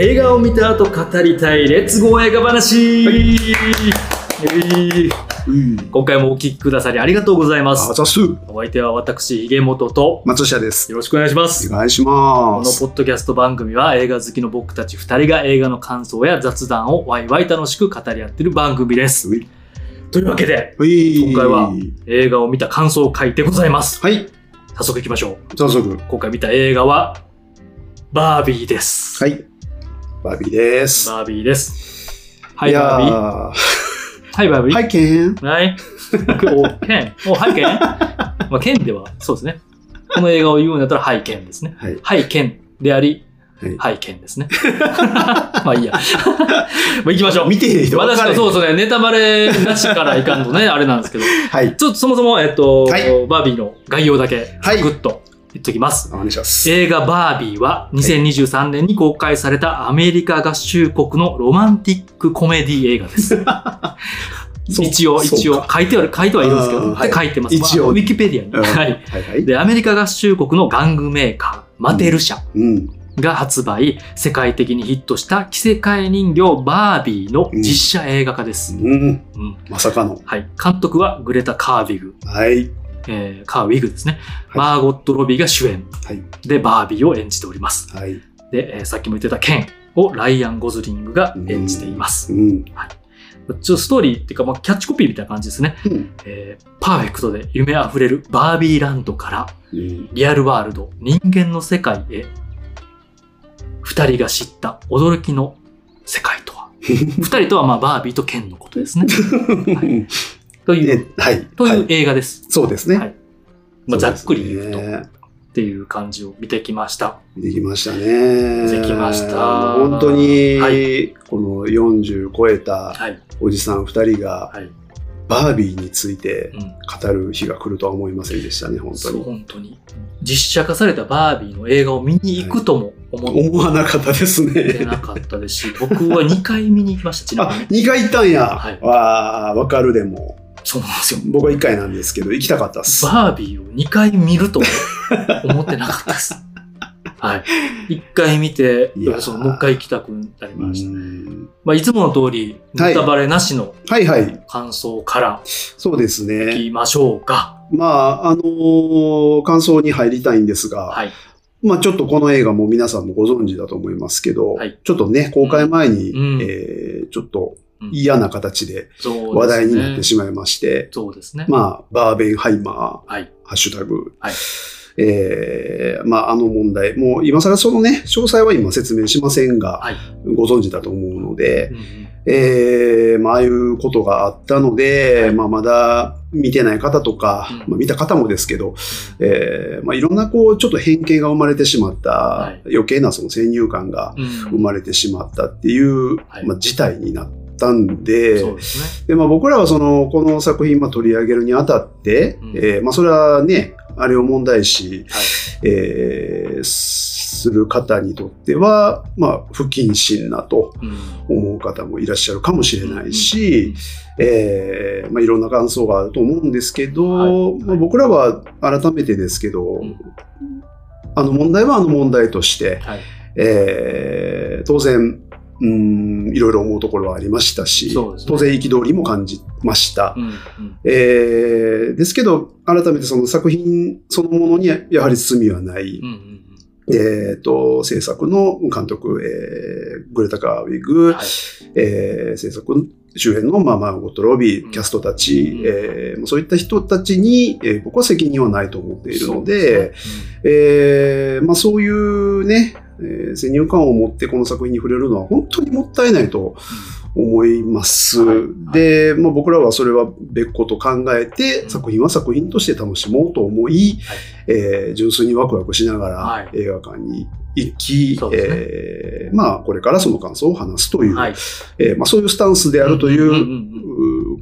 映画を見た後語りたいレッツゴー映画話、えーうん。今回もお聞きくださりありがとうございまあす。お相手は私、ひげもとと、松下です。よろしくお願いします。お願いしこます。のポッドキャスト番組は映画好きの僕たち2人が映画の感想や雑談をワイワイ楽しく語り合っている番組です。というわけで、今回は映画を見た感想会でございます。はい。早速行きましょう。早速。今回見た映画は、バービーです。はい。バービーです。バービーです。はい、やバービー。ー はい、バービー。はい、ケン。はい。お、ケン。お、はい、ケン。まあ、ケンでは、そうですね。この映画を言うんだったら、はい、ケンですね。はい。はい、ケンであり、はいはい、ケンですね。まあいいや。まあ行きましょう。見てへん人分私はそうですね、ネタバレなしからいかんとね、あれなんですけど、はい。ちょっとそもそも、えっと、はいバービーの概要だけ、はいぐっと言っときます。お願いします。映画バービーは2023年に公開されたアメリカ合衆国のロマンティックコメディ映画です。一応、一応、書いてある、書いてはいるんですけど、はいで書いてます。一応まあウィキペディアに。うんはい。はいはい。で、アメリカ合衆国の玩具メーカー、マテル社うん。が発売、世界的にヒットした着せ替え人形バービーの実写映画化です。うん。うんまさかの。はい。監督はグレタ・カービグ、はい。えーカーウィグですね。はいマーゴット・ロビーが主演はい。でバービーを演じております。はい。で、えーさっきも言ってたケンをライアン・ゴズリングが演じています。うん。ちょっとストーリーっていうか、まあ、キャッチコピーみたいな感じですね。うん。えーパーフェクトで夢あふれるバービーランドからうん。リアルワールド、人間の世界へ、二人が知った驚きの世界とは。二人とはまあバービーとケンのことですね。はいという、ではい。というはい映画です。そうですね。はいまあ、ざっくり言うと、っていう感じを見てきました。できましたね。できました本当に、はこの40超えたはい。おじさん2人がはい。バービーについてうん。語る日が来るとは思いませんでしたね、本当に。本当に。実写化されたバービーの映画を見に行くとも思って思わなかったですね。なかったですし、僕は2回見に行きました、ちなあみに。、2回行ったんや。はいわあ、わかるでも。そうなんですよ。僕は1回なんですけど、行きたかったっす。バービーを2回見ると思ってなかったです。はい。1回見てそのもう一回行きたくなりうました。んまあ、いつもの通り、はいネタバレなしのはいはい。感想からそうですいね。きましょうか。まあ、あのー感想に入りたいんですが、はい。まあちょっとこの映画も皆さんもご存知だと思いますけど、はいちょっとね、公開前に、うんえーちょっとうん嫌な形で話題になってしまいまして、そうですね。まあ、バーベンハイマー、はい。ハッシュタグ、はい。えーまあ、あの問題、もう今更そのね、詳細は今説明しませんが、はい。ご存知だと思うのでう、んうん。えーまあ、ああいうことがあったので、はい。まあ、まだ見てない方とか、うん。まあ、見た方もですけど、えーまあ、いろんなこう、ちょっと偏見が生まれてしまった、はい。余計なその先入観がうん。生まれてしまったっていう、はい。まあ、事態になったんで、そうですね。でまあ、僕らはその、この作品まあ取り上げるにあたって、うんえーまあ、それはね、あれを問題視、はい。えーする方にとっては、まあ、不謹慎なとうん思う方もいらっしゃるかもしれないし、えーまあ、いろんな感想があると思うんですけど、はいまあ、僕らは改めてですけど、んあの問題はあの問題として、はい。えー当然、うん、いろいろ思うところはありましたし、ね当然憤りも感じました。うんうんえーですけど、改めてその作品そのものにやはり罪はない。うんうんえっ、と、制作の監督、えーグレタ・カーウィグ、うんはい。えー制作周辺の、まあ、マーゴット・ロビうん。ー、キャストたち、うん。えーそういった人たちに、えー僕は責任はないと思っているので、そうえーまあ、そういうね、えー先入観を持ってこの作品に触れるのは本当にもったいないと思います。はい。で、まあ、僕らはそれは別個と考えて、うん。作品は作品として楽しもうと思い、えー純粋にワクワクしながはい。ら映画館に行き、そうですね。えーまあ、これからその感想を話すという、はい。えーまあ、そういうスタンスであるという、んんうんう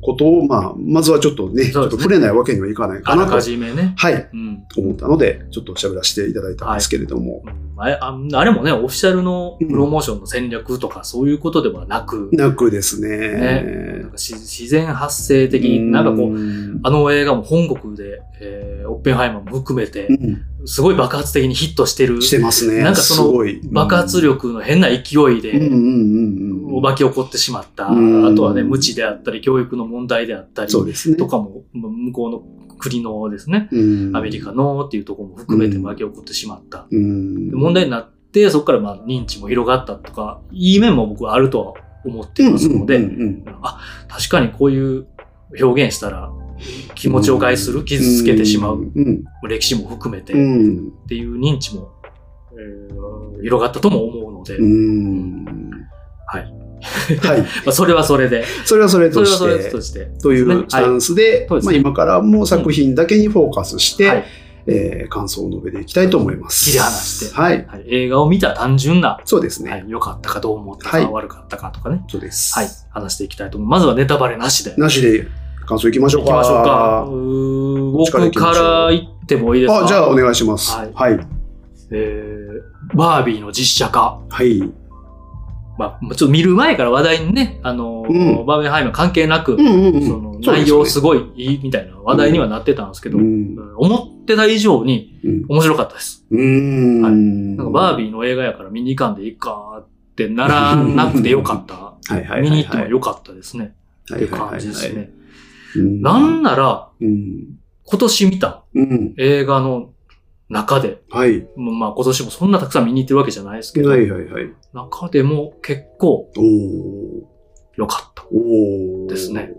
ことを、まあ、まずはちょっとね、ちょっと触れないわけにはいかないかあらかなと、じめね。はい、うん。思ったので、ちょっと喋らせていただいたんですけれども、あれああれもね、オフィシャルのプロモーションの戦略とかそういうことではなく、なくですね。ね。なんかし自然発生的に、なんかこう、うあの映画も本国で、えーオッペンハイマーも含めてう、ん。すごい爆発的にヒットしてる、してますね。なんかその爆発力の変な勢いで、うんうんうん。巻き起こってしまった。あうんとはね、無知であったり、教育の問題であったり、そうですね。とかも、向こうの国のですね、うんアメリカのっていうところも含めて巻き起こってしまった。問題になって、そこからまあ認知も広がったとか、いい面も僕はあるとは思っていますので、あ、確かにこういう表現したら気持ちを害する、傷つけてしまう、うん。歴史も含めてうっん。ていう認知も、えー広がったとも思うので、うん。はい。はい。まあ、それはそれで、それはそれとしそれはそれてと、して、というスタンスで、はいまあ今からも作品だけにフォーカスして、はいえー感想を述べていきたいと思います。切り離してはい。はい、映画を見た単純な、そうですね。はい、良かったかどう思ったか、はい悪かったかとかね、そうです。はい、話していきたいと思います。まずはネタバレなしで。なしで感想いきましょうか。行きましょうか。う僕から言ってもいいですか？あ、じゃあお願いします。はいはい。えー、バービーの実写化。はい。まあ、ちょっと見る前から話題にね、あの、うんバーベンハイム関係なく、うんうんうん。その内容すごいいいみたいな話題にはなってたんですけど、うんうん思ってた以上にうん面白かったです。うん。はいななんかバービーの映画やから見に行かんでいいかってならなくてよかった。はいはいはいはい見に行ってもよかったですね。はっていう感じですね。うんなんなら、うん。今年見たうん。映画の中で、はい。まあ今年もそんなたくさん見に行ってるわけじゃないですけど、はいはいはい。中でも結構おー。良かった。ですね。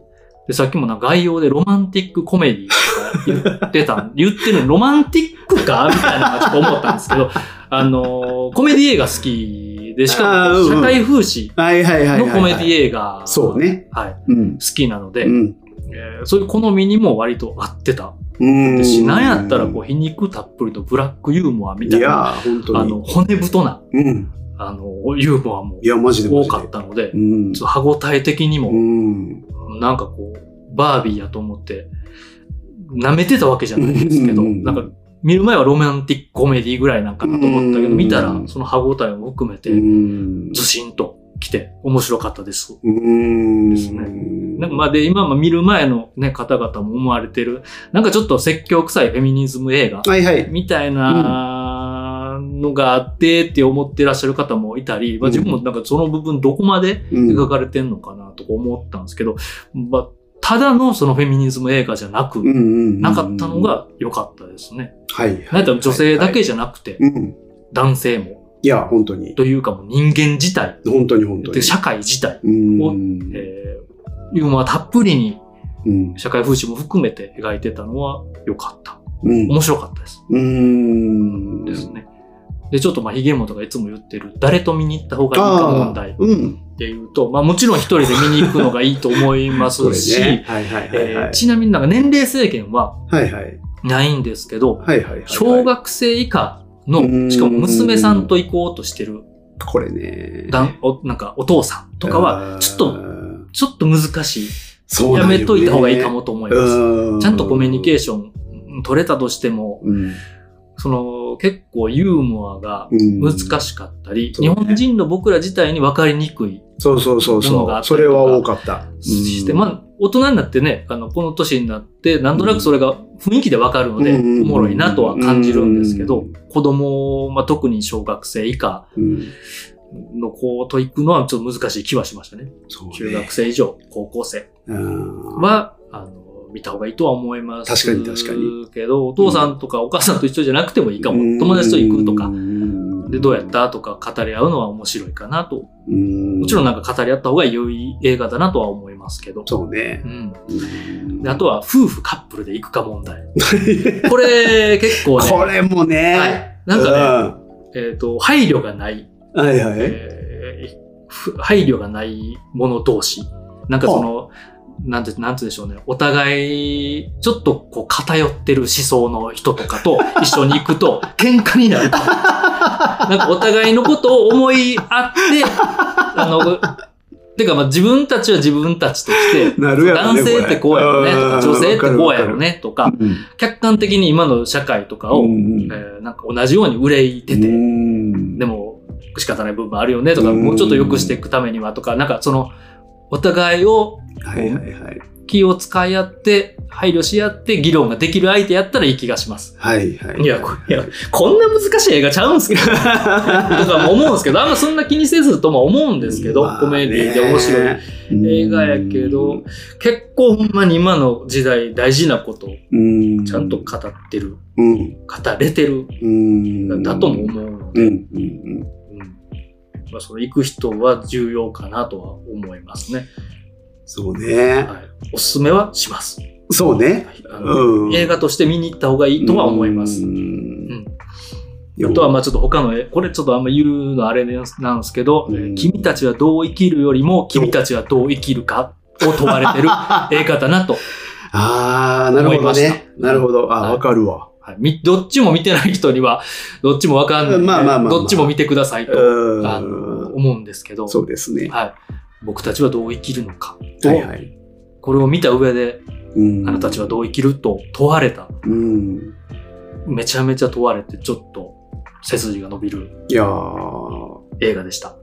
で、さっきもな概要でロマンティックコメディとか言ってた、言ってるのにロマンティックかみたいなのがちょっと思ったんですけど、あのーコメディ映画好きで、しかも社会風刺。のコメディ映画、そうね。はい、うん。好きなので、うん。えーそういう好みにも割と合ってた。うん。し、なんやったらこう皮肉たっぷりとブラックユーモアみたいな。あの、骨太な、うん。あの、ユーモアもいや、マジでマ多。かったので、うん。ちょっと歯応え的にも、うん。なんかこう、バービーやと思って、舐めてたわけじゃないですけど、うんなんか、見る前はロマンティックコメディぐらいなんかなと思ったけど、うん見たらその歯応えも含めてう、ん。ずしんと来て面白かったです。うん。ですねなんかまあで、今まあ見る前のね、方々も思われてる、なんかちょっと説教臭いフェミニズム映画はいはい。みたいなのがあってって思ってらっしゃる方もいたり、まあ自分もなんかその部分どこまでうん描かれてんのかなとか思ったんですけど、まあ、ただのそのフェミニズム映画じゃなく、ななかったの、が良かったですね。はい。なんやったら女性だけじゃなくて、うん。男性も、いや、本当に。というかもう人間自体、本当に本当に。で社会自体、うん。えー、ユーモアたっぷりにうん。社会風刺も含めて描いてたのは良かった。うん。面白かったです。うん。ですね。で、ちょっとまあ、ヒゲモトがいつも言ってる、誰と見に行った方がいいか問題っうん。ていうと、まあもちろん一人で見に行くのがいいと思いますし、ちなみになんか年齢制限は。ないんですけど。小学生以下うの、んしかも娘さんと行こうとしてる、これね。だんおなんかお父さんとかは、ちょっと、と、ちょっと難しい。そうやめといた方がいいかもと思います。うんちゃんとコミュニケーションうん取れたとしても、うん。その結構ユーモアがうん難しかったり、ね日本人の僕ら自体に分かりにくいそうそうそうそう。それは多かった。して、まあ、大人になってね、あの、この年になって、なんとなくそれが雰囲気でわかるので、おうんもろいなとは感じるんですけどうん、子供、まあ、特に小学生以下うんの子と行くのはちょっと難しい気はしましたね。ね中学生以上、高校生うんは、あの、見た方がいいとは思います。確かに確かに。けど、お父さんとかお母さんと一緒じゃなくてもいいかも。友達と行くとか、で、どうやったとか語り合うのは面白いかなと。うんもちろんなんか語り合った方が良い映画だなとは思いますけど。そうねう。ん。あとは、夫婦カップルで行くか問題。これ、結構ね、これもね。はい。なんかね、えっ、と、配慮がない、うんはいはい。え配慮がない者同士。なんかその、なんて、なんてでしょうね。お互い、ちょっとこう偏ってる思想の人とかと一緒に行くと、喧嘩になる。なんかお互いのことを思い合って、あの、てかまあ自分たちは自分たちとして、ね。男性ってこうやろね女性ってこうやろねとか、うん客観的に今の社会とかを、うんえーなんか同じように憂いてて、うんでも仕方ない部分あるよねとか、うんもうちょっと良くしていくためにはとか、なんかその、お互いをはいはいはい。気を使い合って、配慮し合って議論ができる相手やったらいい気がします。はいはい。いや、こいやこんな難しい映画ちゃうんすけど、とかも思うんですけど、あんまそんな気にせずとも思うんですけど、コメディで面白い映画やけど、結構ほんまに今の時代大事なことをうん、ちゃんと語ってる、うん、語れてる、うん、だとも思うので、うん、うん、うんまあ、その行く人は重要かなとは思いますね。そうね。はい、おすすめはします。そうね。うん。映画として見に行った方がいいとは思います。うんあとはまあちょっと他の絵、これちょっとあんま言うのあれなんですけど、うん君たちはどう生きるよりも君たちはどう生きるかを問われてる 映画だなと。ああ、なるほどね。なるほど。あはいわかるわ。はいみどっちも見てない人には、どっちもわかんない。まあまあまあまあどっちも見てくださいと、うんあの思うんですけど、そうですね。はい。僕たちはどう生きるのかと、はいはい。これを見た上で、うんあなたたちはどう生きると問われた。うん。めちゃめちゃ問われて、ちょっと背筋が伸びるいや映画でした。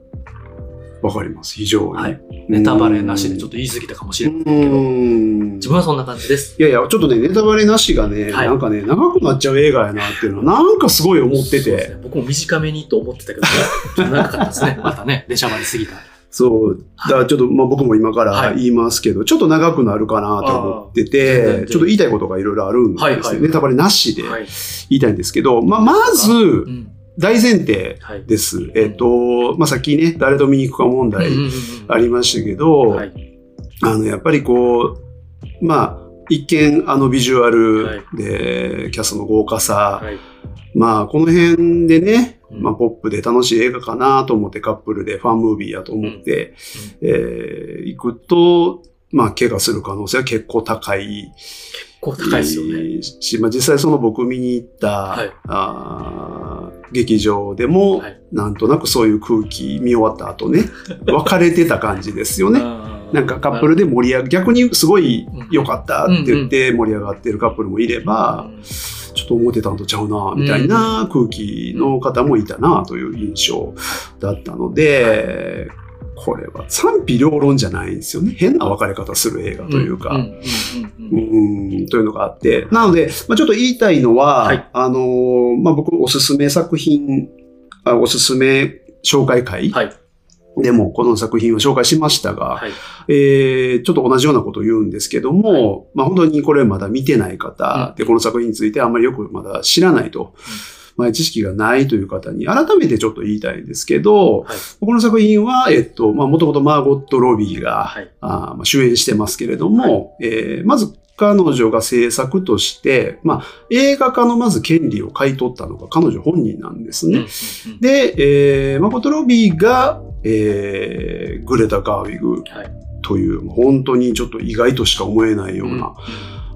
かります。非常に。はいネタバレなしでちょっと言い過ぎたかもしれないけど、うん自分はそんな感じです。いやいや、ちょっとね、ネタバレなしがね、はいなんかね、長くなっちゃう映画やなっていうのは、なんかすごい思ってて。ね僕も短めにと思ってたけど、ね、ちょっと長かったですね。またね、出しゃばりすぎた。そう。だからちょっと、まあ僕も今からはい言いますけど、ちょっと長くなるかなと思ってて、ちょっと言いたいことがいろいろあるんですよ、はいはいネタバレなしではい。言いたいんですけど、まあまずう、ん。大前提はい。です。えっと、まあさっきね、誰と見に行くか問題うんうんうんありましたけど、はい。あの、やっぱりこう、まあ、一見あのビジュアはいルで、キャストの豪華さ、はい。まあ、この辺でね、うんまあ、ポップで楽しい映画かなと思って、カップルでファンムービーやと思って、えー行くと、まあ、怪我する可能性は結構高い。結構高いですよね。し、まあ、実際その僕見に行った、はい。あー劇場でも、はい。なんとなくそういう空気見終わった後ね、分かれてた感じですよね。なんかカップルで盛り上が、逆にすごい良かったって言って盛り上がってるカップルもいれば、ちょっと思ってたんとちゃうな、みたいな空気の方もいたな、という印象だったので、これは賛否両論じゃないんですよね。変な分かれ方する映画というか。んんうんうんうんというのがあって。なので、まあ、ちょっと言いたいのは、はいあのーまあ、僕おすすめ作品、あおすすめ紹介会はい。でもこの作品を紹介しましたが、はい。えーちょっと同じようなことを言うんですけども、まあ本当にこれまだ見てない方、うんで、この作品についてあんまりよくまだ知らないと、まあ知識がないという方に改めてちょっと言いたいんですけど、はいこの作品は、えっと、まあもともとマーゴット・ロビーが、はい。あーまあ主演してますけれども、えーまず彼女が制作として、まあ映画化のまず権利を買い取ったのが彼女本人なんですね。うんで、えー、マーゴット・ロビーが、えーグレタ・ガーウィグはい。という、本当にちょっと意外としか思えないような、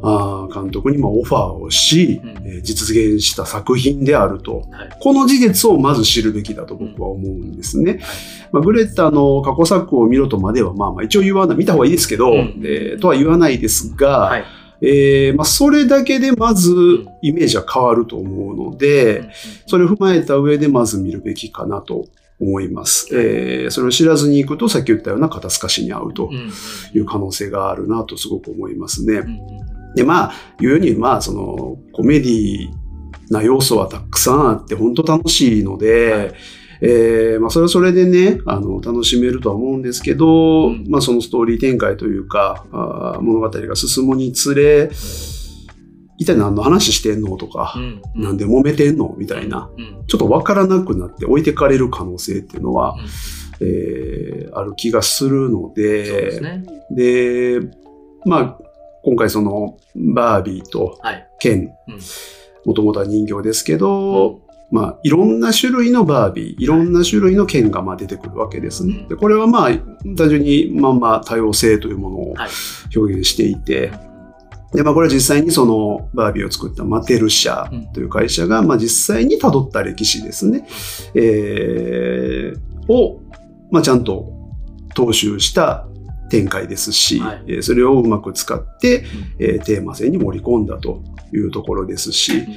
あー監督にもオファーをし、うんえー実現した作品であると。はい。この事実をまず知るべきだと僕は思うんですね。まあ、グレタの過去作を見ろとまでは、まあまあ一応言わない、見た方がいいですけど、うんえーとは言わないですが、はい。えーまあ、それだけでまずイメージは変わると思うので、それを踏まえた上でまず見るべきかなと思います。えーそれを知らずに行くと、さっき言ったような肩透かしに合うという可能性があるなとすごく思いますね。うんで、まあ、いうように、まあ、その、コメディな要素はたくさんあって、本当楽しいので、はい。えーまあ、それはそれでね、あの、楽しめるとは思うんですけど、うん。まあ、そのストーリー展開というか、あー物語が進むにつれ、一体何の話してんのとか、うん。なん。で揉めてんのみたいな、うん。ちょっとわからなくなって置いてかれる可能性っていうのは、うん。えーある気がするのですで、ね。で、まあ、今回その、バービーとはい。ケンうん、もともとは人形ですけど、まあ、いろんな種類のバービー、いろんな種類のケンがまあ出てくるわけですね。でこれはまあ、単純にまあまあ多様性というものをはい。表現していて、で、まあこれは実際にそのバービーを作ったマテル社という会社が、まあ実際に辿った歴史ですね、えーを、まあちゃんと踏襲した展開ですし、はい。えーそれをうまく使って、えーテーマ性に盛り込んだというところですし、うん。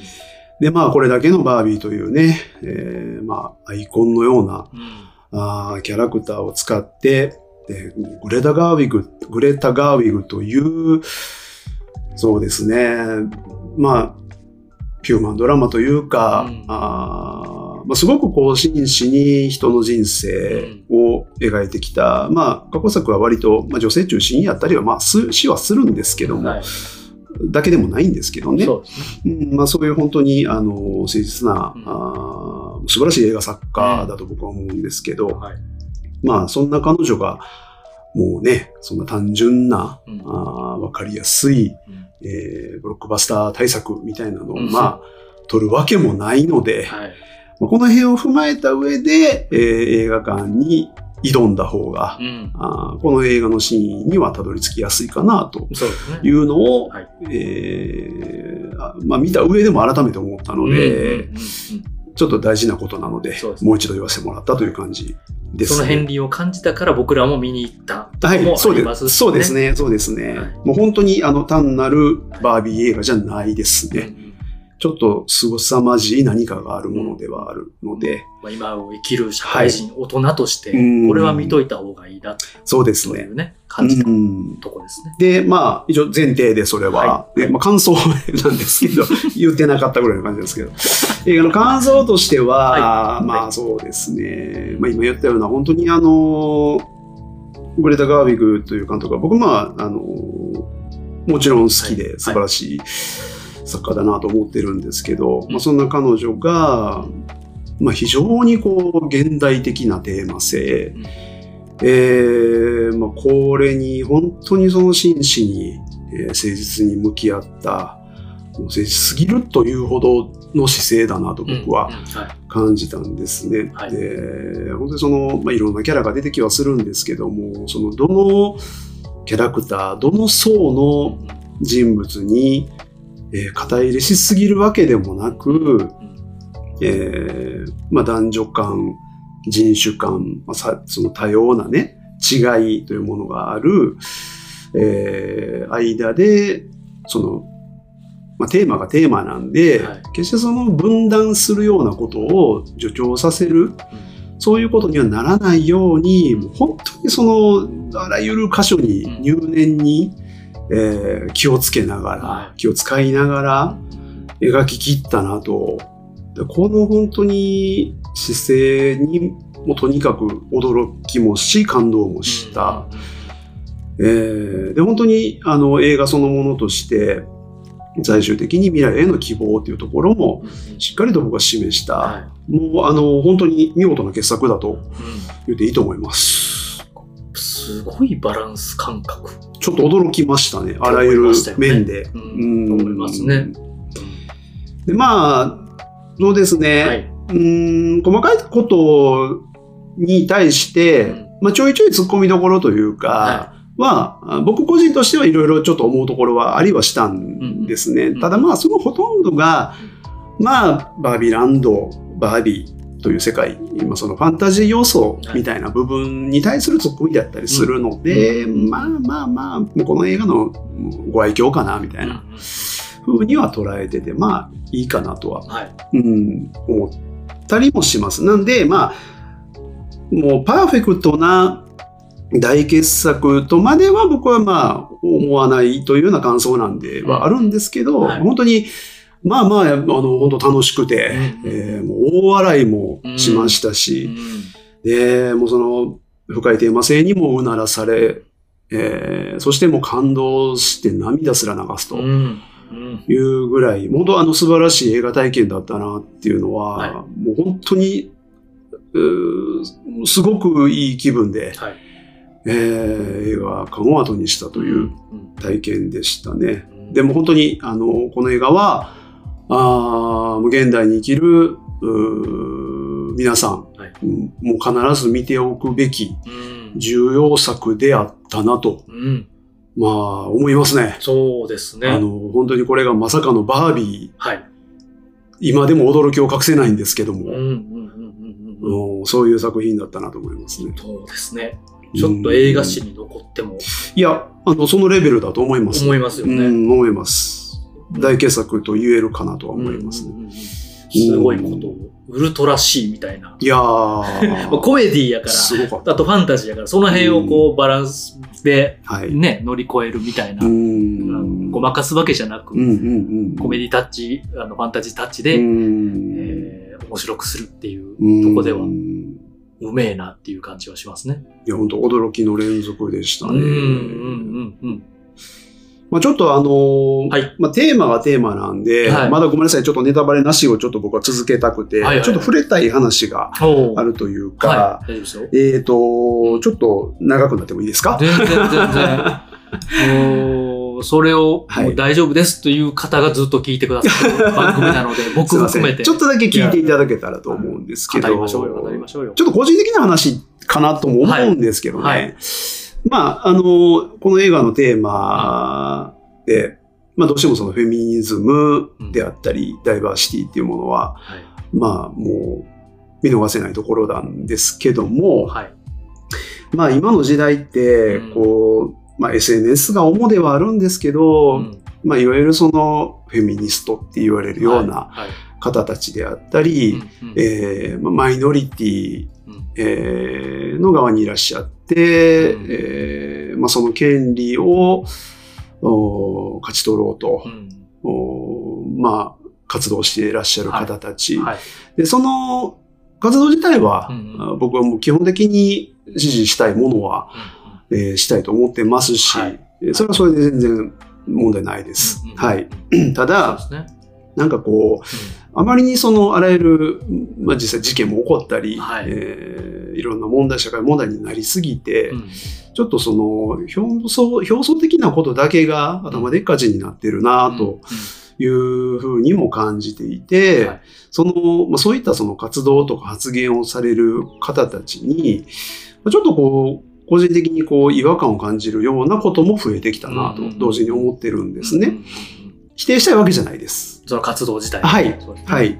で、まあこれだけのバービーというね、えーまあアイコンのようなうん。あーキャラクターを使って、で、グレタ・ガーウィグ、グレタ・ガーウィグという、そうですね、まあ、ヒューマンドラマというか、うん。あーまあ、すごくこう真摯に人の人生を描いてきた、まあ、過去作は割と、まあ、女性中心やったりは、まあ、す死はするんですけども、はいだけでもないんですけどね。そうね。うんまあ、そういう本当にあの誠実な、うんあー素晴らしい映画作家だと僕は思うんですけど、はい。まあそんな彼女がもうね、そんな単純な、うんあーわかりやすい、うんえーブロックバスター対策みたいなのを、うんまあ、撮るわけもないので、はい。まあこの辺を踏まえた上で、えー映画館に挑んだ方が、うん。あーこの映画のシーンにはたどり着きやすいかなと。いうのを、はいえーあまあ、見た上でも改めて思ったので、ちょっと大事なことなので、ですねもう一度言わせてもらったという感じです、その片鱗を感じたから僕らも見に行ったとはい、そうです。そうです。ね、そうですね。はいもう本当にあの単なるバービー映画じゃないですね。うんちょっと凄まじい何かがあるものではあるので、まあ、今を生きる社会人、大人として、うん。これは見といた方がいいなそうですね。という。ね、感じたうん。とこですね。で、まあ、一応前提でそれは、はい。ねまあ、感想なんですけど、言ってなかったぐらいの感じですけど、映画の感想としては、はい。まあそうですね、まあ今言ったような、本当にあの、グレタ・ガーウィグという監督は、僕まあ、あの、もちろん好きはい。で素晴らしい作家だなと思ってるんですけど、まあそんな彼女が、まあ非常にこう、現代的なテーマ性、うん。えーまあ、これに本当にその真摯に、えー誠実に向き合った、もう誠実すぎるというほどの姿勢だなと僕は感じたんですね。はい。で本当にその、まあ、いろんなキャラが出てきはするんですけども、そのどのキャラクター、どの層の人物に、えー肩入れしすぎるわけでもなく、えーまあ、男女間、人種間、まあ、さその多様なね、違いというものがある、えー間で、その、まあ、テーマがテーマなんで、はい。決してその分断するようなことを助長させる、そういうことにはならないように、もう本当にその、あらゆる箇所に入念に、えー気をつけながら、はい気を使いながら描き切ったなと。でこの本当に姿勢にもとにかく驚きもし、感動もした。えーで、本当にあの映画そのものとして、最終的に未来への希望というところもしっかりと僕は示した、はもうあの本当に見事な傑作だと言っていいと思います。すごいバランス感覚。ちょっと驚きましたね、あらゆる面で。ううんん、思いますね。でまあ、そうですね、はい。うん細かいことに対して、うんまあ、ちょいちょい突っ込みどころというか、は、あ僕個人としてはいろいろちょっと思うところはありはしたんですね。んただまあ、そのほとんどが、まあ、バービーランド、バービーという世界、今そのファンタジー要素みたいな部分に対するツッコミだったりするので、うんまあまあまあ、もうこの映画のご愛嬌かな、みたいな風には捉えてて、まあいいかなとははい。うん、思ったりもします。なんで、まあ、もうパーフェクトな大傑作とまでは僕はまあ思わないというような感想なんではあるんですけど、うんはい本当に、まあまあ、あの、本当楽しくて、うん。えーもう大笑いもしましたし、うん。で、もうその深いテーマ性にもうならされ、えーそしてもう感動して涙すら流すと。いうぐらい、本当あの素晴らしい映画体験だったなっていうのは、はい。もう本当に、すごくいい気分で、はい。えー映画館を後にしたといううん。体験でしたね。うん。でも本当に、あの、この映画は、あー現代に生きる、皆さん、はいうんもう必ず見ておくべきうん重要作であったなと、うん。まあ、思いますね。そうですね。あの、本当にこれがまさかのバービー、はい。今でも驚きを隠せないんですけども、うんうんそういう作品だったなと思いますね。そうですね。ちょっと映画史に残ってもいや、あの、そのレベルだと思います。思いますよね。うん、思います。大傑作と言えるかなとは思いますね。すごいことをウルトラ C みたいな。いや。コメディやから、すごかった。あとファンタジーやから、その辺をこうバランスではい。ね、乗り越えるみたいなう。ん。ごまかすわけじゃなく、うんうんうん。コメディタッチ、あのファンタジータッチうで、んえー面白くするっていううんとこでは、いうめえなっていう感じはしますね。や、本当驚きの連続でしたね。うん、うん、うん、うん。まあ、ちょっとあのーはいまあ、テーマがテーマなんで、はいまだごめんなさい、ちょっとネタバレなしをちょっと僕は続けたくて、はいはいちょっと触れたい話がおあるというか。えっ、と、ちょっと長くなってもいいですか？全然、全然。それを、大丈夫ですという方がずっと聞いてくださる 番組なので、僕。含めて。ちょっとだけ聞いていただけたらと思うんですけど、語りましょうよ、語りましょうよ。ちょっと個人的な話かなとも思うんですけどね。はいはいまあ、あの、この映画のテーマで、まあどうしてもそのフェミニズムであったり、ダイバーシティっていうものは、はい。まあもう見逃せないところなんですけども、はい。まあ今の時代ってうん、こう、まあ SNS が主ではあるんですけど、うん。まあいわゆるそのフェミニストって言われるようなはい。はい方たちであったり、うんうんえーまあマイノリティうんえーの側にいらっしゃって、うんえーまあ、その権利をお勝ち取ろうとう、んおまあ、活動していらっしゃる方たち。はい。で、その活動自体は、うんあ僕はもう基本的に支持したいものは、えーしたいと思ってますし、はいえーそれはそれで全然問題ないです。うんうんはい。ただね。なんかこう、あまりにそのあらゆる、まあ、実際事件も起こったり、はい。えーいろんな問題、社会問題になりすぎて、うんちょっとその表層、表層的なことだけが頭でっかちになってるなというふうにも感じていて、はい。その、まあ、そういったその活動とか発言をされる方たちに、まあちょっとこう、個人的にこう違和感を感じるようなことも増えてきたなとうん。同時に思ってるんですね。否定したいわけじゃないです。その活動自体。はい。はい。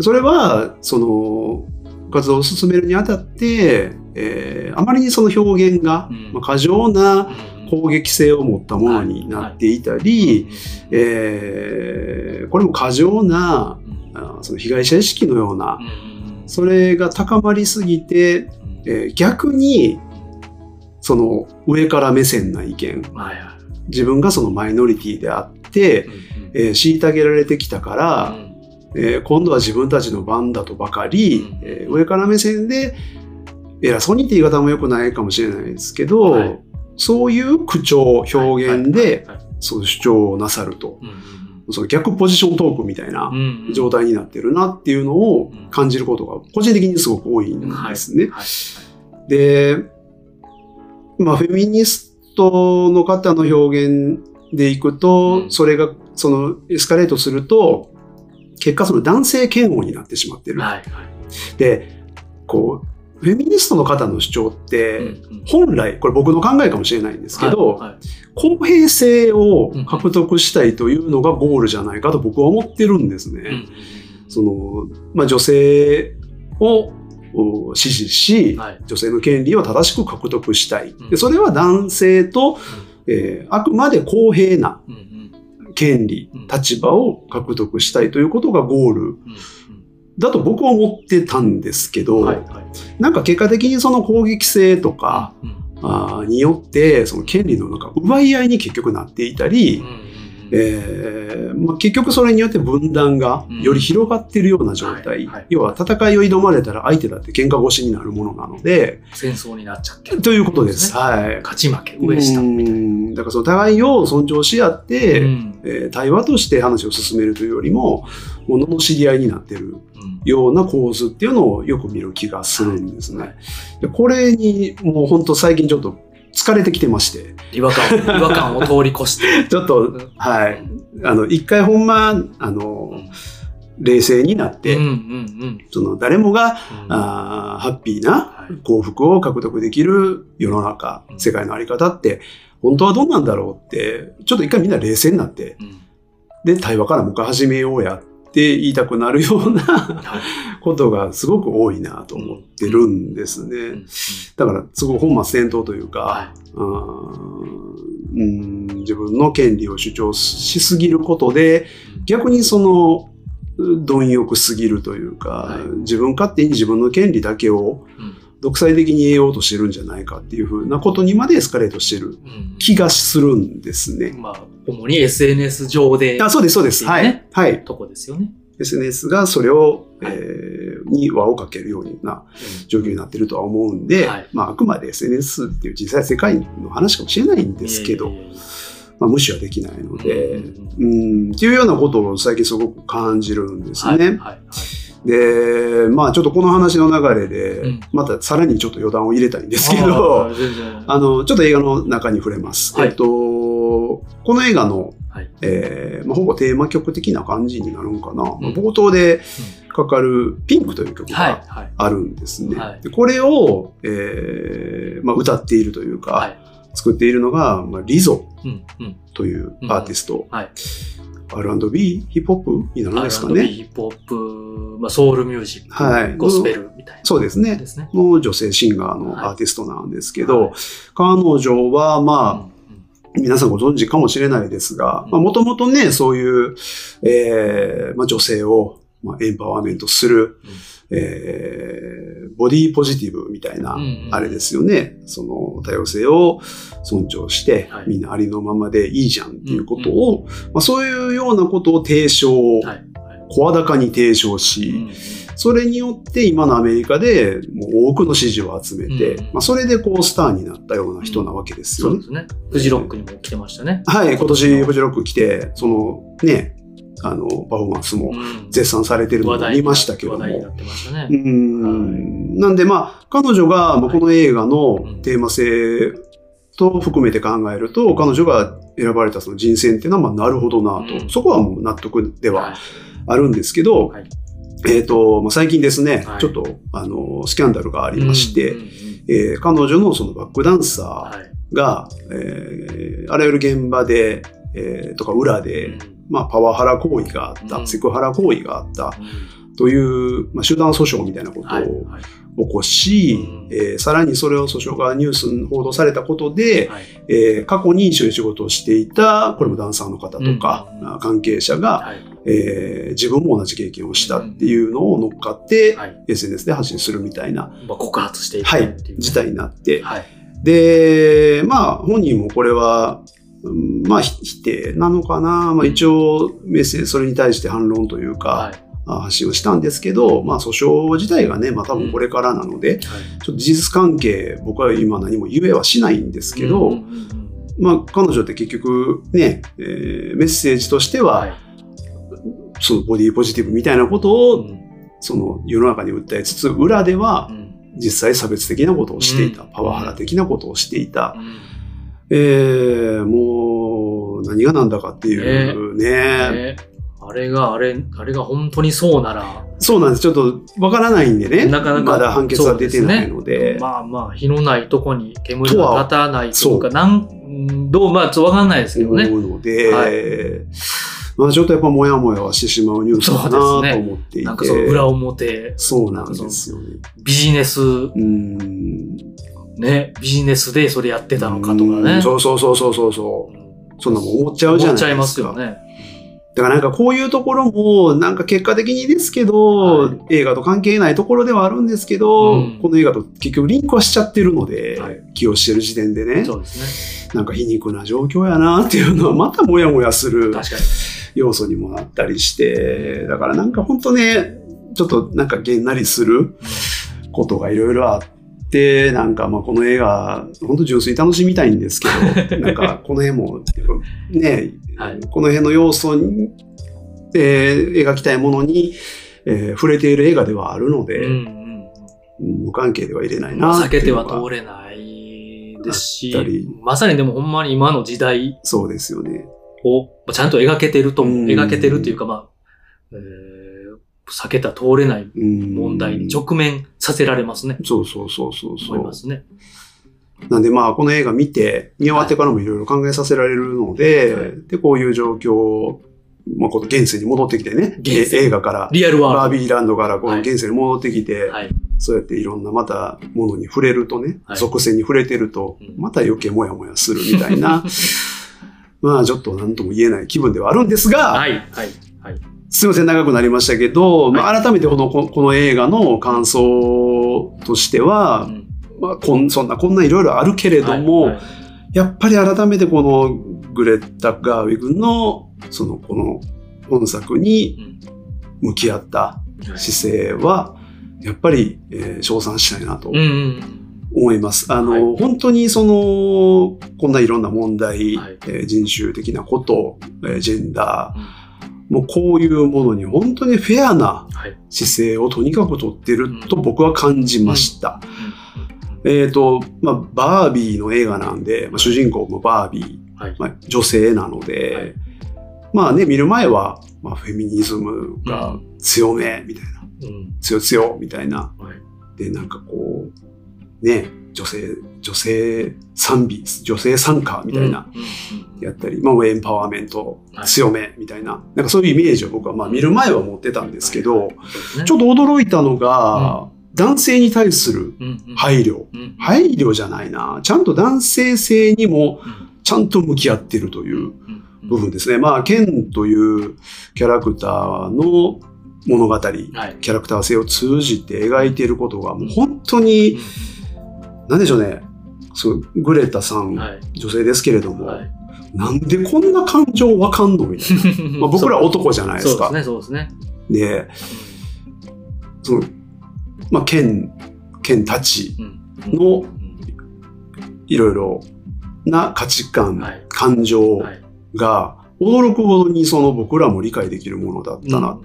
それは、その、活動を進めるにあたって、えーあまりにその表現が、うん。まあ、過剰なうん攻撃性を持ったものになっていたり、うんえーこれも過剰なうん。あその被害者意識のようなそれが高まりすぎて、うん。えー逆にその上から目線な意見、はいはい。自分がそのマイノリティであって、えー虐げられてきたから、うん。えー今度は自分たちの番だとばかり、うん。えー上から目線で偉そうにって言い方も良くないかもしれないですけど、はい。そういう口調、表現で、そういう主張をなさると、その逆ポジショントークみたいな状態になってるなっていうのを感じることが個人的にすごく多いんですね。はい。で、まあ、フェミニストの方の表現でいくと、うん。それが、その、エスカレートすると、結果その男性嫌悪になってしまってる。はいはい。で、こう、フェミニストの方の主張って、本来、これ僕の考えかもしれないんですけど、公平性を獲得したいというのがゴールじゃないかと僕は思ってるんですね。その、まあ、女性をお支持し、はい。女性の権利を正しく獲得したい。うん。でそれは男性と、えーあくまで公平な権利うん、立場を獲得したいということがゴール。うんだと僕は思ってたんですけど、うんはいはい。なんか結果的にその攻撃性とか、うんあーによって、その権利のなんか奪い合いに結局なっていたり、うんえーまあ、結局それによって分断がより広がっているような状態、要は戦いを挑まれたら相手だって喧嘩腰になるものなので、戦争になっちゃってる。ということです。ね。はい。勝ち負け上下うみたいん。だからその互いを尊重し合って、うん。えー対話として話を進めるというよりも、ものの知り合いになってるうん。ような構図っていうのをよく見る気がするんですね。はい。でこれにもう本当最近ちょっと疲れてきてまして、違和感を違和感を通り越して。ちょっと、はい。あの、一回ほんま、あの、冷静になって、うんうんうん。その誰もが、うん。あーハッピーなはい。幸福を獲得できる世の中、うん。世界のあり方って、本当はどうなんだろうって、ちょっと一回みんな冷静になって、うん。で、対話からもう一回始めようやって言いたくなるようなはい。ことがすごく多いなと思ってるんですうん。ね。だから、すごい本末転倒というか、はうーんうん自分の権利を主張しすぎることで、逆にその、貪欲すぎるというか、はい。自分勝手に自分の権利だけをうん独裁的に得ようとしてるんじゃないかっていうふうなことにまでエスカレートしてるうん気がするんですね。まあ、主に SNS 上で、あそうです、そうです。はい。ねはい。とこですよね。SNS がそれを、はいえーに輪をかけるような状況になってるとは思うんで、はいまあ、あくまで SNS っていう小さい世界の話かもしれないんですけど、いえいえいえまあ、無視はできないので、うんうん、っていうようなことを最近すごく感じるんですね。はいはいはいで、まあちょっとこの話の流れで、うん。またさらにちょっと余談を入れたいんですけあど、あの、ちょっと映画の中に触れます。はい。えっと、この映画の、はい。えーまあ、ほぼテーマ曲的な感じになるんかな。ん。冒頭でかかるピンクという曲はいがはい。あるんですね。はい。でこれを、えーまあ、歌っているというか、はい。作っているのが、まあ、リゾというアーティスト。はい R&B、ヒップホップになるんですかね。R&B ヒップホップ、まあ、ソウルミュージック、はい。ゴスペルみたいな。そうですね。ですね。の女性シンガーのはい。アーティストなんですけど、はい。彼女はまあ、うん皆さんご存知かもしれないですが、うん。もともとね、そういう、えーまあ、女性を、まあ、エンパワーメントする、えーボディーポジティブみたいな、うんうんあれですよね。その多様性を尊重して、はいみんなありのままでいいじゃんっていうことを、まあ、そういうようなことを提唱、声高に提唱うんし、それによって今のアメリカでもう多くの支持を集めて、うんまあ、それでこうスターになったような人なわけですよね。そうですね。フジロックにも来てましたね。はい、今年フジロック来て、そのね、あの、パフォーマンスもうん。絶賛されてるのを見ましたけども。なん。なんでまあ、彼女がまあこの映画のテーマ性と含めて考えると、彼女が選ばれたその人選っていうのはまあなるほどなと、うん。そこはもう納得でははいあるんですけど、はい。えっ、と、まあ、最近ですね、はい。ちょっとあの、スキャンダルがありまして、えー彼女のそのバックダンサはい。ーが、えーあらゆる現場で、えーとか裏で、うんまあ、パワハラ行為があった、うん。セクハラ行為があったうん。という、まあ、集団訴訟みたいなことをはい起はい。こし、うん。えーさらにそれを訴訟がニュースに報道されたことで、はい。えー過去に一緒に仕事をしていた、これもダンサーの方とか、うん。あ関係者が、はい。えー自分も同じ経験をしたっていうのを乗っかって、はい。SNS で発信するみたいな、まあ告発していくはいっていう、事態になって、はい。で、まあ、本人もこれは、うんまあ、ひ否定なのかな。まあ、一応、メッセージ、それに対して反論というか、はい。あ発信をしたんですけど、まあ、訴訟自体がね、まあ、多分これからなので、ちょっと事実関係、僕は今何も言えはしないんですけど、うんうんうんまあ、彼女って結局ね、えーメッセージとしては、はい。そのボディポジティブみたいなことを、うん。その世の中に訴えつつ、裏ではうん。実際差別的なことをしていた、うん。パワハラ的なことをしていた、うんえー、もう何が何だかっていうね。ねあれが、あれ、あれが本当にそうなら、そうなんです。ちょっとわからないんでね。なかなかまだ判決は出てないので。まあまあ、火のないとこに煙が立たないとか、となん、どう、まあ、ちょっとわかんないですけどね。思うので、はまあちょっとやっぱもやもやはしてしまうニュースかなと思っていて。なんかその裏表、そうなんですよね。ビジネス、うーん。ね、ビジネスでそれやってたのかとかうんね。そうそうそうそうそうそう。うんそんなもん思っちゃうじゃないですか。思っちゃいますよね。だからなんかこういうところも、なんか結果的にですけど、はい映画と関係ないところではあるんですけど、うんこの映画と結局リンクはしちゃってるので、はい起用してる時点でね、そうですなんか皮肉な状況やなっていうのはまたもやもやする。要素にもなったりして、だからなんか本当ね、ちょっとなんかげんなりすることがいろいろあって、なんかまあこの映画、本当純粋に楽しみたいんですけど、なんかこの辺もね、はい。この辺の要素に、えー描きたいものに、えー触れている映画ではあるので、うんうん。うん無関係では入れないまあな避けては通れないですし、まさにでもほんまに今の時代そうですよね。をまあちゃんと描けてると描けてるっていうか、まあ、えー避けたら通れないうん問題に直面させられますね。そうそうそうそうそ。思いうますね。なんでまあ、この映画見て、見終わってからもいろいろ考えさせられるので、はいで、こういう状況、まあ、この現世に戻ってきてね、映画から、リアルワーバービーランドからこはいの現世に戻ってきて、ルド。はい。そうやっていろんなまたものに触れるとね、はい属性に触れてるとうん、また余計もやもやするみたいな、まあちょっと何とも言えない気分ではあるんですが、はい。はい。はい。すいません、長くなりましたけど、まあ、改めてこの、ここの映画の感想としては、うん。まあ、こんそんな、こんないろいろあるけれども、やっぱり改めてこのグレタ・ガーウィグの、その、この本作にうん。向き合った姿勢は、やっぱり、えー称賛したいなとうんうん思います。あの、はい。本当にその、こんないろんな問題、はい。えー人種的なこと、えージェンダー、もうこういうものに本当にフェアなはい。姿勢をとにかく取ってると僕は感じました。えっ、と、まあ、バービーの映画なんで、まあ、主人公もバービー、はい。まあ、女性なので、はいまあね、見る前は、まあ、フェミニズムが強め、みたいな、うん。強強、みたいな。はい。で、なんかこう、ね、女性、女性賛美、女性参加みたいな、うん。うんやったり、まあ、エンパワーメントはい強め、みたいな、なんかそういうイメージを僕はまあ見る前は持ってたんですけど、ちょっと驚いたのが、男性に対する配慮。うん配慮じゃないな。ちゃんと男性性にもうんちゃんと向き合ってるといううん部分ですね。まあ、ケンというキャラクターの物語、はい。キャラクター性を通じて描いていることがもう本当に、なんでしょうね。そう、グレタさん、はい。女性ですけれども、はい。なんでこんな感情わかんのみたいな。まあ、僕ら男じゃないですか。そうですね、そうですね。で、その、まあ、ケン、ケンたちうんのうんいろいろな価値観、はい感情はいが驚くほどにその僕らも理解できるものだったな。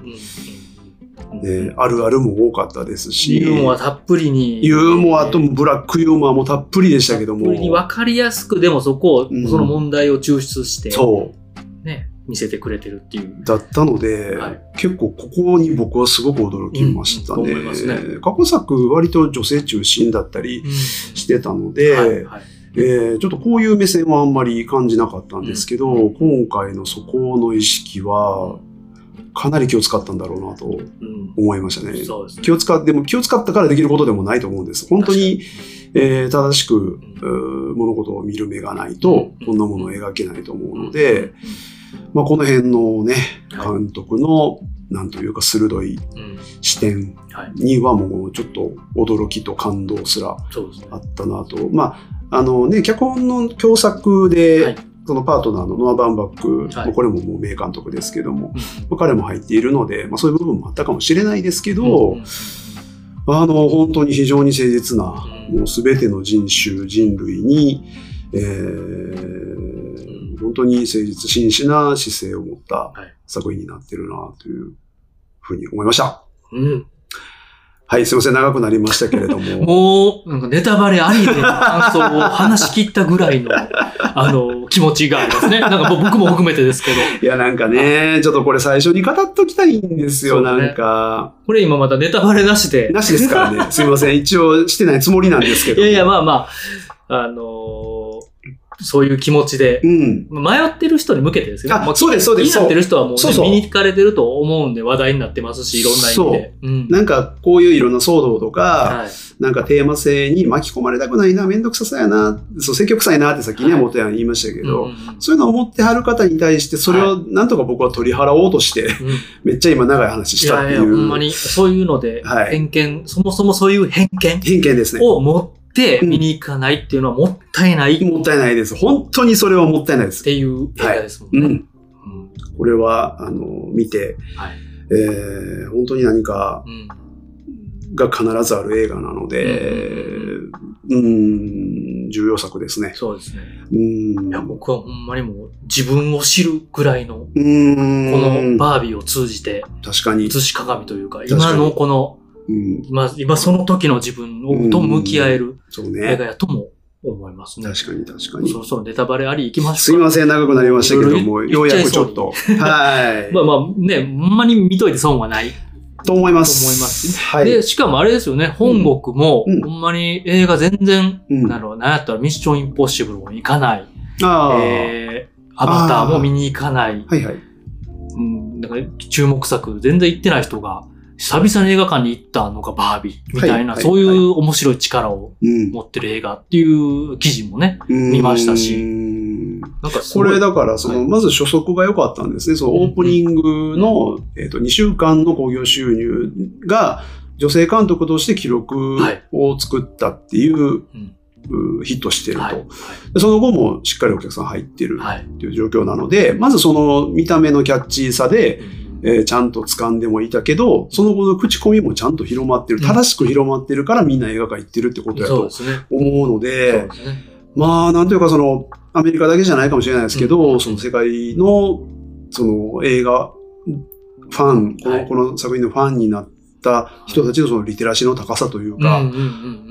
で、あるあるも多かったですし、ユーモアたっぷりに。ユーモアとブラックユーモアもたっぷりでしたけども。たっぷり、に分かりやすく、でもそこを、うん。その問題を抽出して、そね、見せてくれてるっていう。う、だったので、はい。結構ここに僕はすごく驚きましたね。うんうんと思いますね。過去作割と女性中心だったりしてたので、はいはい。えーちょっとこういう目線はあんまり感じなかったんですけど、うん。今回のそこの意識は、かなり気を使ったんだろうなとうん思いましたね。そうですね。気を使って、でも気を使ったからできることでもないと思うんです。本当に、えー正しく、うー物事を見る目がないと、うんこんなものを描けないと思うので、まあ、この辺のね、はい監督の、なんというか鋭いうん視点はい。にはもうちょっと驚きと感動すらあ。ったなと。まあ、あのね、脚本の共作で、はいそのパートナーのノア・バンバック、はい。まあこれももう名監督ですけども、うんまあ彼も入っているので、まあ、そういう部分もあったかもしれないですけど、うんあの、本当に非常に誠実な、うん。もうすべての人種、人類に、えー本当に誠実、真摯な姿勢を持ったはい。作品になってるな、というふうに思いました。うん。はい、すいません、長くなりましたけれども。もう、なんかネタバレありで感想を話し切ったぐらいの、あの、気持ちがありますね。なんか僕も含めてですけど。いや、なんかね、ちょっとこれ最初に語っときたいんですよ、ねなんか。これ今またネタバレなしで。なしですからね。すいません。一応してないつもりなんですけど。いやいや、まあまあ、あのーそういう気持ちでう、ん。迷ってる人に向けてですよね。あもそうですそうです気になってる人はもう,、ね、そうそう見に行かれてると思うんで話題になってますし、いろんな意味で。うんなんか、こういういろんな騒動とか、はい。なんかテーマ性に巻き込まれたくないな、めんどくさそうやな、そう、積極臭いなってさっきね、はい元やん言いましたけど、うんうんそういうのを思ってはる方に対して、それをなんとか僕は取り払おうとして、うんめっちゃ今長い話いしたっていやいや、ほんまうに、そういうので、はい偏見、そもそもそういう偏見偏見ですね。を持ってうん見に行かないっていうのはもったいないっもったいないです。本当にそれはもったいないです。ていう映画ですもんね。うん。うんこれは、あの、見て、はいえー本当に何かうんが必ずある映画なので、うん、重要作ですね。そうですね。うん。いや、僕はほんまにもう自分を知るぐらいの、こうん。のバービーを通じて、確かに。映し鏡というか、今のこの、うん。今、今その時の自分をと向き合える映ね画。やとも思いますね。確かに確かにそ。ろそろネタバレあり行きましょうか。すいません、長くなりましたけども、ようやくちょっと。はい。まあまあね、ほんまに見といて損はない。と思います。と思いますはい。で、しかもあれですよね、本国も、うんほんまに映画全然、うんなの、なんやったらミッションインポッシブルも行かない。ああ、えー、アバターも見に行かない。はいはい。うん、なんか注目作全然行ってない人が、久々に映画館に行ったのがバービーみたいな、はいはいそういう面白い力をうん。持ってる映画っていう記事もね、見ましたし。うんなんかすこれだから、その、はい。まず初速が良かったんですね。そのオープニングの、えっと、2週間の興行収入が、女性監督として記録を作ったっていう、うん。うヒットしてると、はい。でその後もしっかりお客さん入ってるはい。っていう状況なので、まずその見た目のキャッチーさで、えーちゃんと掴んでもいたけど、その後の口コミもちゃんと広まってる。うん正しく広まってるからみんな映画館行ってるってことやと。思うのでで、すね。まあ、なんというかその、アメリカだけじゃないかもしれないですけど、うんその世界の、その映画、ファン、この,、はいこの作品のファンになった人たちのそのリテラシーの高さというか、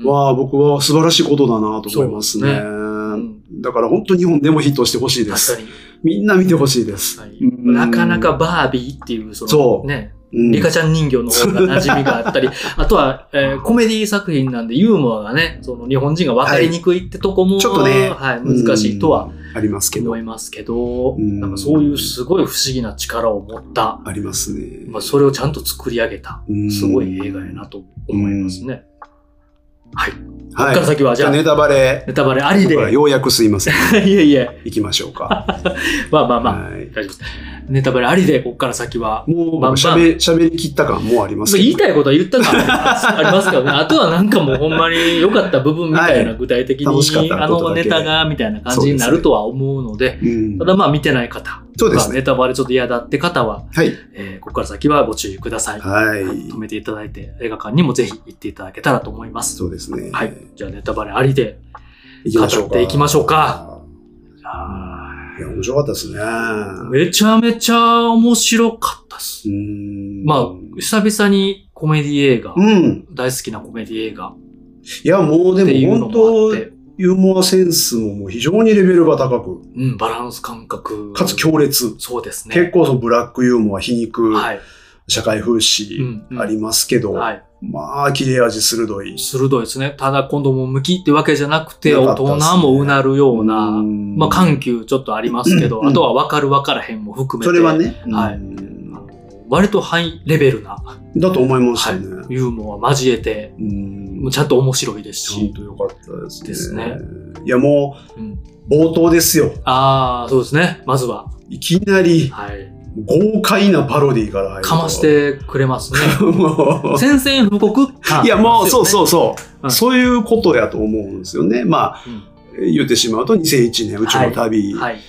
は、僕は素晴らしいことだなと思いますね。そうですんだから本当に日本でもヒットしてほしいです。みんな見てほしいです。確かにうん。なかなかバービーっていう、その、そう。ね、うん。リカちゃん人形の方が馴染みがあったり、あとは、えーコメディ作品なんでユーモアがね、その日本人が分かりにくいってとこも、ちょっとね。はい、難しいとはうん。ありますけど。思、いますけど、うん。なんかそういうすごい不思議な力を持った、ありますね。まあ、それをちゃんと作り上げた、うん。すごい映画やなと思いますね。はい。こはい。っから先はじゃあ、ネタバレ、ネタバレありで。ようやくすいません。いえいえ。行きましょうか。まあまあまあ、はい大丈夫です。ネタバレありで、こっから先は。もうまあ喋、喋り切った感もうあります。言いたいことは言ったから ありますけどね。あとはなんかもうほんまに良かった部分みたいなはい具体的に、あのネタがみたいな感じになるとは思うので、うんただまあ見てない方、そうですねまあネタバレちょっと嫌だって方は、はい。えーここから先はご注意ください。はい。止めていただいて、映画館にもぜひ行っていただけたらと思います。そうですね。はい。じゃあネタバレありで。語っていきましょうか。いや、面白かったですね。めちゃめちゃ面白かったっす。うんまあ、久々にコメディ映画、うん。大好きなコメディ映画いや、もうでも本当ユーモアセンスももう非常にレベルが高く、うん、バランス感覚。かつ強烈。そうですね。結構そのブラックユーモア、皮肉、はい。社会風う刺んうんありますけど、はい。まあ、切れ味鋭い。鋭いですね。ただ子供向きってわけじゃなくて、大人もうなるような、うんまあ緩急ちょっとありますけど、うんあとは分かる分からへんも含めて。それはね。はい割とハイレベルな、だと思いましたはいね。ユーモア交えて、うんちゃんと面白いですし。ちゃんと良かったですね。ですねいや、もう冒頭ですよ。ああ、そうですね。まずは。いきなりはい。豪快なパロディから入ると。かましてくれますね。宣戦布告感いや、もう、そうう。そうそう、うんそういうことやと思うんですよね。まあ、言ってしまうと2001年宇宙の旅。はい。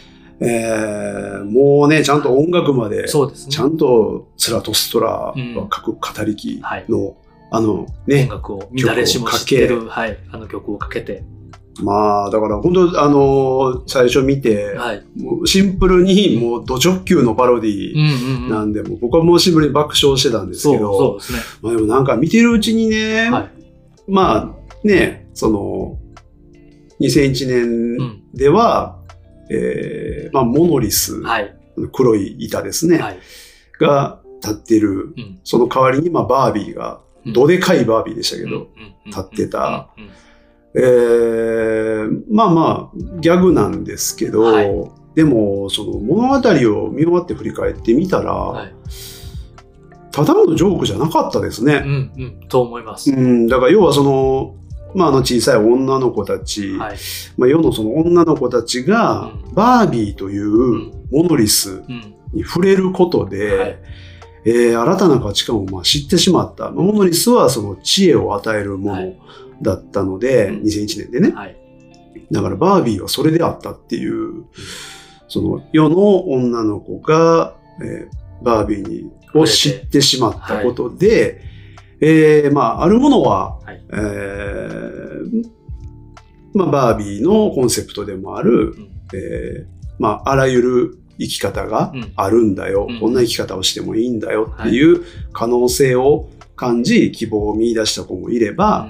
えーもうね、ちゃんと音楽まで、そうですね。ちゃんとスラトストラはうん書く語り機はいの、あの音ね、楽を乱れしも知ってる、はい、あの曲をかけて、まあ、だから本当あの最初見て、はい。シンプルにもうド直球のパロディうんうんうん。なんで、もう僕はもうシンプルに爆笑してたんですけど、そうですね。まあでもなんか見てるうちにね、はい。まあね、その、2001う年ん。では、えーまあモノリス、はい。黒い板ですね、はい。が立ってる。うん。その代わりに、まあバービーが、どでかいバービーでしたけど、立ってた。えーまあまあ、ギャグなんですけど、はいでも、その物語を見終わって振り返ってみたら、はい。ただのジョークじゃなかったですね。うんうん。と思います。うん、だから要はその、まあ、あの小さい女の子たち、はい。まあ、世のその女の子たちが、うんバービーというモノリスうん。に触れることで、はいえー新たな価値観をまあ知ってしまった。モノリスはその知恵を与えるものはい。だったので、うん。2001年でね。はい。だからバービーはそれであったっていう、その世の女の子が、えーバービーにを知ってしまったことで、えーまあ、あるものは、はい。えーまあ、バービーのコンセプトでもある、うん。えーまあ、あらゆる生き方がうん。あるんだよ、うん。こんな生き方をしてもいいんだよ。っていう可能性を感じ、希望を見出した子もいれば、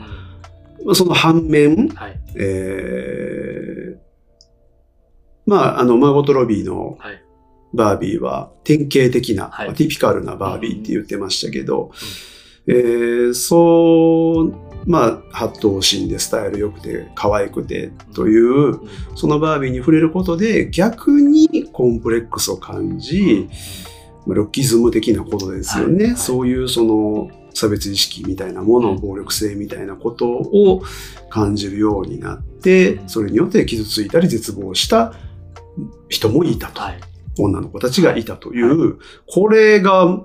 まあその反面、はい。えーまあ、あの、マーゴット・ロビーのはい。バービーは典型的な、はい。まあティピカルなバービーって言ってましたけど、えーそう、まあ、八頭身でスタイル良くて可愛くてという、うんそのバービーに触れることで逆にコンプレックスを感じ、まあロッキズム的なことですよね。はいはいそういうその差別意識みたいなもの、うん暴力性みたいなことを感じるようになって、うんそれによって傷ついたり絶望した人もいたと。はい。女の子たちがいたという、これが、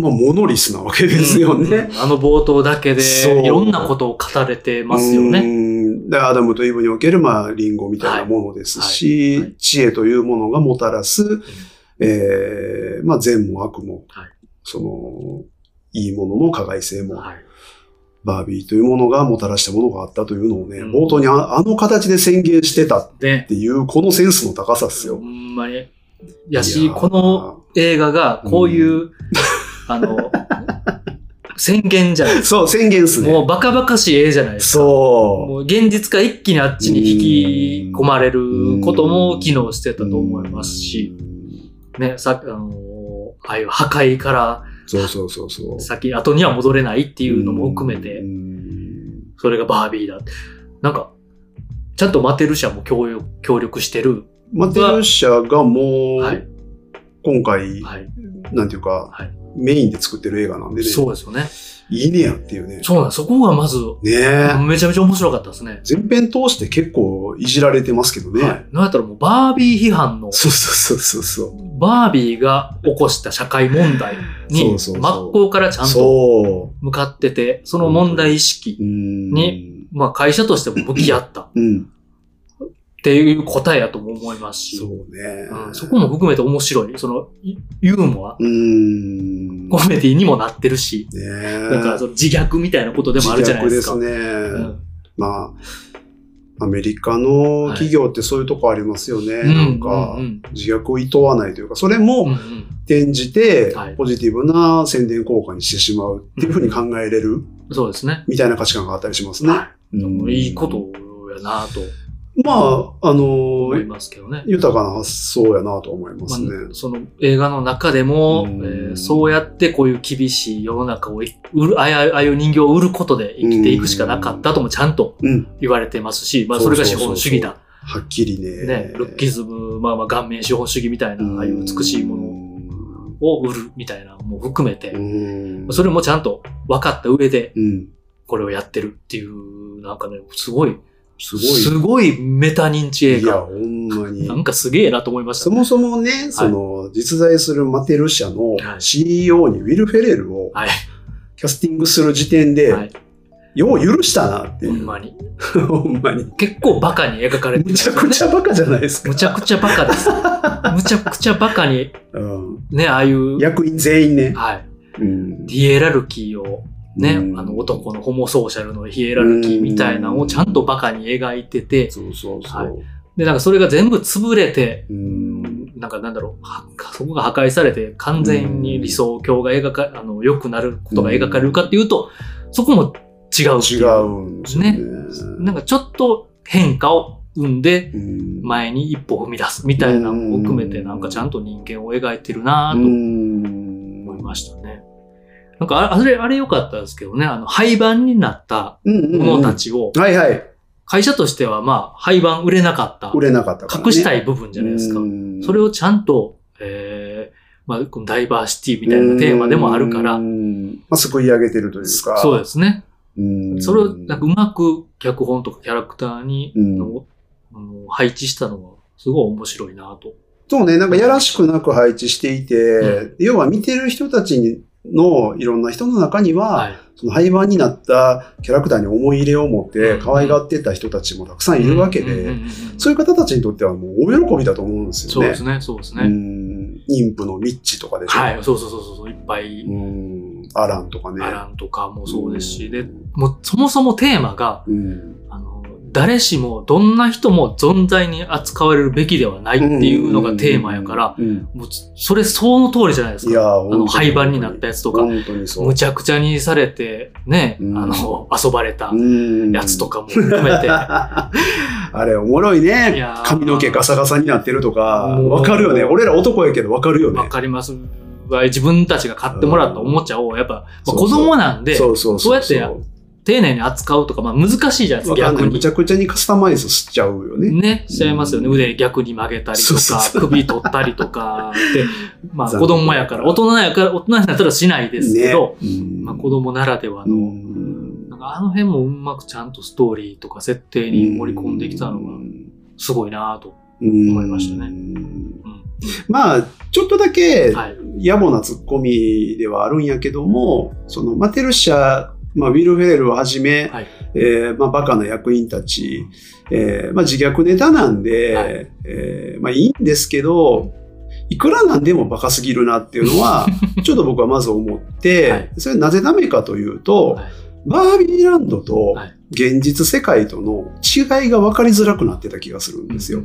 まあ、モノリスなわけですよね。うんあの冒頭だけでいろんなことを語れてますようね。んでアダムとイブにおける、まあ、リンゴみたいなものですし、はいはい知恵というものがもたらす、えーまあ、善も悪も、はいその、いいものも加害性も、はい。バービーというものがもたらしたものがあったというのをね、うん冒頭にああの形で宣言してたっで、ていう、このセンスの高さっすほよ。んまに。やいし、この映画がこういう、あの、宣言じゃないですそう、宣言っすか。ね。もうバカバカしい絵じゃないですか。そもう現実から一気にあっちに引き込まれることも機能してたと思いますし、ね、さあの、ああいう破壊からそうそうそうそう。先、後には戻れないっていうのも含めうて、んそれがバービーだ。なんか、ちゃんとマテル社も協力協力してる。マテル社がもう、はい。今回、はい。なんていうか、はいメインで作ってる映画なんでね、そうですよね。いいねやっていうね。そうなんそこがまず、ねえ。めちゃめちゃ面白かったですね。前編通して結構いじられてますけどね。はい。なんやったらもうバービー批判の、そうそうそうそうそう。バービーが起こした社会問題に真っ向からちゃんとそ向かってて、その問題意識。にまあ会社としても向き合ったっうん。ていう答えやとも思いますし、そうね。うんそこも含めて面白い。その、いユーモア、うん。コメディにもなってるし、ねなんかその自虐みたいなことでもあるじゃないですか。自虐ですね。うんまあ、アメリカの企業ってそういうとこありますよね。なんかう、ん自虐を厭わないというか、それも転じてはい、ポジティブな宣伝効果にしてしまうっていうふうに考えれるそうですね。みたいな価値観があったりしますね。はいうんいいことやなとまあ、あの思いますけどね。豊かな発想やなと思いまますね。あ、その映画の中でも、うんえーそうやってこういう厳しい世の中をい売るああいうああいう人形を売ることで生きていくしかなかったともちゃんとうん。言われてますし、まあそれが資本主義だ。はっきりね。ね、ルッキズム、まあまあ顔面資本主義みたいな、ああいう美しいものを売るみたいなのも含めて、うん。それもちゃんと分かった上でうん。これをやってるっていう、なんかね、すごい、すごい。すごいメタ認知映いや、画。ほんまに。なんかすげえなと思いましたね。そもそもね、その、実在するマテル社のはい CEO にウィル・フェレルをはい。キャスティングする時点で、はい。よう許したなっていう。ほんまに。ほんまに。結構バカに描かれてるむちゃくちゃバカじゃないですか。むちゃくちゃバカです。むちゃくちゃバカに、うん。ね、ああいう、役員全員ね。はい。うん。ヒエラルキーを、ね、うんあの男のホモソーシャルのヒエラルキーみたいなのをちゃんとバカに描いてて、そうそうそ。はいうで、なんかそれが全部潰れて、うん。なんかなんだろう、はそこが破壊されて完全に理想郷が描か、あの、良くなることが描かれるかっていうと、そこも違う違いう。うんですよね。なんかちょっと変化を生んで、うん、前に一歩踏み出すみたいなのも含めて、うんなんかちゃんと人間を描いてるなとん思いましたね。なんかああれ、あれ良かったですけどね、あの、廃盤になったものたちを、はいはい。会社としてはまあ、廃盤売れなかった、売れなかったね。隠したい部分じゃないですか。うんそれをちゃんと、えー、まあ、このダイバーシティみたいなテーマでもあるからう、んまあ、すくい上げてるというか。そうですね。うんそれをなんかうまく脚本とかキャラクターに、うんのあの配置したのがすごい面白いなと。そうね、なんかやらしくなく配置していて、う要は見てる人たちにのいろんな人の中には、はい。その廃盤になったキャラクターに思い入れを持ってうん可愛がってた人たちもたくさんいるわけで、そういう方たちにとってはもう大喜びだと思うんですよね。そうですね、そうですね。うん妊婦のミッチとかでしょ。はい、そうそうそうそう、いっぱい、うんアランとかね。アランとかもそうですし、うんで、もうそもそもテーマが、うん誰しも、どんな人も存在に扱われるべきではないっていうのがテーマやから、うんもうそれその通りじゃないですか。いや、あの、廃盤になったやつとか。むちゃくちゃにされて、ね、うん。あの、遊ばれたうん。やつとかも含めて、あれ、おもろいいね髪の毛ガサガサになってるとか、わかるよね。俺ら男やけどわかるよね。わ。かります。自分たちが買ってもらったおもちゃを、やっぱ、子供なんで、そうそうそうやってや丁寧に扱うとか、まあ難しいじゃないですか、逆にむち。ゃくちゃにカスタマイズしちゃうよね。ね、しちゃいますよね。うん腕逆に曲げたりとか、首取ったりとかって、まあ残子念供やから、大人やから、大人になったらしないですけど、ねうんまあ子供ならではうの、んなんかあの辺もうまくちゃんとストーリーとか設定に盛り込んできたのが、すごいなぁと思いましたね。うんまあ、ちょっとだけはい。野暮なツッコミではあるんやけども、そのマテルシャ、まあ、ウィル・フェールをはじめ、はい。えーまあ、バカな役員たち、えーまあ、自虐ネタなんで、はい。えーまあ、いいんですけど、いくらなんでもバカすぎるなっていうのは、ちょっと僕はまず思って、はい。それなぜダメかというと、はい。バービーランドとはい。現実世界との違いが分かりづらくなってた気がするんですよ。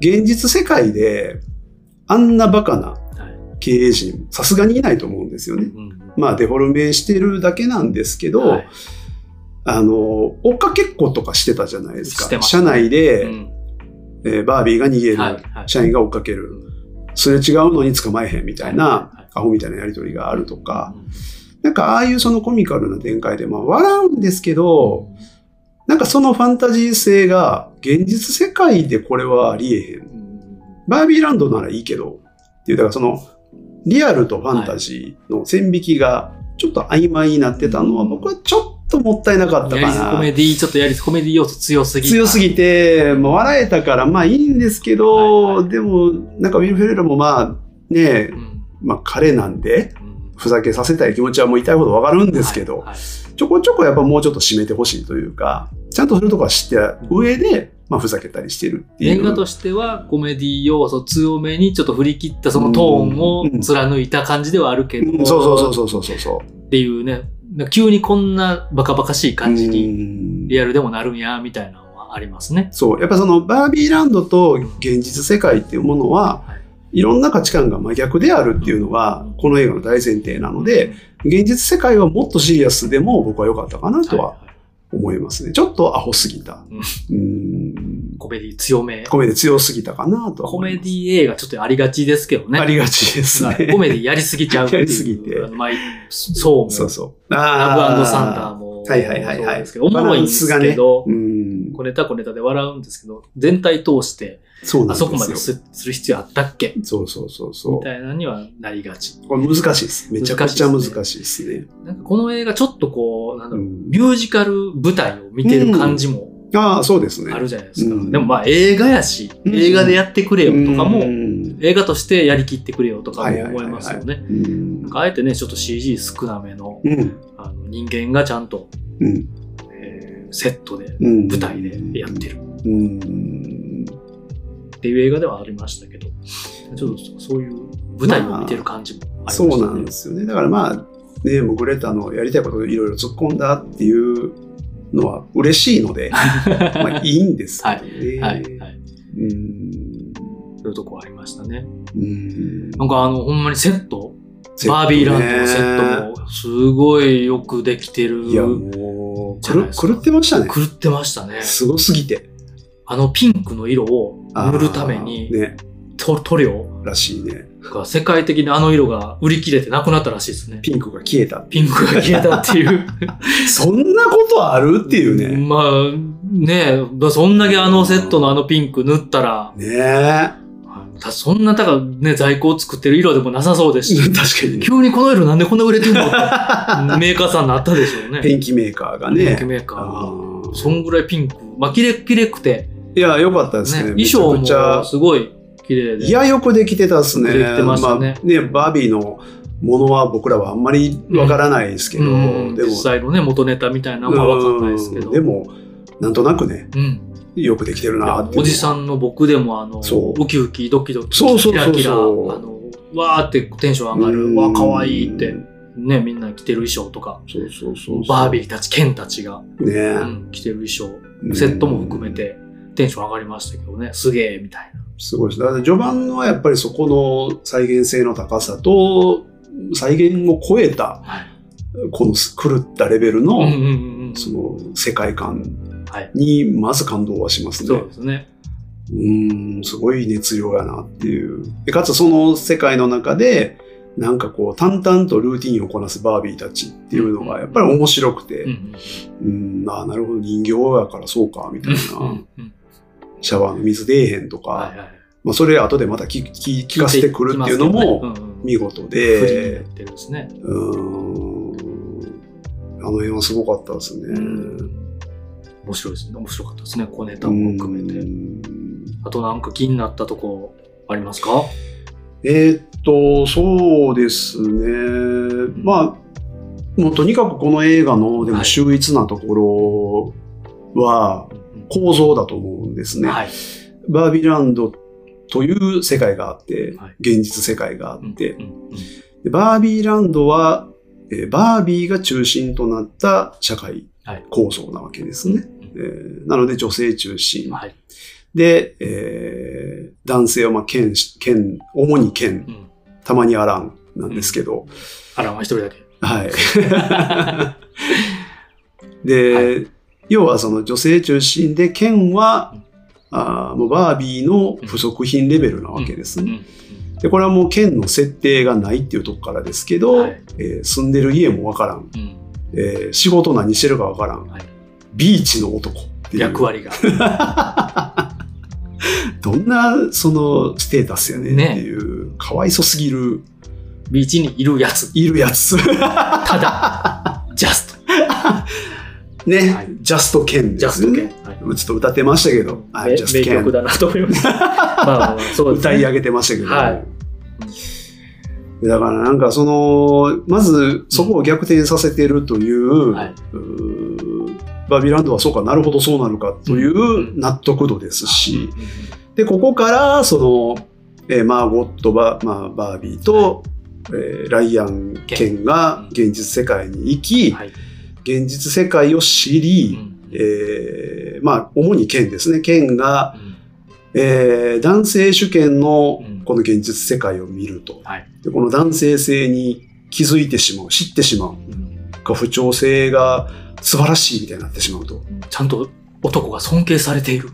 現実世界で、あんなバカなはい経営陣、さすがにいないと思うんですよね。うんまあ、デフォルメしてるだけなんですけど、はい。あの、追っかけっことかしてたじゃないですか。してました社内で、うん。えーバービーが逃げる、はいはい。社員が追っかける、すれ違うのに捕まえへんみたいな、アホみたいなやりとりがあるとか、うん。なんかああいうそのコミカルな展開で、まあ笑うんですけど、なんかそのファンタジー性が現実世界でこれはありえへん。バービーランドならいいけど、っていう、だからその、リアルとファンタジーの線引きがちょっと曖昧になってたのは、僕はちょっともったいなかったやりかな。コメディ、ちょっとやり、コメディ要素強すぎた。強すぎて、まあ、笑えたから、まあいいんですけど、はいはい。でも、なんかウィル・フェレラもまあ、ねう、ん。まあ彼なんで、うん。ふざけさせたい気持ちはもう痛いほどわかるんですけど、はいはい。ちょこちょこやっぱもうちょっと締めてほしいというか、ちゃんとするとこは知って上で、まあふざけたりしてるっていう。映画としてはコメディ要素強めにちょっと振り切ったそのトーンを貫いた感じではあるけど、うんそうそうそうそうそうそう。っていうね、急にこんなバカバカしい感じににリアルでもなるんや、みたいなのはありますね。そう。やっぱそのバービーランドと現実世界っていうものは、はいいろんな価値観が真逆であるっていうのが、この映画の大前提なので、現実世界はもっとシリアスでも僕は良かったかなとは思いますね。ちょっとアホすぎた。うんうん。コメディ強め。コメディ強すぎたかなとはコメ。ディ映画ちょっとありがちですけどね。ありがちですね。コメディやりすぎちゃうっていう。やりすぎてそうも。そうそう。ラブサンダーー。も。はいはいはいはいそうですけど、おもろいんですけど、うん。小ネタ小ネタで笑うんですけど、全体通して、そうなんですよ。あそこまですする必要あったっけ？そうそうそうそみたいなのにはなりがち。う。これ難しいです。めちゃくちゃ難しいですね。なんかこの映画ちょっとこう、なんだろう、うんミュージカル舞台を見てる感じもああ、そうですね。あるじゃないですか。うんでもまあ映画やし、うん映画でやってくれよとかも、うん映画としてやりきってくれよとかも思いますよね。うんなんかあえてね、ちょっと CG 少なめのうん。あの人間がちゃんと、うん。えーセットで、うん舞台でやってるうん。っていう映画ではありましたけど、ちょっとそういう舞台を見てる感じもありましたね。そうなんですよね。だからまあ、ね、もうグレタのやりたいことをいろいろ突っ込んだっていうのは嬉しいので、まあいいんですけどね。はい、はい。うん。そういうとこありましたね。うん。なんかあの、ほんまにセット、バービーランドのセットも、すごいよくできてる。いや、もう、狂ってましたね。狂ってましたね。すごすぎて。あのピンクの色を塗るためにね、と塗料？らしいね。が世界的にあの色が売り切れてなくなったらしいですね。ピンクが消えた。ピンクが消えたっていう。そんなことあるっていうね。まあ、ねえ、そんだけあのセットのあのピンク塗ったら、ねえ。たそんな、だからね、在庫を作ってる色でもなさそうですし、確かにね。急にこの色なんでこんな売れてんのって メーカーさんになったでしょうね。ペンキメーカーがねペンキ。メーカーそんぐらいピンク。まあ、キレッキレくて、いや、よかったですね、ね。衣装もすごい綺麗で。いや、よくできてたっすね。できてましたね。あ、ね、バービーのものは僕らはあんまりわからないですけど、うん。でも。実、際のね、元ネタみたいなのはわかんないですけど。うん。でも、なんとなくね、うん。よくできてるなっておじさんの僕でもあの、ウキウキ、ドキドキ、そうそうそうそう。キラキラ、あの、わーってテンション上がる、わー、かわいいって、ね、みんな着てる衣装とか、そうそうそう。バービーたち、ケンたちが、ね。うん、着てる衣装、セットも含めて、テンション上がりましたけどね、すげえ、みたいな。すごいです。だから序盤はやっぱりそこの再現性の高さと、再現を超えた、はい。この狂ったレベルの。その世界観はい。にまず感動はしますね。そうですね。うーん、すごい熱量やなっていう。でかつその世界の中で、なんかこう、淡々とルーティンをこなすバービーたちっていうのが、やっぱり面白くて、うんうん、ああ、なるほど、人形やからそうか、みたいな。うんシャワーの水出えへんとか、はいはい。まあ、それ後でまた聞聞聞かせてくるっていうのも見事であの辺はすごかったですね。面白いですね。面白かったですね。小ネタも含めて。うんあとなんか気になったとこありますか？えーっと、そうですね。まあ、もうとにかくこの映画のでもはい秀逸なところは構造だと思うんですね。はい。バービーランドという世界があってはい、現実世界があって、うんうんでバービーランドは、えーバービーが中心となった社会はい構造なわけですね。うんえーなので女性中心。はい。で、えー男性はまあ剣し、剣、主に剣、うん。たまにアランなんですけど、あら、まあ一人だけ。はい。で、は要はその女性中心で、剣はうん、あーもうバービーの不足品レベルなわけですね。うん。で、これはもう剣の設定がないっていうとこからですけど、はいえー住んでる家もわからん、うん。えー仕事何してるかわからん、はいビーチの男っていう。役割が。どんなそのステータスやねんっていう、かわいそすぎる、ビーチにいるやつ。いるやつ。ただ、ジャスト。ね、はい。ジャスト剣ジャストですよね。系。はい。ちょっと歌ってましたけど、名ジャスト剣名曲だなと思います。ま あまあまあ、そうですね。歌い上げてましたけど、はい。だからなんかその、まずそこを逆転させてるという、はい。バービーランドはそうかなるほどそうなるかという納得度ですし、で、ここからその、えーマーゴットバ、まあ、バービーと、えーライアン・ケンが現実世界に行き、はい。現実世界を知うり、んえーまあ、主にケンですね。ケンが、うんえー男性主権のうんこの現実世界を見ると。はい。でこの男性性に気づいてしまう、知ってしまう。うんか不調性が素晴らしいみたいになってしまうと。ちゃんと男が尊敬されている。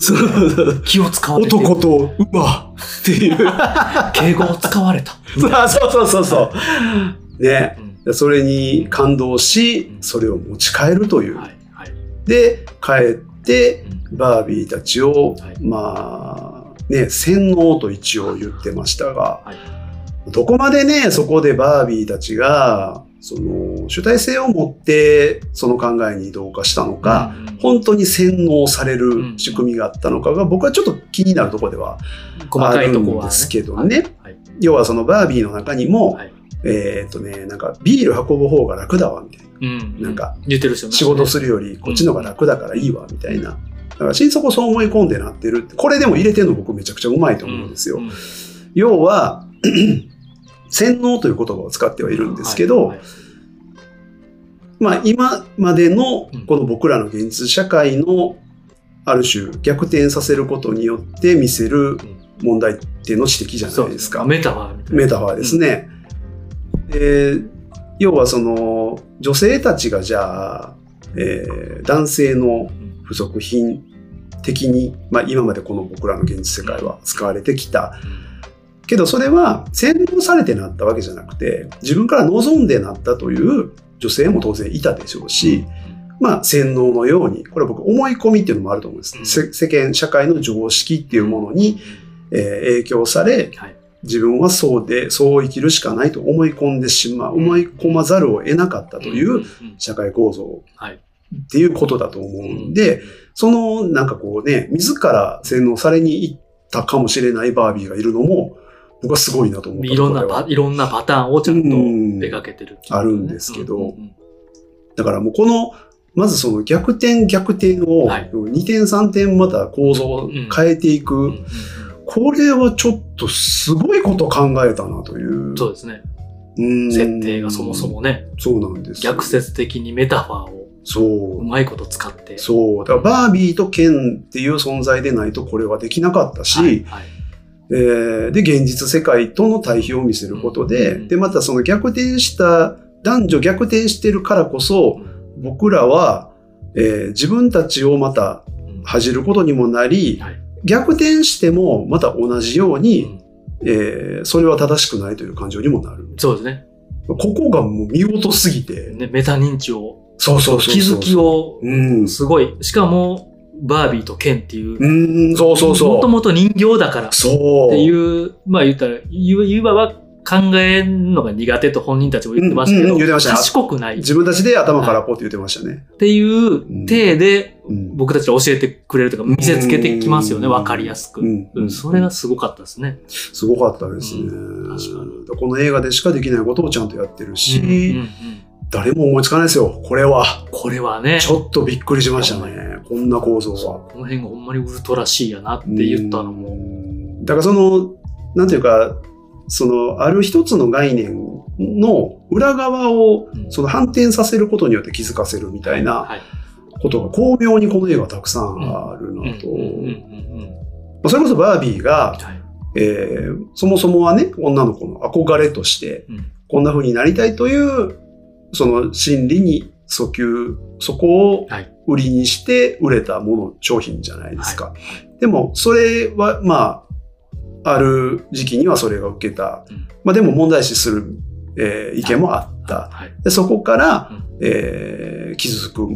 気を使われている。男と馬っていう。敬語を使われた。あ そうそうそうそう。ね。うんそれに感動し、それを持ち帰るという。はい。はい。で、帰って、うんバービーたちを、はいまあ、ね、洗脳と一応言ってましたが、はいどこまでね、そこでバービーたちが、その、主体性を持って、その考えに同化したのか、うん本当に洗脳されうるん仕組みがあったのかが、僕はちょっと気になるところでは。あるんですけどねはい。要はそのバービーの中にも、はいえーっとね、なんかビール運ぶ方が楽だわ、みたいな。うん。なんか、言ってる仕ね事するよりこっちの方が楽だからいいわ、みたいな。だから心底そう思い込んでなってる。これでも入れてるの僕めちゃくちゃうまいと思うんですよ。うん要は、洗脳という言葉を使ってはいるんですけど、はいはいまあ今までのうんこの僕らの現実社会のある種逆転させることによって見せる問題っていうの指摘じゃないですか。メタファーみたいな。メタファーですね。で要はその女性たちがじゃあ、えー男性のうん不足品的に、まあ、今までこの僕らの現実世界は使われてきた。けどそれは洗脳されてなったわけじゃなくて自分から望んでなったという女性も当然いたでしょうし、まあ洗脳のように、これは僕思い込みっていうのもあると思うんです。世間、社会の常識っていうものに、えー影響され、はい自分はそうで、そう生きるしかないと思い込んでしまう、思い込まざるを得なかったという社会構造。はい。っていうことだと思うんで、そのなんかこうね、自ら洗脳されに行ったかもしれないバービーがいるのも、僕はすごいなと思ったいろんないろんなパターンをちゃんとうん。描けてるね。あるんですけど。だからもうこの、まずその逆転逆転をはい。2点3点また構造を変えていく、うんうんうんこれはちょっとすごいこと考えたなという。そうですね。うん設定がそもそもね、そうなんですよ。逆説的にメタファーをそうう。まいこと使って。そう。だからバービーとケンっていう存在でないとこれはできなかったし、はいはいえーで、現実世界との対比を見せることで、うんで、またその逆転した、男女逆転してるからこそ、僕らは、えー自分たちをまたうん恥じることにもなり、はい逆転してもまた同じよううに、んえーそれは正しくないという感情にもなる。そうですねここがもう見事すぎて。ね。メタ認知を、そうそうそう気。づきを、うん。すごい。しかも、バービーとケンっていう、うん、そうそうそう。もともと人形だからっそう。ていう、まあ言ったら、いわば考えるのが苦手と本人たちも言ってましたけど、うんうん賢くないっ自分たちで頭からポって言ってましたね。ていう体でうん僕たちは教えてくれるとか見せつけてきますよね、うんわかりやすく。うんうんそれがすごかったですね。すごかったですね。う確かこの映画でしかできないことをちゃんとやってるし、うんうんうん誰も思いつかないですよ。これは。これはね、ちょっとびっくりしましたね。こんな構造は。この辺がほんまにウルトラ C やなって言ったのも。うんだからその、なんていうか、その、ある一つの概念の裏側を、うん。その反転させることによって気づかせるみたいなはい。ことが巧妙にこの映画はたくさんあるなと。それこそバービーが、はい。えーそもそもはね、女の子の憧れとして、うん。こんな風になりたいという、その心理に訴求、そこをはい。売りにして売れたもの、商品じゃないですか。はい。でも、それは、まあ、ある時期にはそれが受けた。うん。まあでも問題視する、えー意見もあった。はい。でそこから、うん。えー傷つく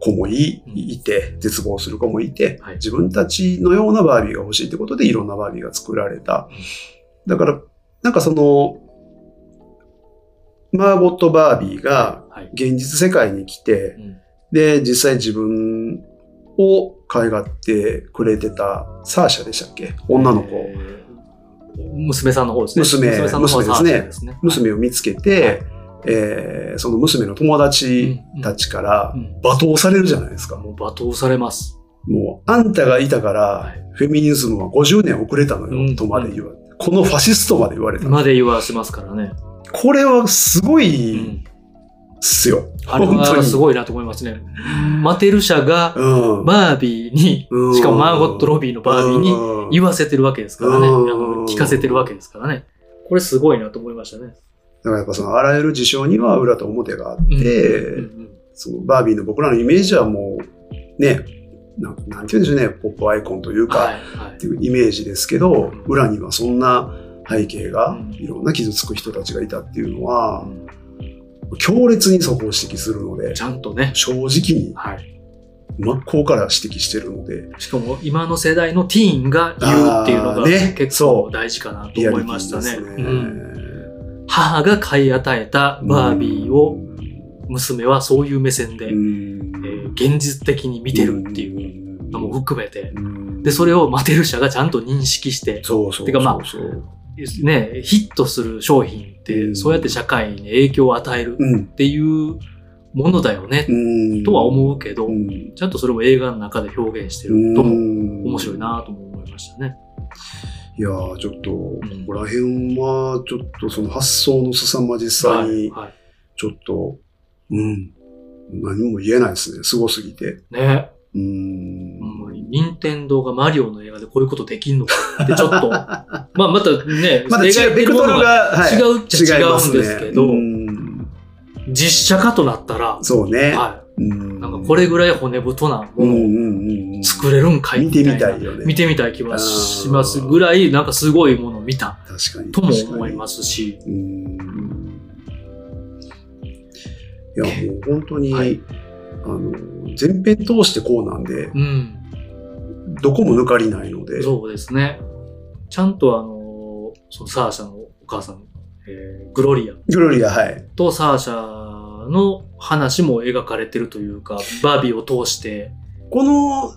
子もいうん。いて、絶望する子もいて、はい。自分たちのようなバービーが欲しいってことでいろんなバービーが作られた。だから、なんかその、マーゴット・バービーがはい。現実世界に来て、うん。で、実際自分を可愛がってくれてたサーシャでしたっけ？女の子、えー娘さんの方ですね。娘さんですね。娘を見つけて、えーその娘の友達たちからうん罵倒されるじゃないですか。もう罵倒されます。もう、あんたがいたからはい、フェミニズムは50年遅れたのよ、うんとまで言われて。このファシストまで言われた。まで言わせますからね。これはすごういすよ。あれはすごいなと思いますね。マテル社がうん。バービーに、うんしかもマーゴット・ロビーのバービーにうん言わせてるわけですからね。うん聞かせてるわけですからね。これすごいなと思いましたね。だからやっぱそのあらゆる事象には裏と表があって、そのバービーの僕らのイメージはもう、ね、なんなんて言うんでしょうね、ポップアイコンというか、はいはいっていうイメージですけど、うん裏にはそんな背景がうんいろんな傷つく人たちがいたっていうのはう、ん強烈にそこを指摘するので、ちゃんとね。正直にはい。真っ向から指摘してるので、しかも今の世代のティーンが言うっていうのがね。結構大事かなと思いましたね。ね。うん。母が買い与えたバービーを娘はそういう目線で、うん。えー現実的に見てるっていうのも含めて、うん。で、それをマテル社がちゃんと認識して、そうそうてかまあそうそうね、ヒットする商品そうやって社会に影響を与えるうんっていうものだよね、うんとは思うけど、うんちゃんとそれを映画の中で表現してるとも面白いなとも思いましたね。いやーちょっと、こんこら辺は、ちょっとその発想の凄まじさに、はい。ちょっと、うん、何も言えないですね。すごすぎて。ね。うーん。任天堂がマリオの映画でこういうことできんのかってちょっと、まあまたね、まだ違う、ベクトルが、はい、違うっちゃ違うんですけど実写化となったら、そうね。はうんい。なんかこれぐらい骨太なものを作れるんかい？見てみなたいよね。見てみたい気はしますぐらい、なんかすごいものを見た確かに。。とも思いますすし、うん。いや、もう本当に、はいあの、前編通してこうなんで、うん。どこも抜かりないので、そうですね。ちゃんとあの、そのサーシャのお母さん、えーグロリアグロリア、はい。とサーシャの話も描かれてるというか、バービーを通して、この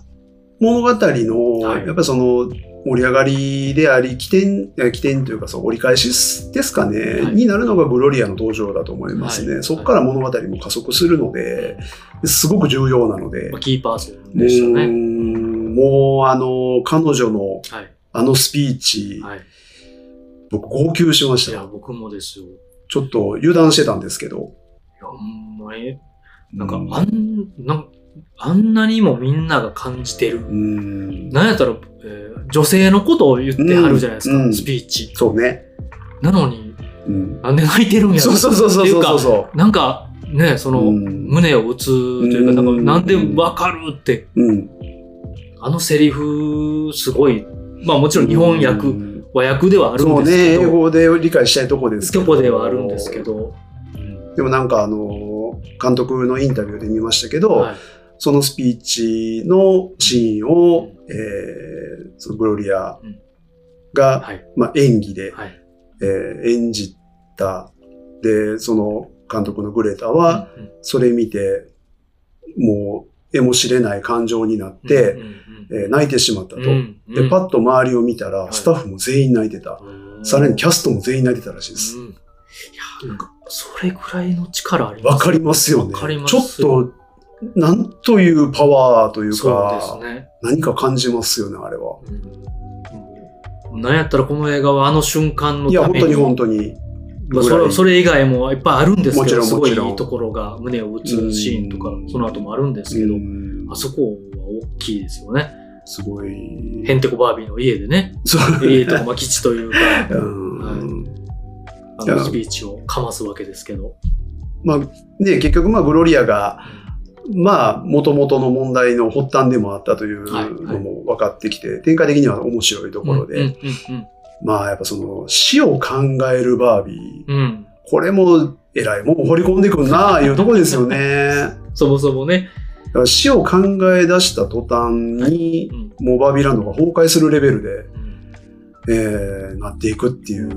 物語の、はいやっぱりその盛り上がりであり、起点、起点というかそう折り返しですかね、はいになるのがグロリアの登場だと思いますね。はいそこから物語も加速するので、すごく重要なので、まあキーパーソンでしたね。んもうあの、彼女のはい。あのスピーチ、はい。僕号泣しました。いや、僕もですよ。いちょっと油断してたんですけど。や、ほんまに、なんかう、あん、なんあんなにもみんなが感じてる。うんなんやったら、えー女性のことを言ってはるじゃないですか、うんスピーチ。そうね。なのに、うんなんで泣いてるんやろそうそうそうそうそうなんか、ね、その、うん胸を打つというか、なんうんか、なんでわかるって、う。うん。あのセリフ、すごい、まあもちろん日本訳、うん和訳ではあるんですけど、英語で理解したいとこですけど。とこではあるんですけど、でもなんかあの、監督のインタビューで見ましたけど、はいそのスピーチのシーンを、えー、そのグロリアが、はい。まあ、演技で、はい。えー演じた。で、その監督のグレタは、それ見て、もう、えもしれない感情になって、うんうんえー泣いてしまったと。うんうんで、パッと周りを見たら、いスタッフも全員泣いてた。うんさらにキャストも全員泣いてたらしいです。うんいや、なんか、それぐらいの力ありますわかりますよね。ちょっと、なんというパワーというか、ね。何か感じますよね、あれは。うん。なんやったらこの映画はあの瞬間のいや、ために。本当に本当に。まあ、それそれ以外もいっぱいあるんですもちろんけど、すごいいいところが胸を打つシーンとかう、ん。その後もあるんですけどう、ん。あそこは大きいですよね。すごい。ヘンテコバービーの家でね、そう。家とかまあ基地というか、うん。あい。や。のスピーチをかますわけですけど。まあね、結局まあグロリアが、まあ元々の問題の発端でもあったというはいのも分かってきて、展開的には面白いところで、まあやっぱその死を考えるバービー、これも偉いもん掘り込んでくんなあいうとこですよね。そもそもね、だから死を考え出した途端にう、んもうバービーランドが崩壊するレベルで、うん。えーなっていくっていう、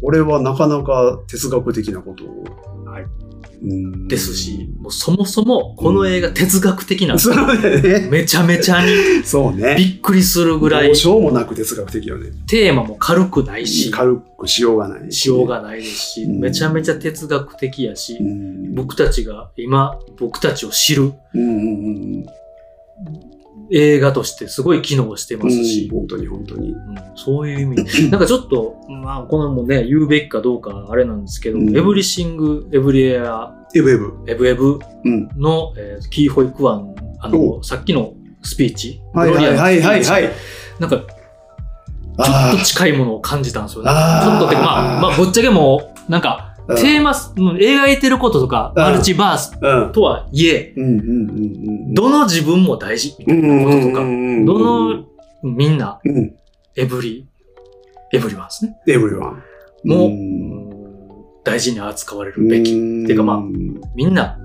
これはなかなか哲学的なことを。ですし、もうそもそもこの映画哲学的なんですよ。めちゃめちゃに。そうね。びっくりするぐらい。どうしようもなく哲学的よね。テーマも軽くないし、軽くしようがないし。ようがないですし、うん。めちゃめちゃ哲学的やしう、ん。僕たちが今、僕たちを知る。うんうんうん映画としてすごい機能してうん。ますし、本当に本当に。うんそういう意味。なんかちょっと、まあ、このもね、言うべきかどうかあれなんですけど、うんエブリシング、エブリエア、エブエブ。エブエブうん。の、えーキーホイクワン、あの、さっきのスピーチ、はいはいはいはいはい。なんか、ちょあっと近いものを感じたんですよね。ちょっとってか、まあ、まあ、ぶっちゃけもう、なんか、あテーマ、うん描いてることとか、うんマルチバースうん。とはいえ。どの自分も大事みたいなこととか、どのみんな、うん。エブリ、エブリワンですね。エブリワン。も大事に扱われるべき。うんてかまあみんな、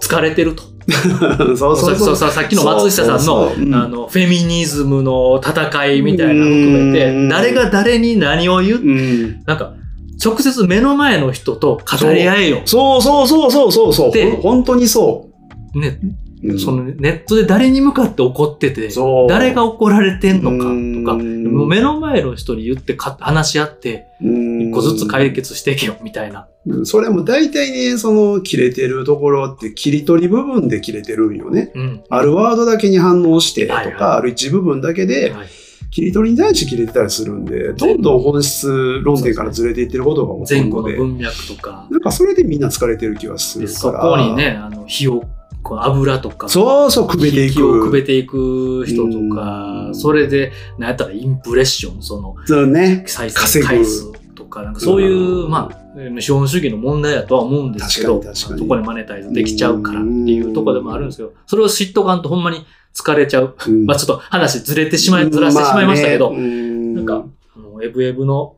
疲れてると。そうそうそう。ささっきの松下さんの、あの、フェミニズムの戦いみたいなの含めうんて、誰が誰に何を言う、うん。なんか、直接目の前の人と語り合えよ。そうそうそうそうそうそう。で本当にそね、う。うんそのネットで誰に向かって怒ってて、誰が怒られてんのかとか、うんもう目の前の人に言ってか話し合って、一一個ずつ解決していけよ、みたいな。それも大体ね、その切れてるところって切り取り部分で切れてるんよね。うん。あるワードだけに反応してとか、はいはいある一部分だけではい切り取りに対して切れてたりするんで、どんどん本質論点からずれていってることがほと前後んどで、の文脈とか、なんかそれでみんな疲れてる気がすでるから。そこにね、あの、火を、この油とか、そうそう、くべていく。火をくべていく人とかう、ん。それで、なんやったらインプレッション、その、そうね。再生回数とか、なんかそういうう、ん。まあ、資本主義の問題だとは思うんですけど、どこでマネタイズできちゃうからっていうところでもあるんですけど、それを知っとかんとほんまに疲れちゃう。うん。まあちょっと話ずれてしまい、ずらしてしまいましたけど、まあね。うん。なんか、あの、エブエブの、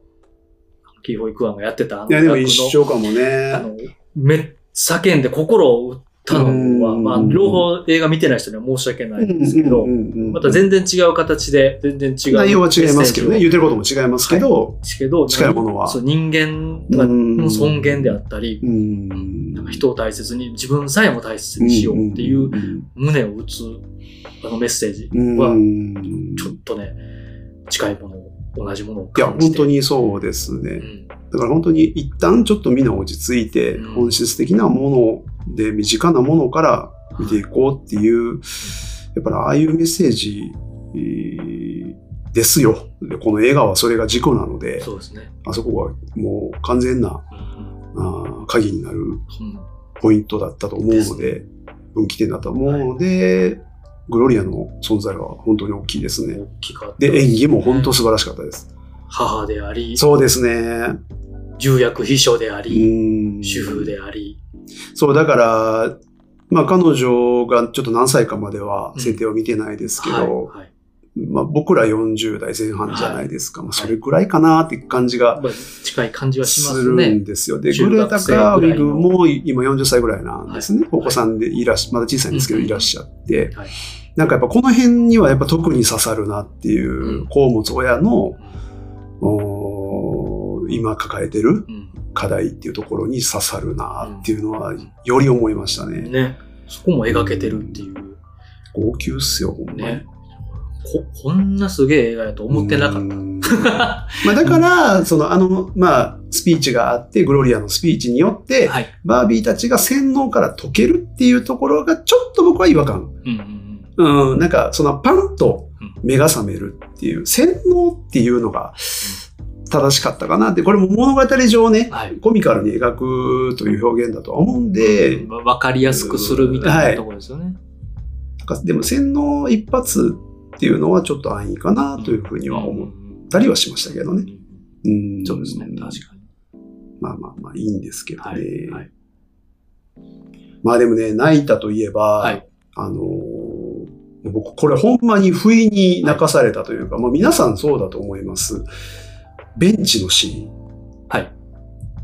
キーホイクワンがやってたあの。いや、でも一緒かもあね。の、めっ叫んで心を打ったのは、うんまあ、両方映画見てない人には申し訳ないんですけど、また全然違う形で、全然違う。内容は違いますけどね。言うってることも違いますけど。けど、近いものはそう人間の尊厳であったり、うんなんか人を大切に、自分さえも大切にしようっていう胸を打つあのメッセージは、うんちょっとね、近いものを、同じものをいや、感じて。本当にそうですね。うん。だから本当に一旦ちょっとみんな落ち着いて、うん本質的なもので身近なものから見ていこうっていう、やっぱりああいうメッセージえーですよ。でこの映画はそれが軸なので、そうですね。あそこはもう完全なうんあー鍵になるうんポイントだったと思うので、分岐点だと思うので、グロリアの存在は本当に大きいですね。で、す演技も本当素晴らしかったです。母であり、そうですね。重役秘書であうり、ん主婦であり、そう、だから、まあ彼女がちょっと何歳かまでは設定を見てないですけど、はいはい。まあ僕ら40代前半じゃないですか。まあそれぐらいかなっていう感じがまあ近い感じはしますするねん。ですよ。で、中グレタ・カーウィグも今40歳ぐらいなんですね。はい。お子さんでいらっしゃ、まだ小さいんですけどうんいらっしゃって、はい。なんかやっぱこの辺にはやっぱ特に刺さるなっていう、うん。子を持つ親の、今抱えてるうん。課題っていうところに刺さるなっていうのは、より思いましたね。ね。そこも描けてるっていう。号泣っすよ、ほんまに。ね。こ、こんなすげえ映画やと思ってなかっうんまあだから、そのあの、まあ、スピーチがあって、グロリアのスピーチによって、た。はい。バービーたちが洗脳から解けるっていうところが、ちょっと僕は違和感。うんうんうん。うん、なんか、そのパンと目が覚めるっていう、洗脳っていうのが正しかったかなって、これも物語上ね、はい。コミカルに描くという表現だとは思うんで、うんわかりやすくするみたいなところですよね。なんかでも洗脳一発っていうのはちょっと安易かなというふうには思ったりはしましたけどね。うんそうですね。確かに。まあまあまあいいんですけどね。はい。はい。まあでもね、泣いたといえば、はいあのー僕これほんまに不意に泣かされたというか、まあ皆さんそうだと思います。ベンチのシーン。はい。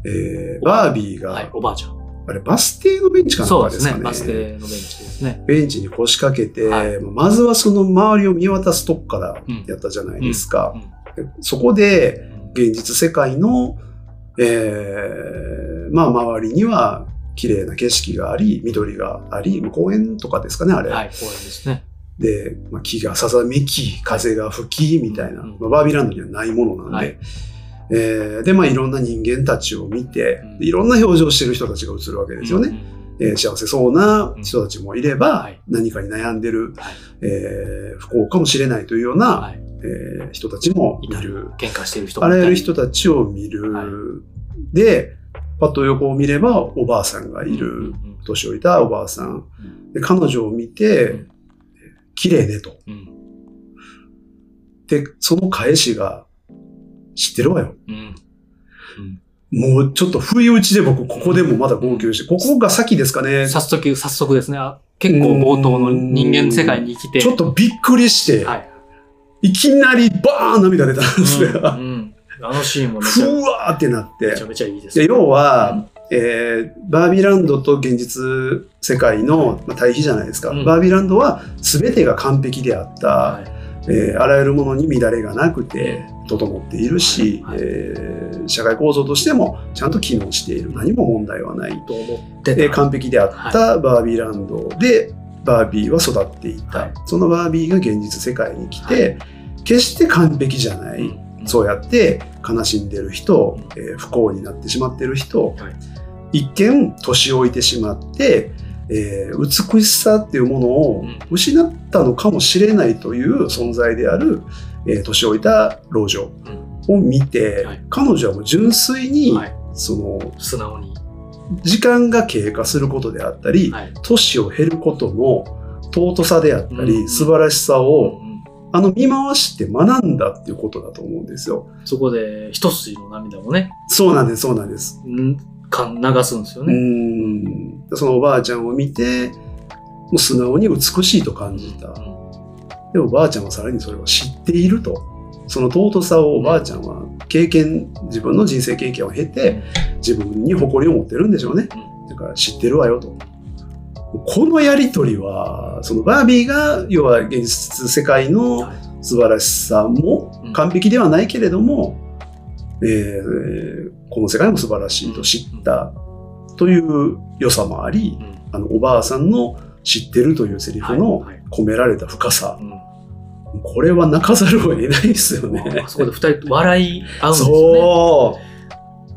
えー、バービーが、はい。おばあちゃん。あれバス停のベンチかなんそうですね。バス停のベンチですね。ベンチに腰掛けて、はいまずはその周りを見渡すとこからうんやったじゃないですか。うんでそこで、現実世界の、えー、まあ周りには綺麗な景色があり、緑があり、公園とかですかね、あれ。はい。公園ですね。で、まあ、木がさざめき、風が吹き、みたいな、うんまあ、バービーランドにはないものなんで、はい。えーで、まあいろんな人間たちを見ていろんな表情してる人たちが映るわけですよね。えー幸せそうな人たちもいれば、はい。何かに悩んでる、はい。えー不幸かもしれないというような、はい。えー人たちも見いた。る。喧嘩してる人もあらゆる人たちを見る。はい。で、パッと横を見ればおばあさんがいうんる。うん。年老いたおばあさん。うん。で彼女を見て、うん綺麗ねと。うんで、その返しが、知ってるわよ。うんもうちょっと不意打ちで僕、ここでもまだ号泣して、ここが先ですかね。早速、早速ですね。あ結構冒頭の人間世界に生きて。ちょっとびっくりして、はい。いきなりバーン涙出たんですね。うんうんあのシーンもめちゃふわーってなってめちゃ。めちゃいいですで要は、うんえーバービーランドと現実世界の、まあ、対比じゃないですか、うん。バービーランドは全てが完璧であった、はい。えーあらゆるものに乱れがなくて整っているし、はい。はい。えー社会構造としてもちゃんと機能している。何も問題はない、と思ってた。えー完璧であったバービーランドでバービーは育っていた、はい。そのバービーが現実世界に来て、決して完璧じゃない、うん。そうやって悲しんでる人、えー不幸になってしまってる人、はい一見年老いてしまって、えー美しさっていうものをうん失ったのかもしれないという存在である、えー年老いた老女うんを見て、はい彼女はもう純粋に、はいその素直に。時間が経過することであったり、はい。年を経ることの尊さであったり、うん素晴らしさを、うんあの見回して学んだっていうことだと思うんですよ。そこで一筋の涙もね、そうなんです、そうなんです。んか流すんですようね。ん。そのおばあちゃんを見て、もう素直に美しいと感じた。うんでもおばあちゃんはさらにそれを知っていると。その尊さをおばあちゃんは経験、自分の人生経験を経て、自分に誇りを持ってるんでしょうね。だから知ってるわよと。このやりとりは、そのバービーが、要は現実世界のはい素晴らしさもうん完璧ではないけれども、えーこの世界も素晴らしいと知ったという良さもあり、うんあのおばあさんの知ってるというセリフの込められた深さ、うんこれは泣かざるを得ないですよね。あそこで二人笑い合うんですよね。そ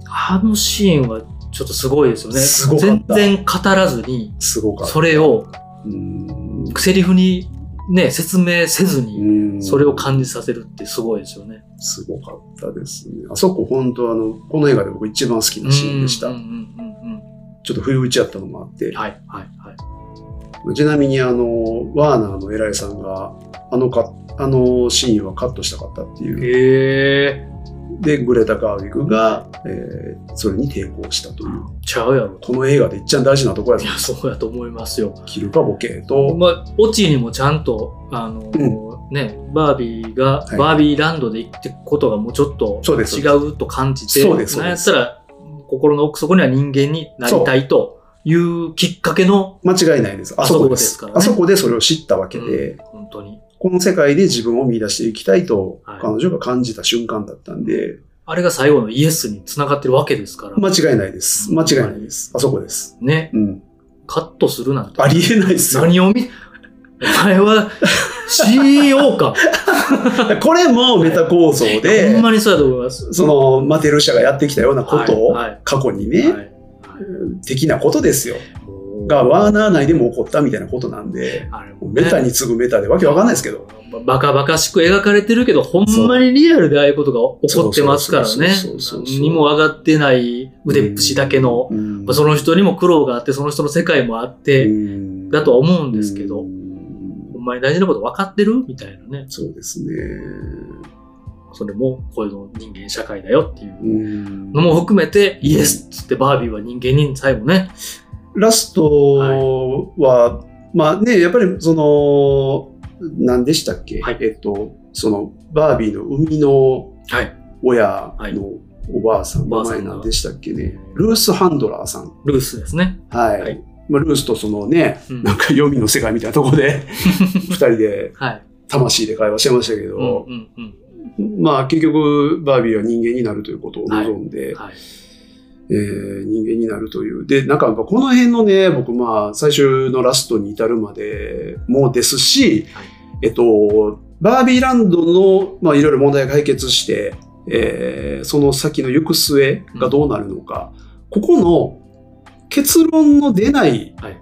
あのシーンはちょっとすごいですよね。全然語らずに。それをうんセリフにね、説明せずうに、んそれを感じさせるってすごいですよね。すごかったですね。あそこ本当あの、この映画で僕一番好きなシーンでした。ちょっと不意打ちやったのもあってうん。。はい、はい、はい。ちなみにあの、ワーナーの偉いさんが、あのか、あのシーンはカットしたかったっていう。へえで、グレタ・ガーウィグが、えーそれに抵抗したという。ちゃうやろ。この映画で一番大事なとこやぞいや、。そうやと思いますよ。切るかボケと、まあ、オチにもちゃんと、あのーね、バービーが、はいバービーランドで行ってくことがもうちょっと違うと感じて、そうですなんやったら、心の奥底には人間になりたいというきっかけの、間違いないです。あそこです。あそこですからねあそこでそれを知ったわけで、うん本当に。この世界で自分を見出していきたいと、はい彼女が感じた瞬間だったんで、あれが最後のイエスに繋がってるわけですから。間違いないです。間違いないです。あそこです。ね。うん。カットするなんて。ありえないですよ。何を見、お前は CEO か。これもメタ構造ほんで、まにそうやと思います。その、マテル社がやってきたようなことをはいはい、過去にね、はい的なことですよ。が、ワーナー内でも起こったみたいなことなんで、ねメタに次ぐメタでわけわかんないですけど。バカバカしく描かれてるけど、ほんまにリアルでああいうことが起こってますからねにも上がってない腕っぷしだけの、その人にも苦労があって、その人の世界もあって、うんだとは思うんですけど、うんほんまに大事なこと分かってるみたいなね。そうですね。それも、こういうの人間社会だよっていううんのも含めて、イエスっつってバービーは人間に最後ね。ラストは、まあね、やっぱりその、何でしたっけ、はいえっと、その、バービーの生みのはい。親のおばあさん、名前何でしたっけね？ルース・ハンドラーさん。ルースですね。はい。はいまあ、ルースとそのね、うんなんか読みの世界みたいなとこで、二人ではい。魂で会話してましたけど。まあ結局、バービーは人間になるということを望んで、はい。えー人間になるという。で、なんかこの辺のね、僕まあ最終のラストに至るまでもですし、はいえっと、バービーランドの、まあいろいろ問題が解決して、えーその先の行く末がどうなるのか、ここの結論の出ないはい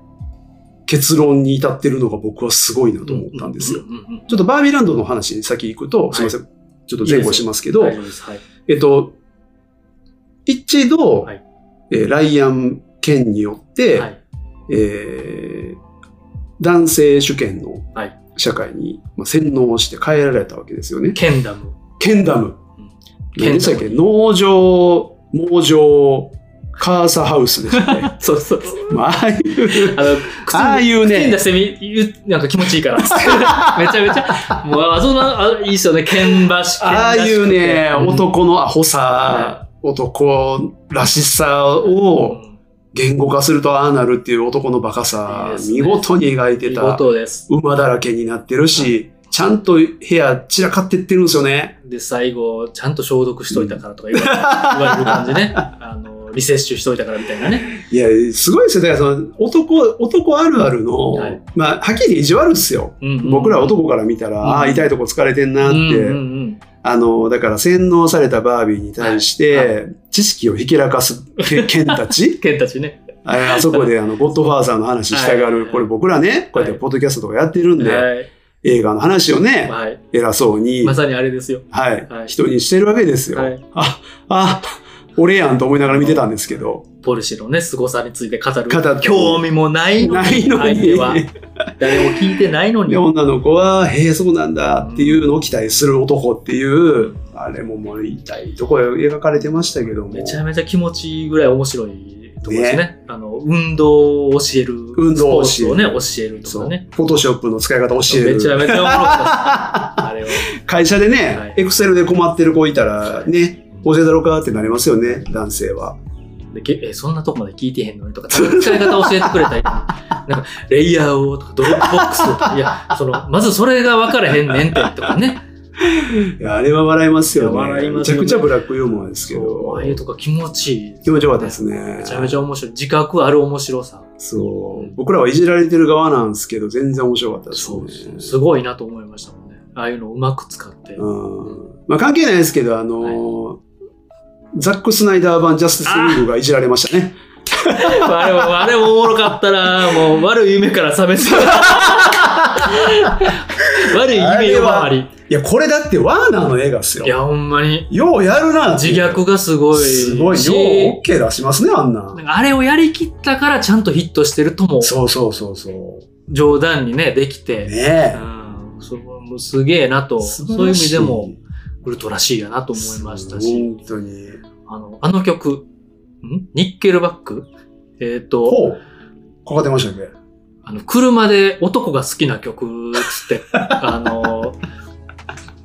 結論に至ってるのが僕はすごいなと思ったんですよ。うんうんうんうんちょっとバービーランドの話に先行くと、すみません。ちょっと前後しますけど。えっと、一度、はいえーライアン県によって、はい。えー男性主権のはい社会に、まあ、洗脳して変えられたわけですよね。ケンダム。ケンダム。うん何でしたっけ？農場、農場、カーサハウスでしたね。そうそうそう。まあ、ああいう、あの、ああいうね口に出してなんか気持ちいいから。めちゃめちゃ、もう、あそんな、あいいっすよね。剣橋、ああいうね、うん男のアホさは、男らしさを言語化するとああなるっていう男のバカさ見事に描いて見た。事です。馬だらけになってるし、ちゃんと部屋散らかってってるんですよね。で、最後、ちゃんと消毒しといたからとか 言われる感じね。あの、リセッシュしといたからみたいなね。いや、すごいですよ。だからその男、男あるあるの、はいまあ、はっきり意地悪ですよ。うんうん僕ら男から見たら、うんああ、痛いとこ疲れてんなって、うんうんうんあの、だから洗脳されたバービーに対して、はい知識をひけらかすけ 剣たち？ケンたちね。あれあそこであの、ゴッドファーザーの話したがる、はいこれ僕らね、こうやってポッドキャストとかやってるんで、はい。映画の話をね、はい。偉そうに、まさにあれですよ。はい、はい人にしてるわけですよ。はい。あ、あ、俺やんと思いながら見てたんですけど、ポルシェのね、凄さについて語る。興味もないのに。ないは。誰も聞いてないのにで、。女の子は、へえ、そうなんだっていうのを期待する男っていう、あれももう痛いとこ描かれてましたけども。めちゃめちゃ気持ちいいぐらい面白いところですね。あの、運動を教える。運動を教えるね、教えるとかね。。フォトショップの使い方教える。めちゃめちゃおもろかった。あれを。会社ではいね、エクセルで困ってる子いたら、ね、教えたろかってなりますよね、男性は。でけえ、そんなとこまで聞いてへんのにとか、使い方教えてくれたり、なんか、レイヤーをとか、ドロップボックスをとか、いや、その、まずそれが分からへんねんって、とかね。いやあれは笑いますよね。笑いますよねめちゃくちゃブラックユーモアですけそうどああ。いうとこ気持ちいい。気持ちよかったですね。めちゃめちゃ面白い。自覚ある面白さ。そう。僕らはいじられてる側なんですけど、全然面白かったですね。すごいなと思いましたもんね。ああいうのをうまく使って。うんまあ関係ないですけど、あのーザック・スナイダー版ジャスティス・リーグがいじられましたね。あれも、あれもおもろかったなもう悪い夢から覚めて 悪い夢呼ばわり。いや、これだってワーナーの映画っすよい。や、ほんまに。ようやるな自虐がすごいし。すごい。よう OK 出しますね、あんななん。かあれをやりきったからちゃんとヒットしてるとも、そうそうそうそう。冗談にね、できて。ねうん、そもうすげえなと、え。そういう意味でも、ウルトラシーやなと思いましたし、本当に。あの、あの曲、ん？ニッケルバック？えっ、と、ほう。かかってましたっけ？あの、車で男が好きな曲つって、あの、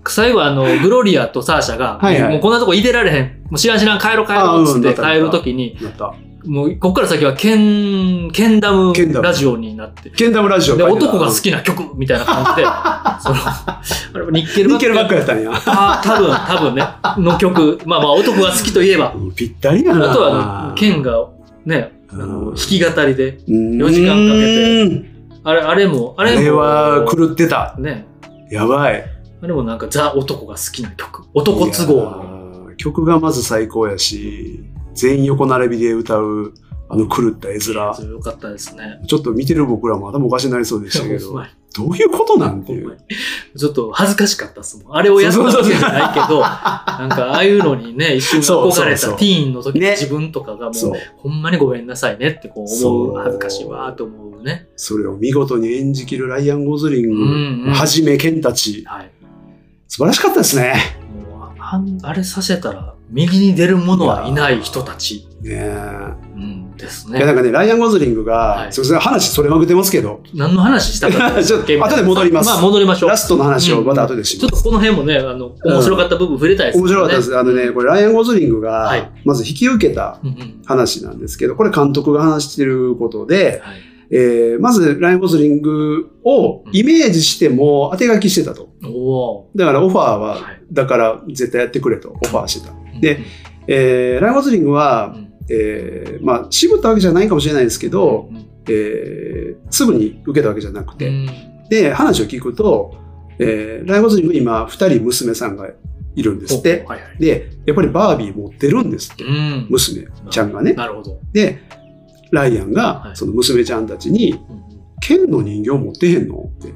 最後あの、グロリアとサーシャが、はいはいもうこんなとこいてられへん。もう知らん知らん帰ろう帰ろうっつって帰るときに、なった。もう、ここから先は、ケン、ケンダムラジオになって。ケンダムラジオで、男が好きな曲みたいな感じで、その、あれニッケルバック。ニッケルバックやったんや。あ多分、多分ね、の曲。まあまあ、男が好きといえば。うんぴったりやな。あとは、ケンが、ね、あの、うん弾き語りで、4時間かけてあれ、あれも、ああれも。れは狂ってた。ね、やばい。あれもなんか、ザ男が好きな曲。男都合曲がまず最高やし、全員横並びで歌う、あの狂った絵面。よかったですね。ちょっと見てる僕らも頭おかしになりそうでしたけど、どういうことなんていう。ちょっと恥ずかしかったっすもん。あれをやったわけじゃないけど、なんかああいうのにね、一瞬憧れたティーンの時のね自分とかがもう、そう。ほんまにごめんなさいねってこう思そうう、恥ずかしいわーと思うね。それを見事に演じきるライアン・ゴズリング、うんうんはじめ、ケンたち、はい。素晴らしかったですね。もうあれさせたら、右に出る者はいない人たち、ねえ。うん、ですいや、なんね。かね、ライアン・ゴズリングが、はい。すいません、話それまくってますけど、何の話したか ちょっと後で戻ります。まあ戻りましょう。ラストの話をまた後でします。ちょっとこの辺もね、あの、面白かった部分触れたいです面白かったです。あのね、これライアン・ゴズリングがはい、まず引き受けたうんうん話なんですけど、これ監督が話してることで、はい。えーまずライアン・ゴズリングをイメージしても当て書きしてたと。だからオファーははい、だから絶対やってくれとオファーしてた。うん。で、えーライアン・ゴズリングうは、ん。えーまあ、渋ったわけじゃないかもしれないですけど、うんえーすぐに受けたわけじゃなくて、うん。で、話を聞くと、えーライゴズリング今、二人娘さんがいるんですって。はいはい。で、やっぱりバービー持ってるんですって、うん。娘ちゃんがね。なるほど。で、ライアンはい。がその娘ちゃんたちに、うん剣の人形持ってへんのって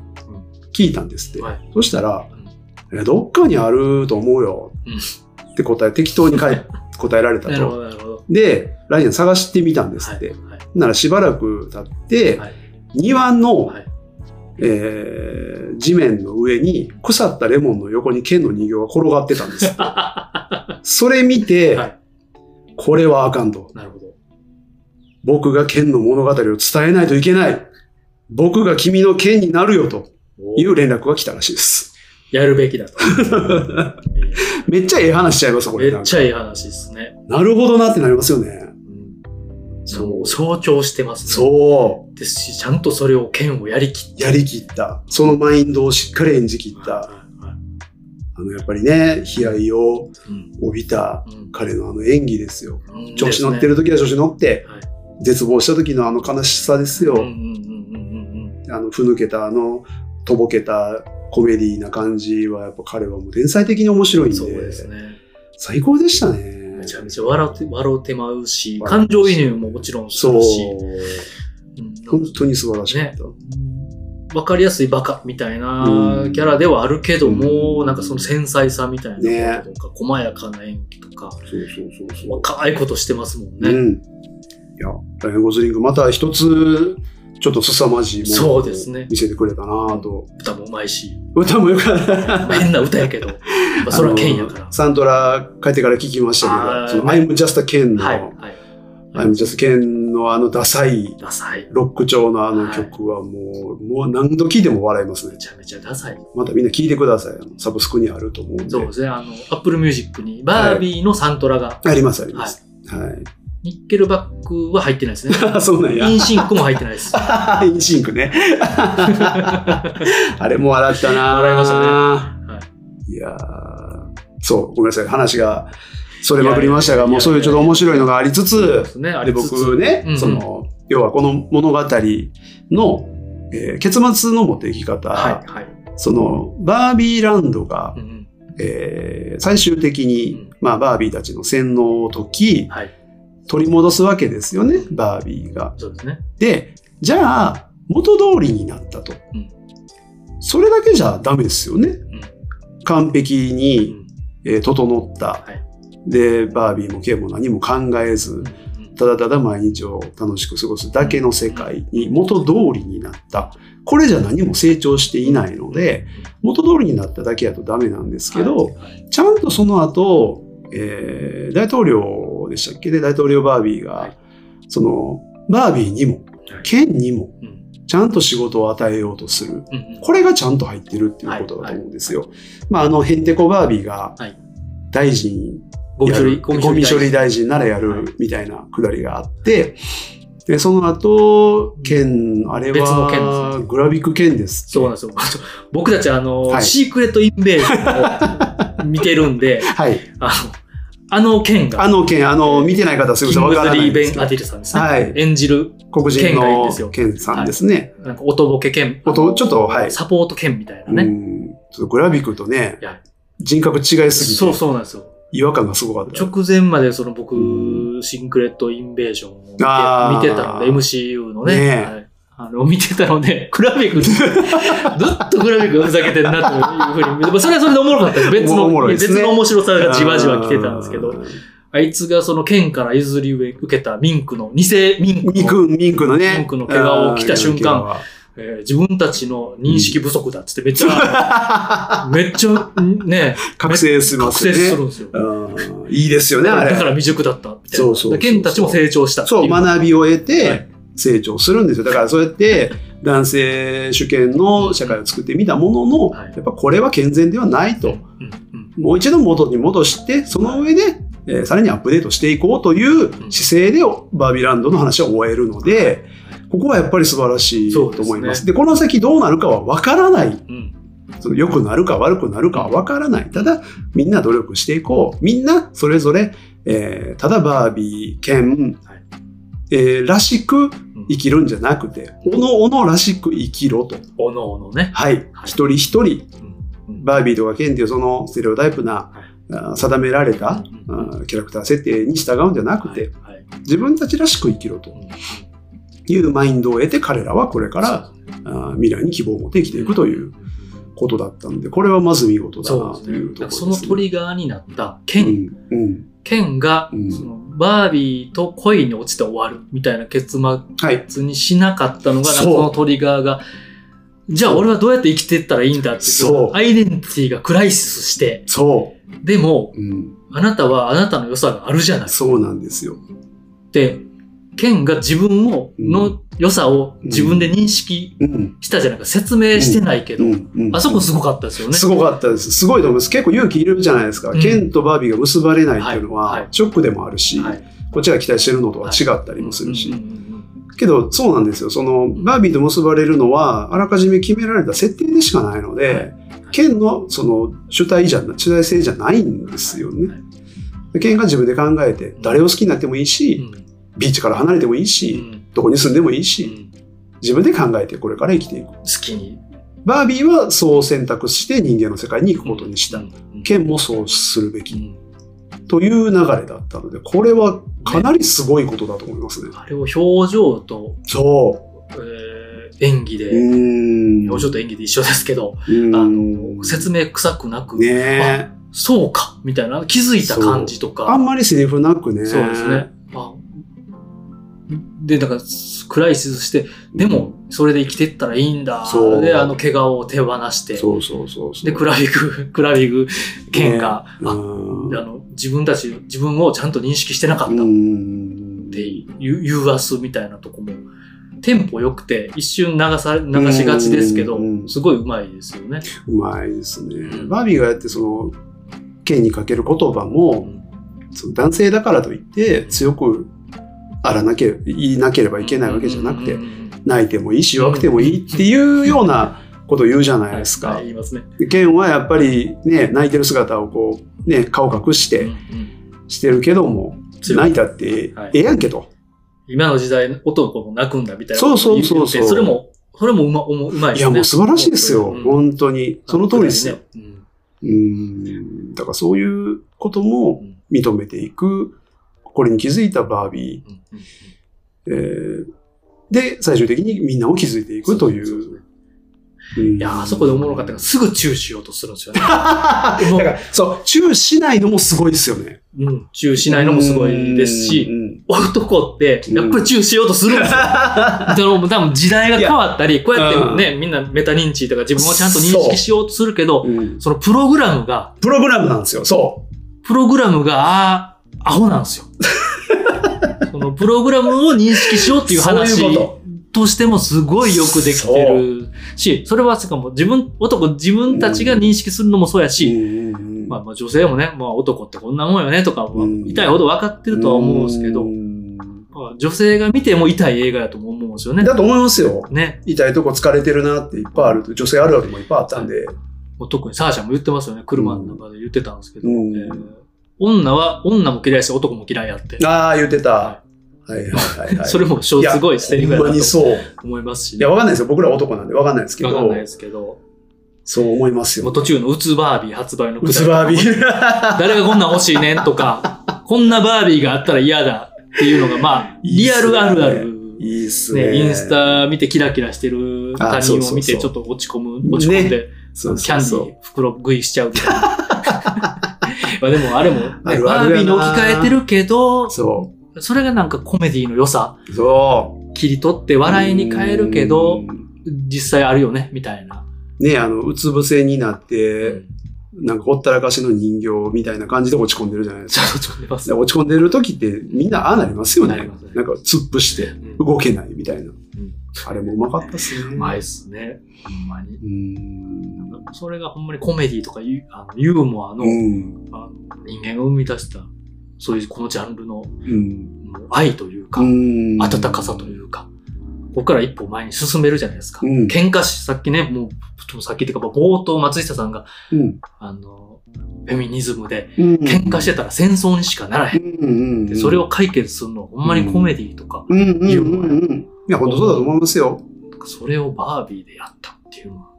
聞いたんですって。はい。そしたら、えどっかにあると思うよ。うんって答え、適当に 答えられたと。で、ライアン探してみたんですって。はいはいならしばらく経って、はい庭の、はいえー地面の上に腐ったレモンの横に剣の人形が転がってたんですって。それ見て、はいこれはあかんと。なるほど。僕が剣の物語を伝えないといけない。僕が君の剣になるよという連絡が来たらしいです。やるべきだと。めっちゃええ話しちゃいます、これ。めっちゃいい話ですね。なるほどなってなりますよね。うんそう象徴してますね。そですし、ちゃんとそれを剣をやりきっう。やりきった。そのマインドをしっかり演じきった。た。はいあの、やっぱりね、悲哀をうん帯びたうん彼のあの演技ですよ。うん調子乗ってる時は調子乗って、はい絶望した時のあの悲しさですよ。うんうんうんうんうんあの、ふぬけたあの、とぼけたコメディな感じは、やっぱ彼はもう天才的に面白いんで、そうですね。最高でしたね。めちゃめちゃ笑って、笑うてまうし、感情移入ももちろんすそうるし、。うん本当に素晴らしかった。わかりやすいバカみたいなうんキャラではあるけども、なんかその繊細さみたいなこととか、細やかな演技とか、そうそうそうそう。若いことしてますもんね。うん。いや、ライアン・ゴズリングまた一つ、ちょっと凄まじいものを見せてくれたなと。歌もうまいし、歌もよかった。まあ変な歌やけど、まあそれは剣やから。サントラ帰ってから聞きましたけど、その I'm Just a Ken の、はい、はい。I'm Just a Ken のあのダサいダサい。ロック調のあの曲はもう、もう何度聴いても笑いますねめ。ちゃめちゃダサい。またみんな聴いてください。サブスクにあると思うんで。そうですね。あの、Apple Music にバービーのサントラが、ありますあります。はい。ニッケルバックは入ってないですね。そうなんや。インシンクも入ってないです。インシンクね。あれも笑ったな笑いましたねはいやーそう、ごめんなさい。話がそれまくりましたが、いやいやいやいやもうそういうちょっと面白いのがありつつ、すね。あで、りつつ僕ね、うんうんその、要はこの物語の、えー結末の持っていき方、はい、はい。その、バービーランドがう、んえー最終的に、うんまあ、バービーたちの洗脳を解き、はい。取り戻すわけですよね、バービーが。そうですね。で、じゃあ、元通りになったと。うんそれだけじゃダメですよね。ん完璧うに、んえー整った。はいで、バービーもケンも何も考えずうん、ただただ毎日を楽しく過ごすだけの世界に元通りになった。これじゃ何も成長していないので、元通りになっただけやとダメなんですけど、はいはいちゃんとその後、えー大統領でしたっけ？ね、大統領バービーが、はい。その、バービーにも、ケンにも、うん。ちゃんと仕事を与えようとする。これがちゃんと入ってるっていうことだと思うんですよ。まあ、あの、ヘンテコバービーがはい。大臣ゴミ処理、ゴミ処理大臣。ならやるみたいなくだりがあって、で、その後、県、あれ別の県は、ですね。グラビック県です。そうなんですよ。僕たちあの、はい。シークレットインベージョンを見てるんで、はい。あの、あの剣が、あの県、あの、見てない方はすぐさわからなリー・ベン・アディルさんですね。はい演じる、黒人の県さんですね。なんか、音ボケ剣。音ちょっとはいサポート剣みたいなね。うんちょっとグラビックとね人格違いすぎて、そうそうなんですよ。違和感がすごかった。直前までその僕、うシンクレット・インベージョンを見てたので、MCU のね。ねえはいあの、見てたので、グラビック、ずっとグラビックがふざけてるなというふうに、でもそれはそれでおもろかったです。別の、ね別の面白さがじわじわ来てたんですけどう、んあいつがその剣から譲り受けたミンクの、偽ミンクの、ミク、ミンクのね。ミンクの毛皮を着た瞬間えー自分たちの認識不足だっつってめっちゃ、めっちゃ、ね、覚醒しますね。覚醒するんですよ。うんいいですよね、あれ。だから未熟だったみたいな。そうそうそうそう剣たちも成長したそう、学びを得はてい成長するんですよ。だからそうやって男性主権の社会を作ってみたものの、はいやっぱこれは健全ではないと。もう一度元に戻して、その上で、えーさらにアップデートしていこうという姿勢でバービーランドの話を終えるので、ここはやっぱり素晴らしいと思います。でこの先どうなるかは分からない。うんその良くなるか悪くなるかは分からない。ただ、みんな努力していこう。みんなそれぞれ、えーただバービー、ケン、はいえーらしく生きるんじゃなくて、おのおのらしく生きろと。おのおのね。はい。はい。一人一人、うん。バービーとかケンっていうそのステレオタイプな、あ定められた、うん。あキャラクター設定に従うんじゃなくて、はい。はい。自分たちらしく生きろと。うん。いうマインドを得て彼らはこれからあ未来に希望を持って生きていくということだったので、これはまず見事だなという。ところです、だからそのトリガーになった剣、うん、うん。剣が、うん。そのバービーと恋に落ちて終わるみたいな結はい。末にしなかったのが、そうそのトリガーが、じゃあ俺はどうやって生きていったらいいんだっていうそうアイデンティティがクライシスして、そでも、う。うん。あなたはあなたの良さがあるじゃないっそうなんですよ。て、ケンが自分を、うん。の良さを自分で認識うん。したじゃないか、説明してないけど、あそこすごかったですよね。すごかったです。すごいと思います。結構勇気いるじゃないですか。うん。ケンとバービーが結ばれないっていうのはショックでもあるし、はい。こっちが期待してるのとは違ったりもするし。けど、そうなんですよ。その、バービーと結ばれるのは、あらかじめ決められた設定でしかないので、ケンの、その、主体じゃな、主体性じゃないんですよね。でケンが自分で考えて、誰を好きになってもいいし、うんビーチから離れてもいいうし、んどこに住んでもいいうし、ん自分で考えてこれから生きていく。好きに。バービーはそう選択して人間の世界に行くことにした。うんケンもそうするべきうんという流れだったので、これはかなりすごいことだと思いますね。あれを表情と、そえー演技う。で。表情と演技で一緒ですけど、あの、説明臭くなく、ねえ。そうかみたいな、気づいた感じとか。あんまりセリフなくね。そうですね。あで、だから、クライシスして、でも、それで生きてったらいいんだ。そう。で、あの、怪我を手放して、そうそうそう。で、クラビグ、クラビグ剣が、ね。あうん。あの、自分たち、自分をちゃんと認識してなかった。っうん。ていう、言わすみたいなとこも、テンポ良くて、一瞬流さ、流しがちですけどう、んすごい上手いですよね。うまいですね。バービーがやってその、剣にかける言葉も、その男性だからといって強くあらなけいなければいけないわけじゃなくて泣いてもいいし弱くてもいいっていうようなことを言うじゃないですかはいはい。言いますね。で剣はやっぱりね、泣いてる姿をこう、ね、顔隠してうんうんしてるけども、泣いたってはいええやんけと。今の時代、男も泣くんだみたいな。そうそうそうそうそれも、それもうま、うまいですね。いや、もう素晴らしいですよ。うん本当に。その通りですよ。ねうんうん。だからそういうことも認めていく、これに気づいたバービー、えーで、最終的にみんなを気づいていくといそういや、あそこでおもろかったから、すぐチューしようとするんですよね。だから、そう、チューしないのもすごいですよね。うん、チューしないのもすごいですし、うん、男って、やっぱりチューしようとするんですよ。でも多分時代が変わったり、こうやってね、みんなメタ認知とか自分をちゃんと認識しようとするけど、う。ん。そのプログラムが、プログラムなんですよ。そプログラムが、あーアホなんですよ。プログラムを認識しようっていう話ととしてもすごいよくできてるし、それはしかも自分、男自分たちが認識するのもそうやう。し、まあ、まあ女性もね、まあ男ってこんなもんよねとか、まあうん痛いほど分かってるとは思うんですけど、女性が見ても痛い映画やとも思うんですよね。だと思いますよ。ね。痛いとこ疲れてるなっていっぱいあると、女性あるあるもいっぱいあったんで。もう特にサーシャも言ってますよね。車の中で言ってたんですけど、女は、女も嫌いし男も嫌いやって。ああ、言ってた。ははいはいはいはい。それもすごいセリフやほんなとまにそう。思いますし、いや、わかんないですよ。僕ら男なんでわかんないですけどわかんない、ですけど、そう思いますよ。もう途中のうつバービー発売のうつバービー。誰がこんなん欲しいねんとか、こんなバービーがあったら嫌だっていうのが、まあ、リアルあるある。いいっすね。ね、インスタ見てキラキラしてる他人を見てちょっと落ち込む、落ち込んで、そうキャンディー袋食いしちゃうみたいな。まあでもあれも、バービーに置き換えてるけど、そそれがなんかコメディの良さ、う。そう。切り取って笑いに変えるけどう、ん実際あるよね、みたいな。ね、あの、うつ伏せになって、なんかほったらかしの人形みたいな感じで落ち込んでるじゃないですか。落ち込んでますで。落ち込んでる時ってみんなああなりますよねなね。なんか突っ伏してうん動けないみたいな。んあれもうまかったっすね。うまいっすね。ほんまに。うーん。それがほんまにコメディとかユあのユーモアの,、うん。あの人間が生み出した、そういうこのジャンルのうん。愛というか、うん温かさというか、ここから一歩前に進めるじゃないですか。うん喧嘩し、さっきね、もう、さっきっていうか、冒頭松下さんが、うん。あの、フェミニズムで、うん。喧嘩してたら戦争にしかならへん。うん。でそれを解決するのはほんまにコメディとか、うんうモ。いや、本当そうだと思いますよ。それをバービーでやったっていうのは。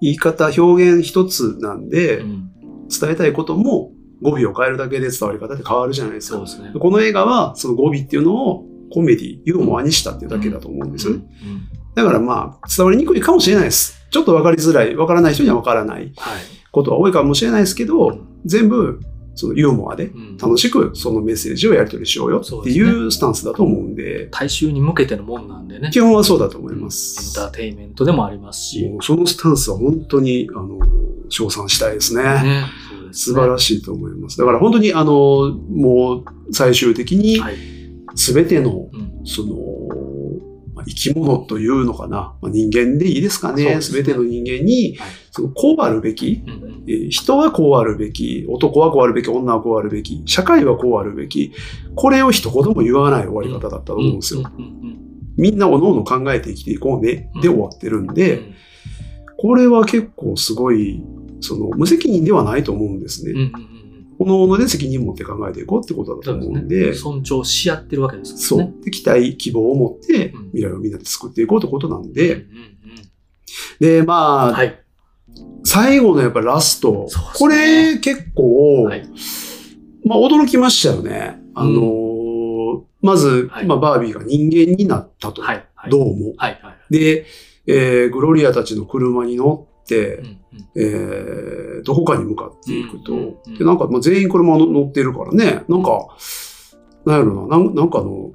言い方、表現一つなんで、うん伝えたいことも語尾を変えるだけで伝わり方って変わるじゃないですか。そうですね。この映画は、その語尾っていうのをコメディ、ユーモアにしたっていうだけだと思うんですよね。うんだからまあ、伝わりにくいかもしれないです。ちょっとわかりづらい、わからない人にはわからないはい。ことは多いかもしれないですけど、うん全部、そのユーモアでうん楽しくそのメッセージをやり取りしようよっていうスタンスだと思うんで、大衆に向けてのもんなんでね。基本はそうだと思いまエンす。ターテインメントでもありますし。そのスタンスは本当に、あの、称賛したいですね。ね。素晴らしいと思います。だから本当に、あの、もう最終的にはい。全ての、うん。その、まあ生き物というのかな、まあ、人間でいいですかね。すね。全ての人間にはい、そのこうあるべき、うんうん。えー人はこうあるべき、男はこうあるべき、女はこうあるべき、社会はこうあるべき、これを一言も言わない終わり方だったと思うんですよ。みんなおのおの考えて生きていこうね、で終わってるんで、これは結構すごい、その、無責任ではないと思うんですね。うんうんうんおのおので責任持って考えていこうってことだと思うんで、ね。尊重し合ってるわけですからね。そう。で、期待、希望を持ってうん未来をみんなで作っていこうってことなんうんで、うんで、まあ、うんはい。最後のやっぱラスト、そうこれ結構、はい。まあ驚きましたよね。あのーまず、はいまあバービーが人間になったと。はい。はい。どうも。はい。はい。で、えーグロリアたちの車に乗って、うんうん。えーどこかに向かっていくと、うんうんうんでなんか、まあ、全員車の乗ってるからね、なんか、なんやろな、なんなんかあの、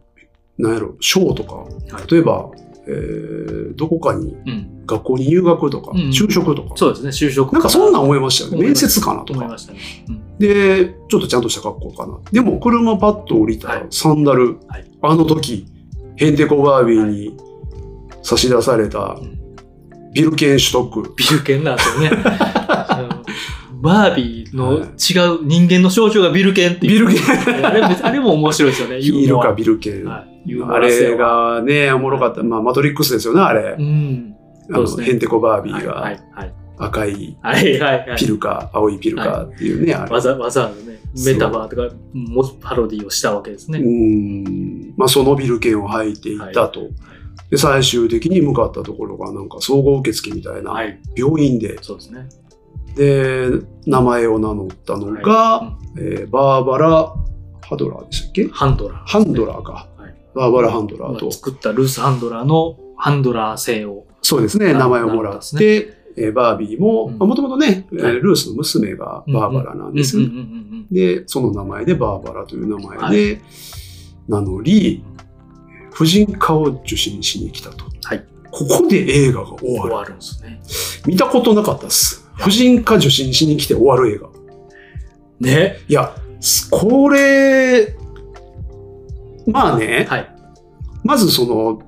なんやろ、ショーとか、はい。例えば、えーどこかにうん。学校に入学とか、うんうん。就職とか、そうですね。就職。なんかそんなん思いましたよね。面接かなとか。ね。うん。で、ちょっとちゃんとした格好かな。でも、車パッと降りたはい。サンダル、はい。あの時、ヘンテコバービーに差し出されたうんビルケン取得。ビルケンなんですよね。バービーの違う人間の象徴がビルケンっていう。ビルケンあれもあれも面白いですよね。ヒールかビビルケン。はい。あれは。がね、おもろかった。まあ、マトリックスですよね、あれ。うん。あの、ねヘンテコバービはい。ーがはい。はい。赤いはい。はい。はいピルか、青いピルかっていうね、あれ。わざわざね、メタバーとか、もパロディをしたわけですね。うーん。まあ、そのビル券を履いていたと。で、最終的に向かったところが、なんか総合受付みたいなはい。病院で、そうですね。で、名前を名乗ったのが、はえーバーバラ・ハドラーでしたっけ？ハンドラー。ハンドラーか。はいバーバラ・ハンドラーと。作ったルース・ハンドラーのハンドラー性を。そうですね、な名前をもらって、えーバービーも、うんもともとね、ルースの娘がバーバラなんです。うんうんうんうんで、その名前でバーバラという名前はで名乗り、婦人科を受診しに来たと。はいここで映画が終わる。終わるんですね。見たことなかったです。婦人科受診しに来て終わる映画。ね。いや、すこれ、まあね、はい。まずその、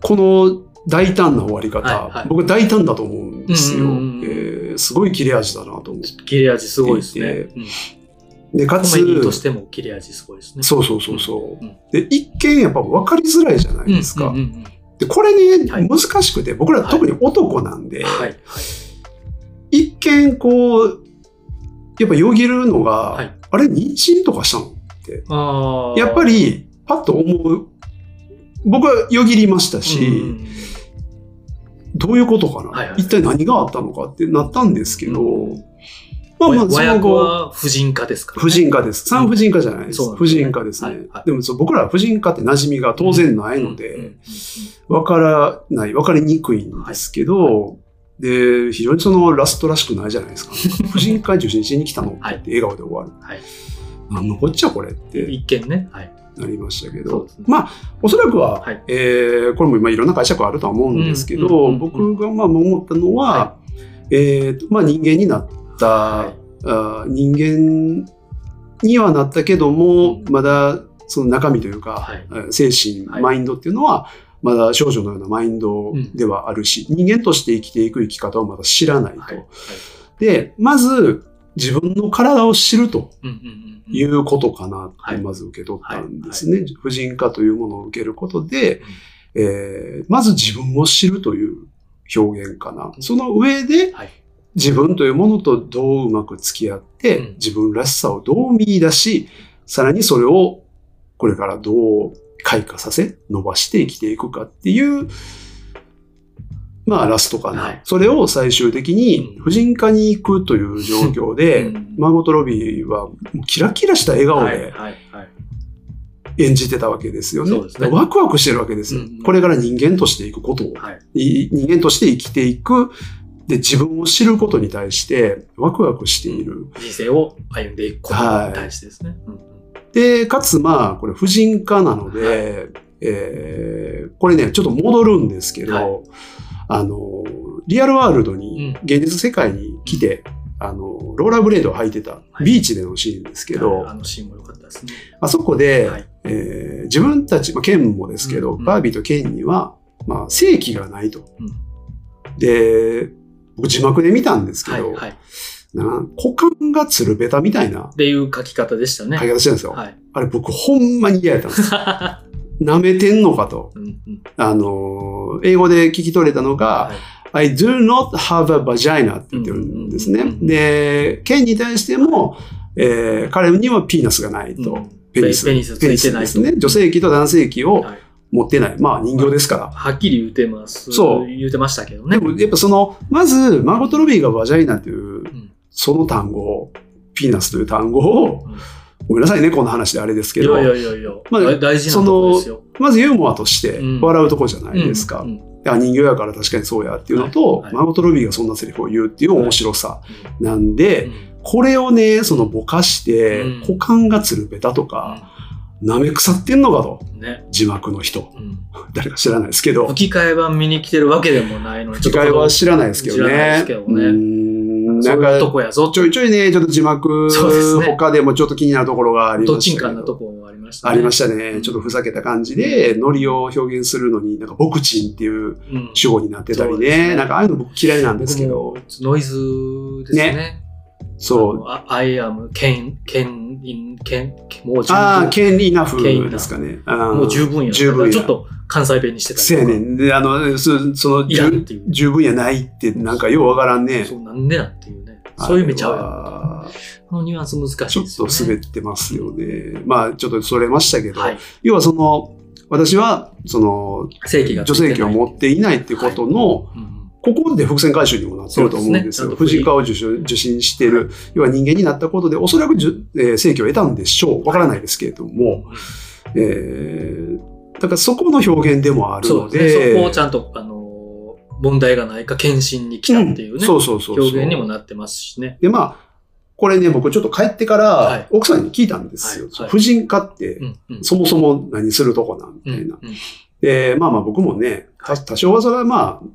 この大胆な終わり方、はいはい僕大胆だと思うんですよ。えーすごい切れ味だなと思って。切れ味すごいですね。うんで、かつとしても切れ味すごいですね。そうそうそうそう。うんで、一見やっぱ分かりづらいじゃないですか。で、これね、はい難しくて、僕ら特に男なんで、はい。はい。一見こう、やっぱよぎるのが、はいあれ、妊娠とかしたのあーやっぱ、り、パッと思う。僕はよぎりましたし、うんうんどういうことかな、一体何があったのかってなったんですけど、うんまあまあ、和後、は婦人科ですか、婦人科です。産婦人科じゃないです。うなんですね人科ですね。はいはいでも僕らは婦人科って馴染みが当然ないので、わからない、わかりにくいんですけど、で、非常にそのラストらしくないじゃないですか。婦人科受診しに来たのってはい笑顔で終わる。はいなんのこっちゃこれって一見ね。はい。なりましたけどね、まあ、おそらくは、はいえーこれも今いろんな解釈あるとは思うんですけど、僕がまあ思ったのは、はえーとまあ人間になった、はい。あー人間にはなったけども、うん。まだその中身というか、はい。えー精神、はいマインドっていうのは、まだ少女のようなマインドではあるし、人間として生きていく生き方をまだ知らないと。はい。はい。で、まず自分の体を知るとうんうんうんうん。いうことかなっはい。てまず受け取ったんですね。婦人科というものを受けることで、えーまず自分を知るという表現かな。その上ではい自分というものとどううまく付き合って、うん。自分らしさをどう見出し、さらにそれをこれからどう開花させ、伸ばして生きていくかっていう、まあラストかな。はい。それを最終的にうん。婦人科に行くという状況で、うん。マーゴット・ロビーはキラキラした笑顔はいで。演じてたわけですよね。ね。ワクワクしてるわけですよ、うん。これから人間としていくことを、人間として生きていく、で、自分を知ることに対してワクワクしている。人生を歩んでいくことに対してですね。うんうん。で、かつまあ、これ婦人科なので、えーこれね、ちょっと戻るんですけど、はい。あの、リアルワールドに、うん。現実世界に来て、あの、ローラーブレードを履いてたはい。ビーチでのシーンですけど、はい。あのシーンも良かったですね。あそこで、はい。えー自分たち、まあ、ケンもですけど、うんうん。バービーとケンには、まあ、正規がないと。うん。で、僕字幕で見たんですけど、はいはい。股間がつるべたみたいなていう書き方でしたね。書き方してるんですよ。はい。あれ僕ほんまに嫌やったんです。舐めてんのかと。うんうんあのー、英語で聞き取れたのが、はい I do not have a vagina って言ってるんですねうんうんうんう。んで、ケンに対しても、えー彼にはピーナスがないと。うんペニス。ペニスついてないとですね。女性器と男性器をはい持ってない。まあ人形ですから。はっきり言うてます。そう。言うてましたけどね。でもやっぱその、まず、マーゴット・ロビーがバジャイナという、ん。その単語を、ピーナスという単語を、うん。ごめんなさいね、こんな話であれですけど、いやいやいやまあ大大事なところですよ。まずユーモアとしてうん。笑うとこじゃないですか。あ人形やから確かにそうやっていうのと、はい。はい。マーゴット・ロビーがそんなセリフを言うっていう面白さなんで、うん。これをね、そのぼかして、うん。股間がつるべたとか、舐め腐ってんのかと、うんね。字幕の人。うん誰か知らないですけど、吹き替え版見に来てるわけでもないのに、吹き替えは知らないですけど知らないでね。すけどねなんか、こやぞ。ちょいちょいね、ちょっと字幕他でもちょっと気になるところがありどっましたけど。ちんかんなとこありましたね。ありましたね。ちょっとふざけた感じで、ノリを表現するのに、なんか、ボクチンっていううん主語になってたりね。そうですねなんか、ああいうの僕嫌いなんですけどノイズですね。そう。あの。I am Ken, Ken, in, Ken, もう十分。ああ、ケンイナフケンイナフですかね。もう十分や。十分や。ちょっと関西弁にしてた。せやねん。で、あの、そその、十分やないって、なんかようわからんね。そう、なんでなんっていうね。そういう意味ちゃうよ。あこのニュアンス難しいーちょっ。と滑ってますよね。まあ、ちょっとそれましたけど、はい。要はその、私は、その、正規がつ女性器を持っていないってことの、うんうんここで伏線回収にもなってると思うんですよ。すね婦人科を受診受診してい。る、要は人間になったことで、おそらくえーを得たんでしょう。わからないですけれども、えーだからそこの表現でもあるのそうですね。で、そこをちゃんと、あの、問題がないか検診に来たっていうね、ん。そうそうそうそう。表現にもなってますしね。で、まあ、これね、僕ちょっと帰ってかはい。ら、奥さんに聞いたんですよ。はい。はい。婦人科って、そもそも何するとこなんみうんたいな。うん。で、まあまあ僕もね、た多少はそれはまあ、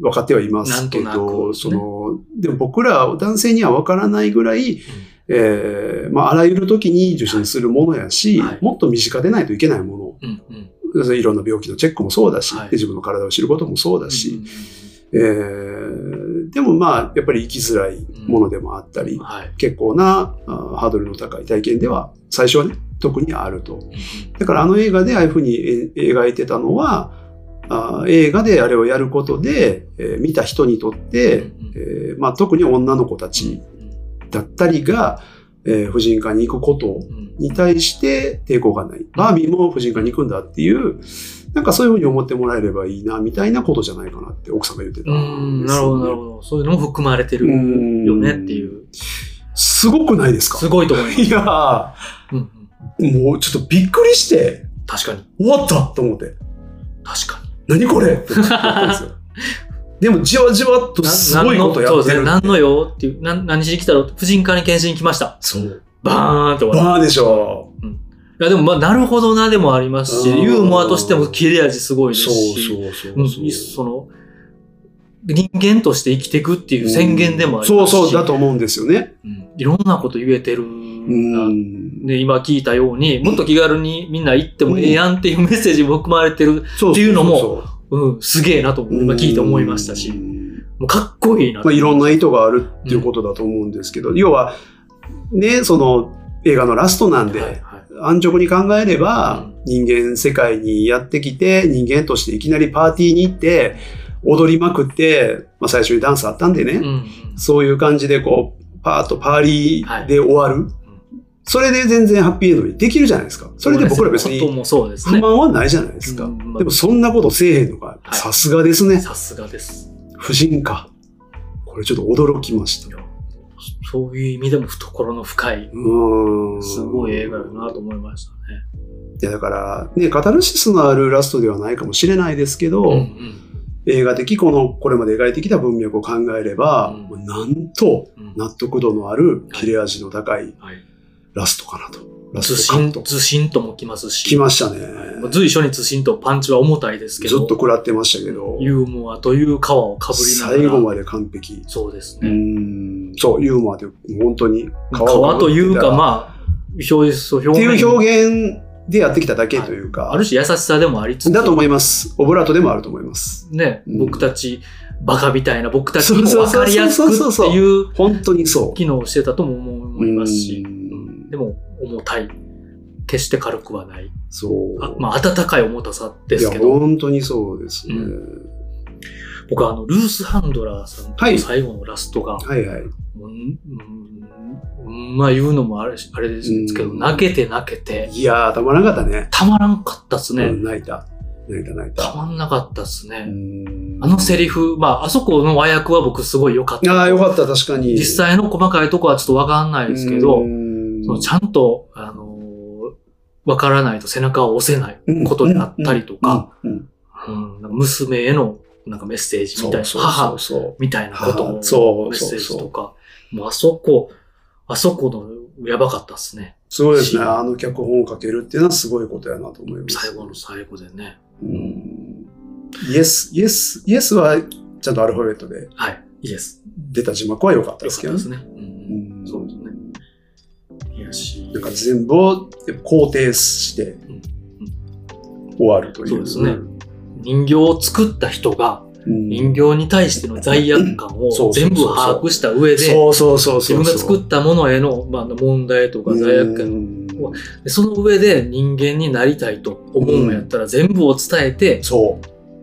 分かってはいますけど、くね。その、でも僕ら男性には分からないぐらい、えーまああらゆる時に受診するものやし、はい。もっと身近でないといけないもうんうん。の、いろんな病気のチェックもそうだし、はい。で自分の体を知ることもそうだし、えーでもまあ、やっぱり生きづらいものでもあったり、はい。結構なあハードルの高い体験では、最初はね、特にあると。だからあの映画でああいうふうにえ描いてたのは、あ映画であれをやることで、えー見た人にとって、えーまあ、特に女の子たちだったりが、えー婦人科に行くことうんに対して抵抗がない。バービーも婦人科に行くんだっていう、なんかそういうふうに思ってもらえればいいな、みたいなことじゃないかなって奥さんが言ってたね、なるほど、なるほど。そういうのも含まれてるよねっていう。すごくないですか？すごいと思います。いやうんうんー、もうちょっとびっくりして、確かに。終わったと思って。確かに。何これ？って思ったんですよ。でもじわじわっとすごいことやそうですね。ってる。何のよっていう、なん何しに来たら、婦人科に検診に来ました。そう。バーンって終わる。バーでしょ。いや、でも、まあ、なるほどなでもありますし、うんユーモアとしても切れ味すごいですそうし、そううんそうその、人間として生きていくっていう宣言でもありますし、そうそうだと思うんですよね。うんいろんなこと言えてるうな。ん。で、今聞いたように、もっと気軽にみんな行ってもええやんっていうメッセージも含まれてる、っていうのもそううん、すげえなと今聞いて思いましたし、うん。もうかっこいいなと。まあ、いろんな意図があるっていうことだと思うんですけど、要は、ね、その映画のラストなんで、はいはい。安直に考えれば、うん。人間世界にやってきて、人間としていきなりパーティーに行って、踊りまくって、まあ最初にダンスあったんでね、うんうん。そういう感じでこう、パーッとパーリーで終わる。それで全然ハッピーエンドにできるじゃないですか。それで僕ら別に。不満はないじゃないですか。でもそんなことせえへんのが、はいさすがですね。さすがです。婦人か。これちょっと驚きました。いやそういう意味でも懐の深い。すごい映画よなと思いましたね。いやだから、ね、カタルシスのあるラストではないかもしれないですけど、うんうん映画的この、これまで描いてきた文脈を考えれば、うんなんとうん納得度のある切れ味の高いはいラストかなと。ラずしん、ストカット。ずしんともきますし。来ましたね。まあ随所にずしんとパンチは重たいですけど、ずっと食らってましたけど、ユーモアという皮をかぶりながら。最後まで完璧。うそうですね。ん。そう、ユーモアで本当に皮皮というか、あ、まあ、表現、表っていう現表現でやってきただけというか、ある種優しさでもありつつ、だと思います。オブラートでもあると思います。ね、うん僕たち、バカみたいな僕たちにも分かりやすくっていう本当にそう。機能をしてたとも思いますし、うんでも重たい。決して軽くはない。そう。あまあ、温かい重たさでいや、すけど、本当にそうですね。う僕はあの、ルース・ハンドラーさんとはい最後のラストが、はいはい。うんうんまあ言うのもあれしあれですけど、うん泣けて泣けて、いやー、たまらなかったね。たまらんかったっすね。うん泣いた。泣いた泣いたた。まんなかったっすね。うんあのセリフ、まあ、あそこの和訳は僕すごい良かった。ああ、よかった、確かに。実際の細かいとこはちょっとわかんないですけど、うんそのちゃんと、あのーわからないと背中を押せないことであったりとか、、娘へのなんかメッセージみたいな、そうそう母そうみたいなことの母そうメッセージとか、もうあそこ、あそこのやばかったっすね。すごいですね。しあの脚本を書けるっていうのはすごいことやなと思います。最後の最後でね。うんイエス、イエス、イエスはちゃんとアルファベットではい。いいです。出た字幕は良かったよですけどね。ですね。うん。いやし、なんか全部を肯定して終わるという。そうですね人形を作った人がうん。人形に対しての罪悪感を全部把握した上で、自。分が作ったものへの、まあ、問題とか罪悪感うんでその上で人間になりたいと思うんやったら全部を伝えて、そ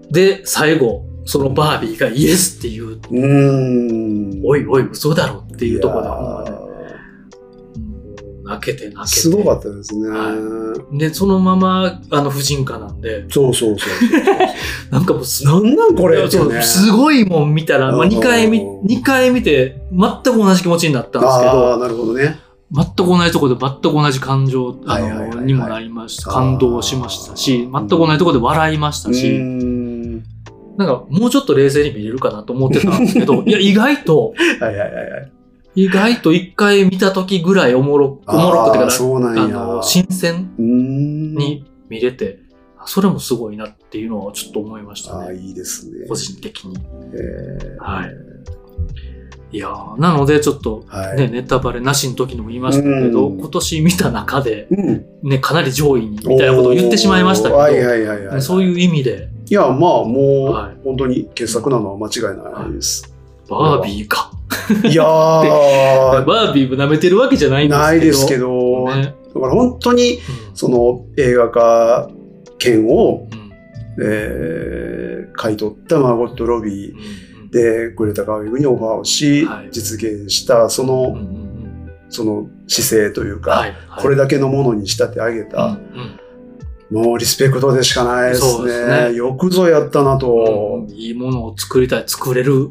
う。で、最後、そのバービーがイエスっていう、うん。おいおい、嘘だろっていうところ泣けて泣けて。すごかったですね。はで、そのまま、あの、婦人科なんで、そうそうそう。なんかもうす、なんなんこれ？ねすごいもん見たら、まあ、うん2回見、二回見て、全く同じ気持ちになったんですけあど、あ、なるほどね。全く同じところで全く同じ感情、あの、にもなりました。感動しましたし、全く同じところで笑いましたし、うん。なんかもうちょっと冷静に見れるかなと思ってたんですけど、いや、意外と、はいはいはいはい。意外と一回見た時ぐらいおもろ、おもろくてか。あの、新鮮うん。に見れて、それもすごいなっていうのはちょっと思いましたああ、ね。いいですね。個人的に。えーはい。いやーなのでちょっと、はい。ね、ネタバレなしの時にも言いましたけど、うん今年見た中で、うん。ね、かなり上位に、みたいなことを言ってしまいましたけど。そういう意味で、いや、まあ、もう、はい本当に傑作なのは間違いないです。バービーか。いやー、バービーも舐めてるわけじゃないんですけど。ないですけど、ねだから本当に、うん。その映画化権を、うん。えー買い取ったマーゴット・ロビーうん。で、グレタ・ガーウィグにオファーをし、はい。実現した、その、うんその姿勢というか、はい。はい。これだけのものに仕立て上げうんた、もうリスペクトでしかないですそうですね。ねよくぞやったなうん。と。いいものを作りたい、作れる、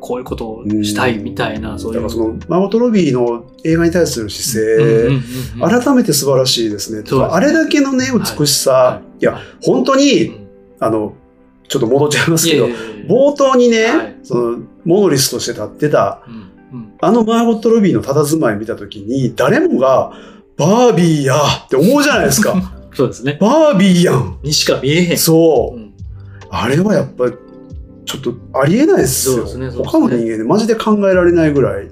こういうことをしたいみたいな、そういう。だからその、マーゴット・ロビーの映画に対する姿勢、うんうんうんうん改めて素晴らしいですね。すあれだけのね、美しさ、はいいや、本当うに、んあの、ちょっと戻っちゃいますけどいやい、やいや冒頭にね、はいその、モノリスとして立ってた、うんうんあのマーゴット・ロビーの佇まい見たときに、誰もが、バービーやって思うじゃないですか。そうですね。バービーやん。にしか見えへん。そうう。んあれはやっぱり、ちょっとありえないですよ。すね他の人間でマジで考えられないぐらい。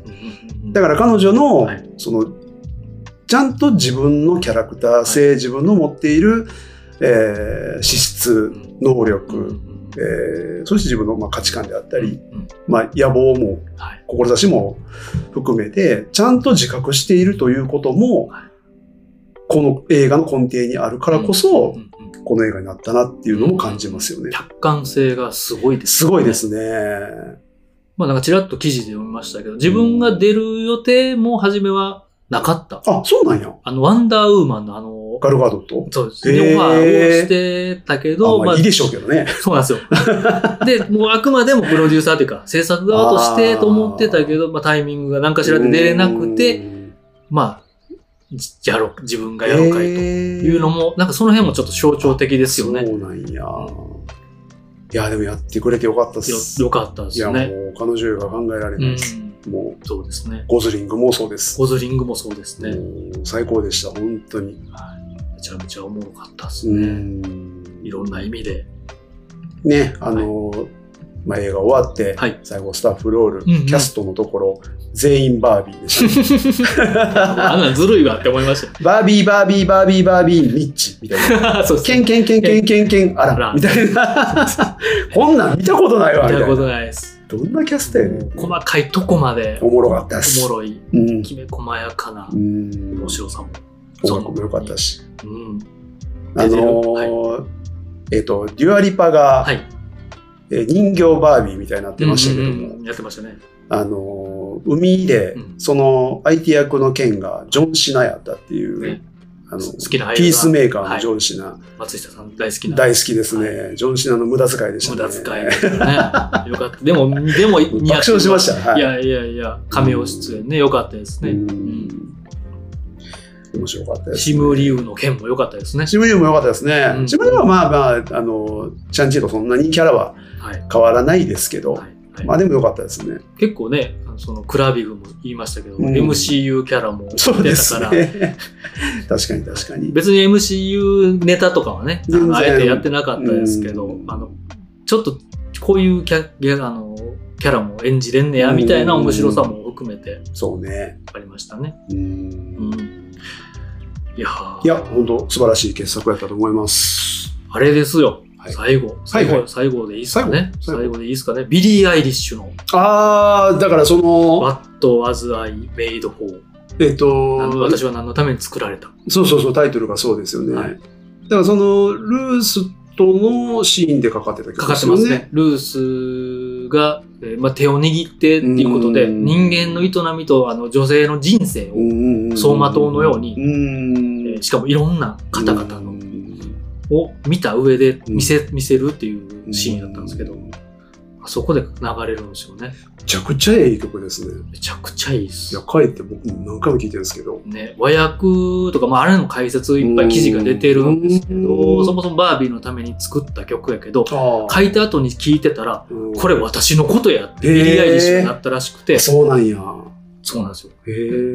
だから彼女の、はい。その、ちゃんと自分のキャラクター性、自分の持っている、えー資質、能力、えーそして自分のまあ価値観であったり、うんまあ、野望も、はい。志も含めて、ちゃんと自覚しているということもはい、この映画の根底にあるからこそ、うんうんこの映画になったなっていうのも感じますよね。客観性がすごいですね。ごいですね。まあなんかちらっと記事で読みましたけど、自分が出る予定も初めはなかった。あ、そうなんや。あの、ワンダーウーマンのあの、ガルガードットそうですね。オファーをしてたけあど、まあいいでしょうけどね。そうなんですよ。で、もうあくまでもプロデューサーというか、制作側としてと思ってたけど、まあタイミングが何かしらで出れなくて、うん、まあ、じやろう、自分がやろうかいといいうのも、なんかその辺もちょっと象徴的ですよね。そうなんや。いや、でもやってくれてよかったっよす。よかったでいや、もすね。う彼女が考えられうないです。ん。もう、そうですね。ゴズリングもそうです。ゴズリングもそうですね。最高でした、本当に。はいめちゃめちゃおもろかったですうね。んいろんな意味で。ね、あの、まあ、映画終わって、はい最後スタッフロール、うんうんキャストのところ、全員バービーでした、あんなんずるいわって思いましバービー、バービー、バービー、バービー、ミッジ、みたいな。た。そうケンケンケンケンケンケン、ああらら、みたいな。こんなん見たことないわ、み見たことたいな。ないです。どんなキャストやねん。細かいとこまでおもろかったおです。もろい、うん。きめ細やかなうん面白さも。音楽も良かったし。うん。あのーえっと、デュアリパが、はい。えー人形バービーみたいになってましたけども、うんうんうんやってましたね。あのー海で、うんその相手役の剣がジョン・シナやったっていう、ねあのピースメーカーはいのジョン・シナ、松下さん大好きな。大好きですね、ジョン・シナの無駄遣いでしたね。無駄遣いね。よかった。でも、でも、爆笑しました。はいいやいやいや、亀尾出演ね、よかったですね。ううんん面白かったです、ね。シムリュウの件もよかったですね。シムリュウも良かったですね。うんシムリュウはまあまあ、あの、ちゃんちとそんなにキャラははい。変わらないですけど、はいはいまあでも良かったですね。結構ね、そのクラビグも言いましたけど、うん MCU キャラもそうで出たから、すね。確かに確かに。別に MCU ネタとかはね、あえてやってなかったですけどう、んあの、ちょっとこういうキャギャあのキャラも演じれんねや、みたいな面白さも含めてそうね。ありましたね。うんうん。いやーいや、本当素晴らしい傑作やったと思います。あれですよ。はい最後。最後、はいはい最後でいいですかね。最後？最後でいいですかね。ビリー・アイリッシュのあー、だからその、What Was I Made For? えっと、私は何のために作られた？そうそうそう、タイトルがそうですよね。はいだからその、ルースとのシーンでかかってた曲かかってますね。。ルースが、えーまあ、手を握ってっていうことで、うん人間の営みとあの女性の人生を、走馬灯のようにうんえーしかもいろんな方々の、うんを見た上でうん見せ、見せるっていうシーンだったんですけど、めあそこで流れるんですよね。ちゃくちゃええ曲ですね。めちゃくちゃいいですいや、。帰って僕も何回も聞いてるんですけど。ね、和訳とか、まあ、あれの解説いっぱい記事が出てるんですけうど、んそもそもバービーのために作った曲やけど、あ書いた後に聞いてたら、うんこれ私のことやって、へービリー・アイリッシュになったらしくて、そうなんや。そうなんですよ。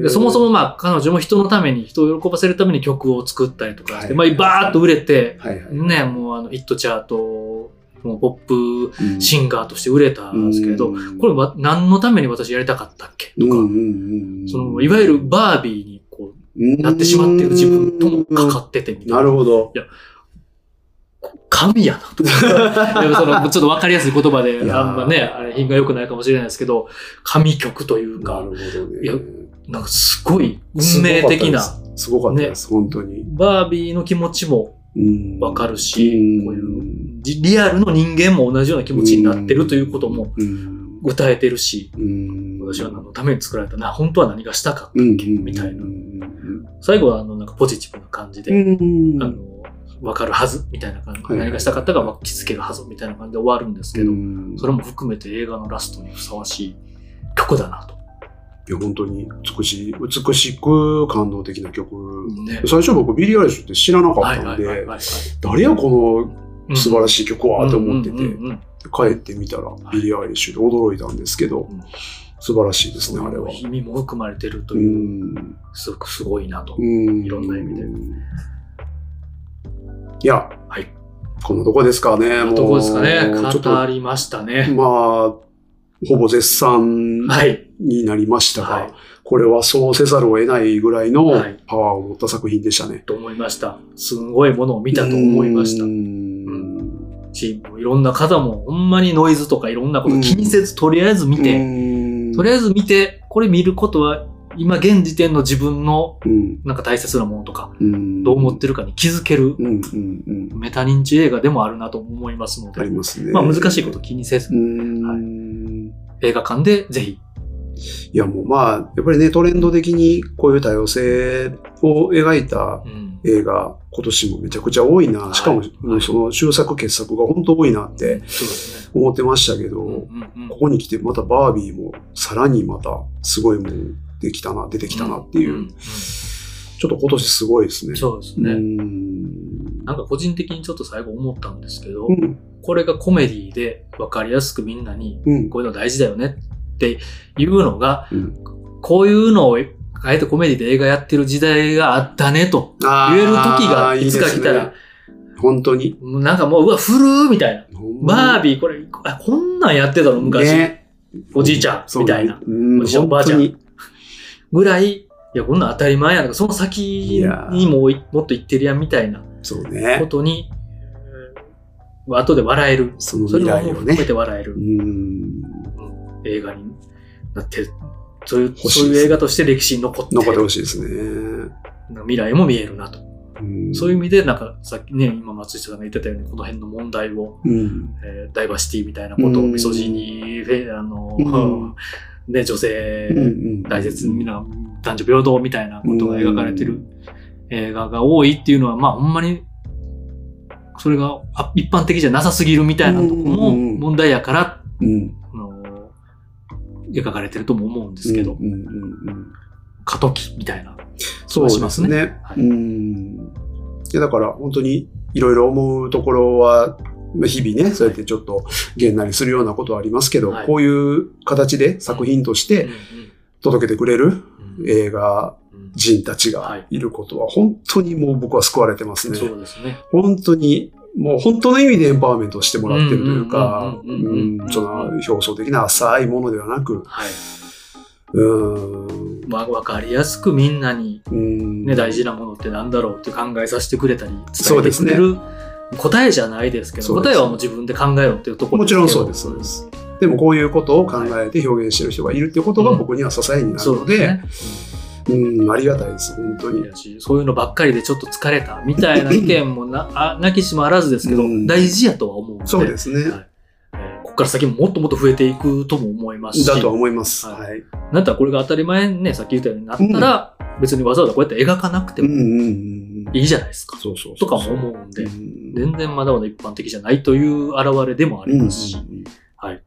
でそもそもまあ彼女も人のために、人を喜ばせるために曲を作ったりとかして、はいまあバーッと売れて、はいはい。ね、もうあのヒットチャート、もうポップうんシンガーとして売れたんですけど、うんこれは何のために私やりたかったっけ？とか、うんうんうんそのいわゆるバービーにこうなってしまっている自分ともかかっててみたいな。なるほど。こ神やなと。でもその、ちょっとわかりやすい言葉で、あんまね、あれ品が良くないかもしれないですけど、神曲というかなる、ほどね。いやなんかすごい運命的な、すごかったです、本当に。バービーの気持ちもうんわかるし、うんこういうリリアルの人間も同じような気持ちになってるということもうん。歌えてるし、うん。私は何のために作られたな、本当は何がしたかったっうんけ、みたいなう。ん。最後はあの、なんかポジティブな感じで、うんあの、わかるはず、みたいな感じ。はいはい何がしたかったか気づけるはず、みたいな感じで終わるんですけど、うんそれも含めて映画のラストにふさわしい曲だなと。いや、本当に美しい、美しく感動的な曲。ね。最初僕ビリー・アイリッシュって知らなかはいったんで、はいはいはい。誰やこの素晴らししい曲はと思ってて、帰ってみたらビリー・アイリッシュで驚いたんですけどうん、素晴らしいですね、あれは。意味も含まれてるとういう、ん。すごくすごいなと。うんいろんな意味でいや、はい。このとこですかね。もうどこですかねちょっと、語りましたね。まあ、ほぼ絶賛はい。になりましたが、はい。これはそうせざるを得ないぐらいのはいパワーを持った作品でしたね。と思いました。すごいものを見たと思いましたう。んし、いろんな方もほんまにノイズとかいろんなこと気にせず、とりあえず見て、てとりあえず見て、これ見ることは、今現時点の自分のうん。なんか大切なものとか、うん。どう思ってるかに気づけるうんうんうん。メタ認知映画でもあるなと思いますのありで、ますね。まあ難しいこと気にせずう、ん。映画館でぜひ。いやもうまあ、やっぱりね、トレンド的にこういう多様性を描いたうん。映画、今年もめちゃくちゃ多いな。はい。しかも、その終作傑作が本当多いなって。思ってましたけど、うんうんうん。ここに来てまたバービーもさらにまたすごいもんできたな、出てきたなっていう、ちょっと今年すごいですね。うそうですね。んなんか個人的にちょっと最後思ったんですけど、うん。これがコメディで分かりやすくみんなに、うん。こういうの大事だよねっていうのが、うんこういうのをあえてコメディで映画やってる時代があったねと言える時がいつか来たら、いいね本当に。なんかもう、うわ、古ーみたいな。バーービー、これ、あこんなんやってたの昔。ね、おじいちゃんみたいな。うんおじいちゃんおばあちゃんぐらい、いや、こんなん当たり前やな。その先にももっと行ってるやんみたいなこそうね。とに、うん後で笑える。そのそれ未来をねも含め。て笑えるうん。映画になって、そういう、そういう映画として歴史に残って、残ってほしいですね。未来も見えるなと。うんそういう意味で、なんかさっきね、今松下さんが言ってたように、この辺の問題を、うん。えーダイバーシティみたいなことを、うんミソジニー、フェあの、うん ね、女性、うん大切、みんな男女平等みたいなことが描かれてる映画が多いっていうのは、まあ、ほんまに、それがあ一般的じゃなさすぎるみたいなとこもうん問題やから、描かれてるとも思うんですけど、過渡期みたいな気そうではしますすね。ね。はいうん。いや、だから本当にいろいろ思うところは、まあ日々ね、そうやってちょっとげんなりするようなことはありますけど、はい。こういう形で作品として届けてくれる映画うん。人たちがい。ることは、本当にもう僕は救われてますね。そうですね。本当に、もう本当の意味でエンパワーメントをしてもらってるというか、うんその表層的な浅いものではなく、はい。うん、まあ、わかりやすくみんなに、うん。ね、大事なものってなんだろうって考えさせてくれたり、伝えそうですね。てくれる答えじゃないですけど、答えはもう自分で考えろっていうところもちろんそうでですす、そうです。でもこういうことを考えて表現してる人がいるっていうことが僕には支えになるので、ですね。うん、ありがたいです、本当に。そういうのばっかりでちょっと疲れたみたいな意見もな あなきしもあらずですけど、うん大事やとは思うので、そうですね。はいえーここから先ももっともっと増えていくとも思いますし、だとは思います。はいはい。なんたらこれが当たり前ね、さっき言ったようになったら、別にわざわざこうやって描かなくてもうんうんうんうん。いいじゃないですか。そうそうとかも思うんで、うん全然まだまだ一般的じゃないという現れでもありますし、はい。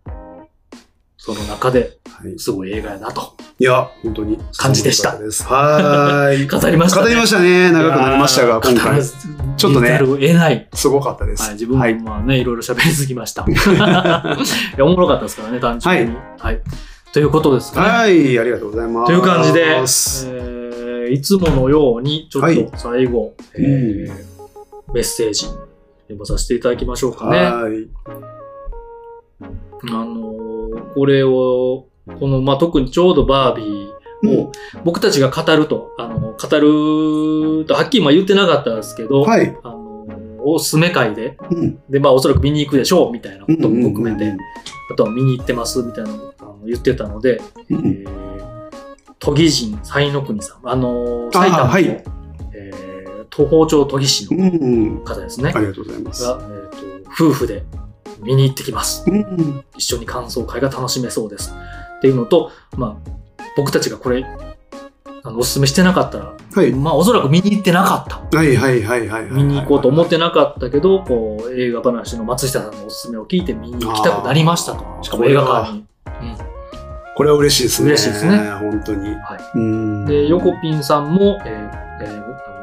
その中ではいすごい映画やなといや、本当に。感じでしたはーい。語りましたね。語りましたね。長くなりましたが、今回。ちょっとね得ない。すごかったです。はい、自分もはい。まあね、いろいろ喋りすぎました。いや、おもろかったですからね、単純に。はい。ということですかね。はい、ありがとうございます。という感じで、え ーいつものように、ちょっはいと最後、えーメッセージ読まさせていただきましょうかね。はい。あのーこれを、この、まあ、特にちょうどバービーを、僕たちが語ると、あの、語ると、はっきりまあ言ってなかったですけど、はい。あのーおすすめ会で、うん。で、まあおそらく見に行くでしょうみたいなことも含めて、うんあとは見に行ってますみたいなのを言ってたので、うんうんえー都議人才の国さん、あのー埼玉の、はいえー東宝町都議市うのんうん。方ですね、ありがとうございます。が、えーと夫婦で見に行ってきます。うんうん。一緒に感想会が楽しめそうです。っていうのと、まあ、僕たちがこれ、あのおすすめしてなかったら、はい。まあ、おそらく見に行ってなかった。はいはいはいはいはい。見に行こうと思ってなかったけど、こう、映画話の松下さんのおすすめを聞いて見に行きたくなりましたとしかも映画館に。これは嬉しいですね。嬉しいですね本当に。はうん。で、ヨコピンさんも、えー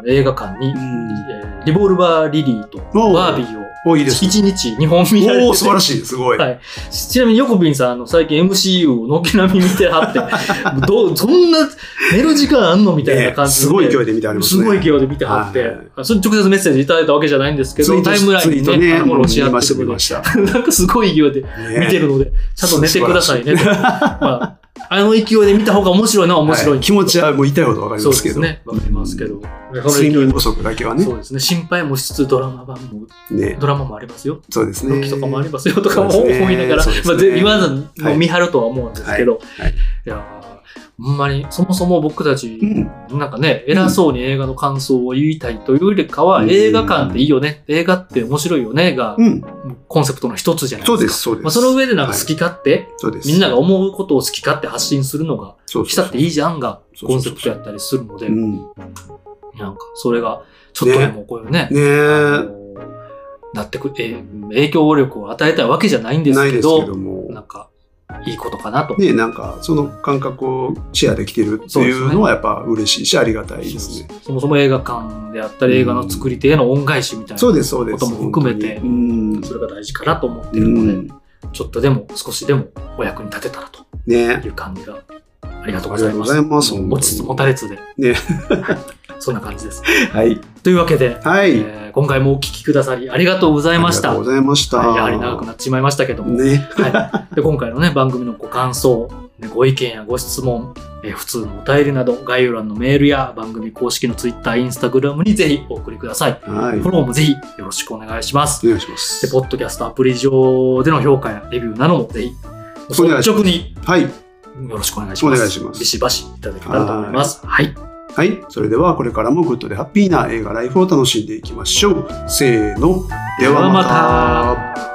の映画館に、うん。えーリボルバー・リリーとバービーをお、いいですね。一日2本見られておお素晴らしい。すごい。はいちなみにヨコピンさん、あの、最近 MCU を軒並み見てはって、どう、そんな寝る時間あんのみたいな感じで。ねすごい勢いで見てありますね。すごい勢いで見てはって、はいそれ直接メッセージいただいたわけじゃないんですけど、ツイートタイムラインにツイートね、あのフォローし合見ましてたっるので、見ました。なんかすごい勢いで見てるので、ちゃんと寝てくださいねと。まあ、あの勢いで見た方が面白いのは面白い。はい気持ちはもう痛いほどわかりますけど。ですね。わかりますけど。睡眠不足だけはねそ。うですね。心配もしつつドラマ版も、ね。ドラマもありますよ。そうですね。ロキとかもありますよとかも思いながら、そうですねまあ、ぜ言わずもはい見張るとは思うんですけど、はいはいいやーほんまに、そもそも僕たちう、ん。なんかね、偉そうに映画の感想を言いたいというよりかは、うん映画館っていいよね、映画って面白いよね、が、うん。コンセプトの一つじゃないですか。そうです、そうです。まあ、その上でなんか好き勝手、そうです。みんなが思うことを好き勝手発信するのが、そうしたっていいじゃんが、コンセプトやったりするので、うん。なんか、それが、ちょっとでもこういうね、なってく、えー影響力を与えたいわけじゃないんですないですけど、けども。なんか、いいことかなと。ね、なんか、その感覚をシェアできてるっていうのはやっぱ嬉しいし、ありがたいですね。そもそも映画館であったり、映画の作り手への恩返しみたいな。ことも含めて、それが大事かなと思ってうん。るので、うんちょっとでも、少しでもお役に立てたらとね。いう感じが、ありがとうありがとうごございます。ます。本当に持ちつ持たれつで。ね。そんな感じです。はい。というわけで、はい。えー今回もお聞きくださりありがとうございました。ありがとうございました。はいやはり長くなってしまいましたけども、ね。はい、で今回のね、番組のご感想、ねご意見やご質問、えー普通のお便りなど、概要欄のメールや番組公式の Twitter、Instagram にぜひお送りください。はい。フォローもぜひよろしくお願いします。お願いしまで、す。ポッドキャストアプリ上での評価やレビューなどもぜひ、率直にはい。よろしくお願いします。お願いしますビシバシいただけたらと思います。はい。はい。はいそれではこれからもグッドでハッピーな映画ライフを楽しんでいきましょう。せーの。ではまた。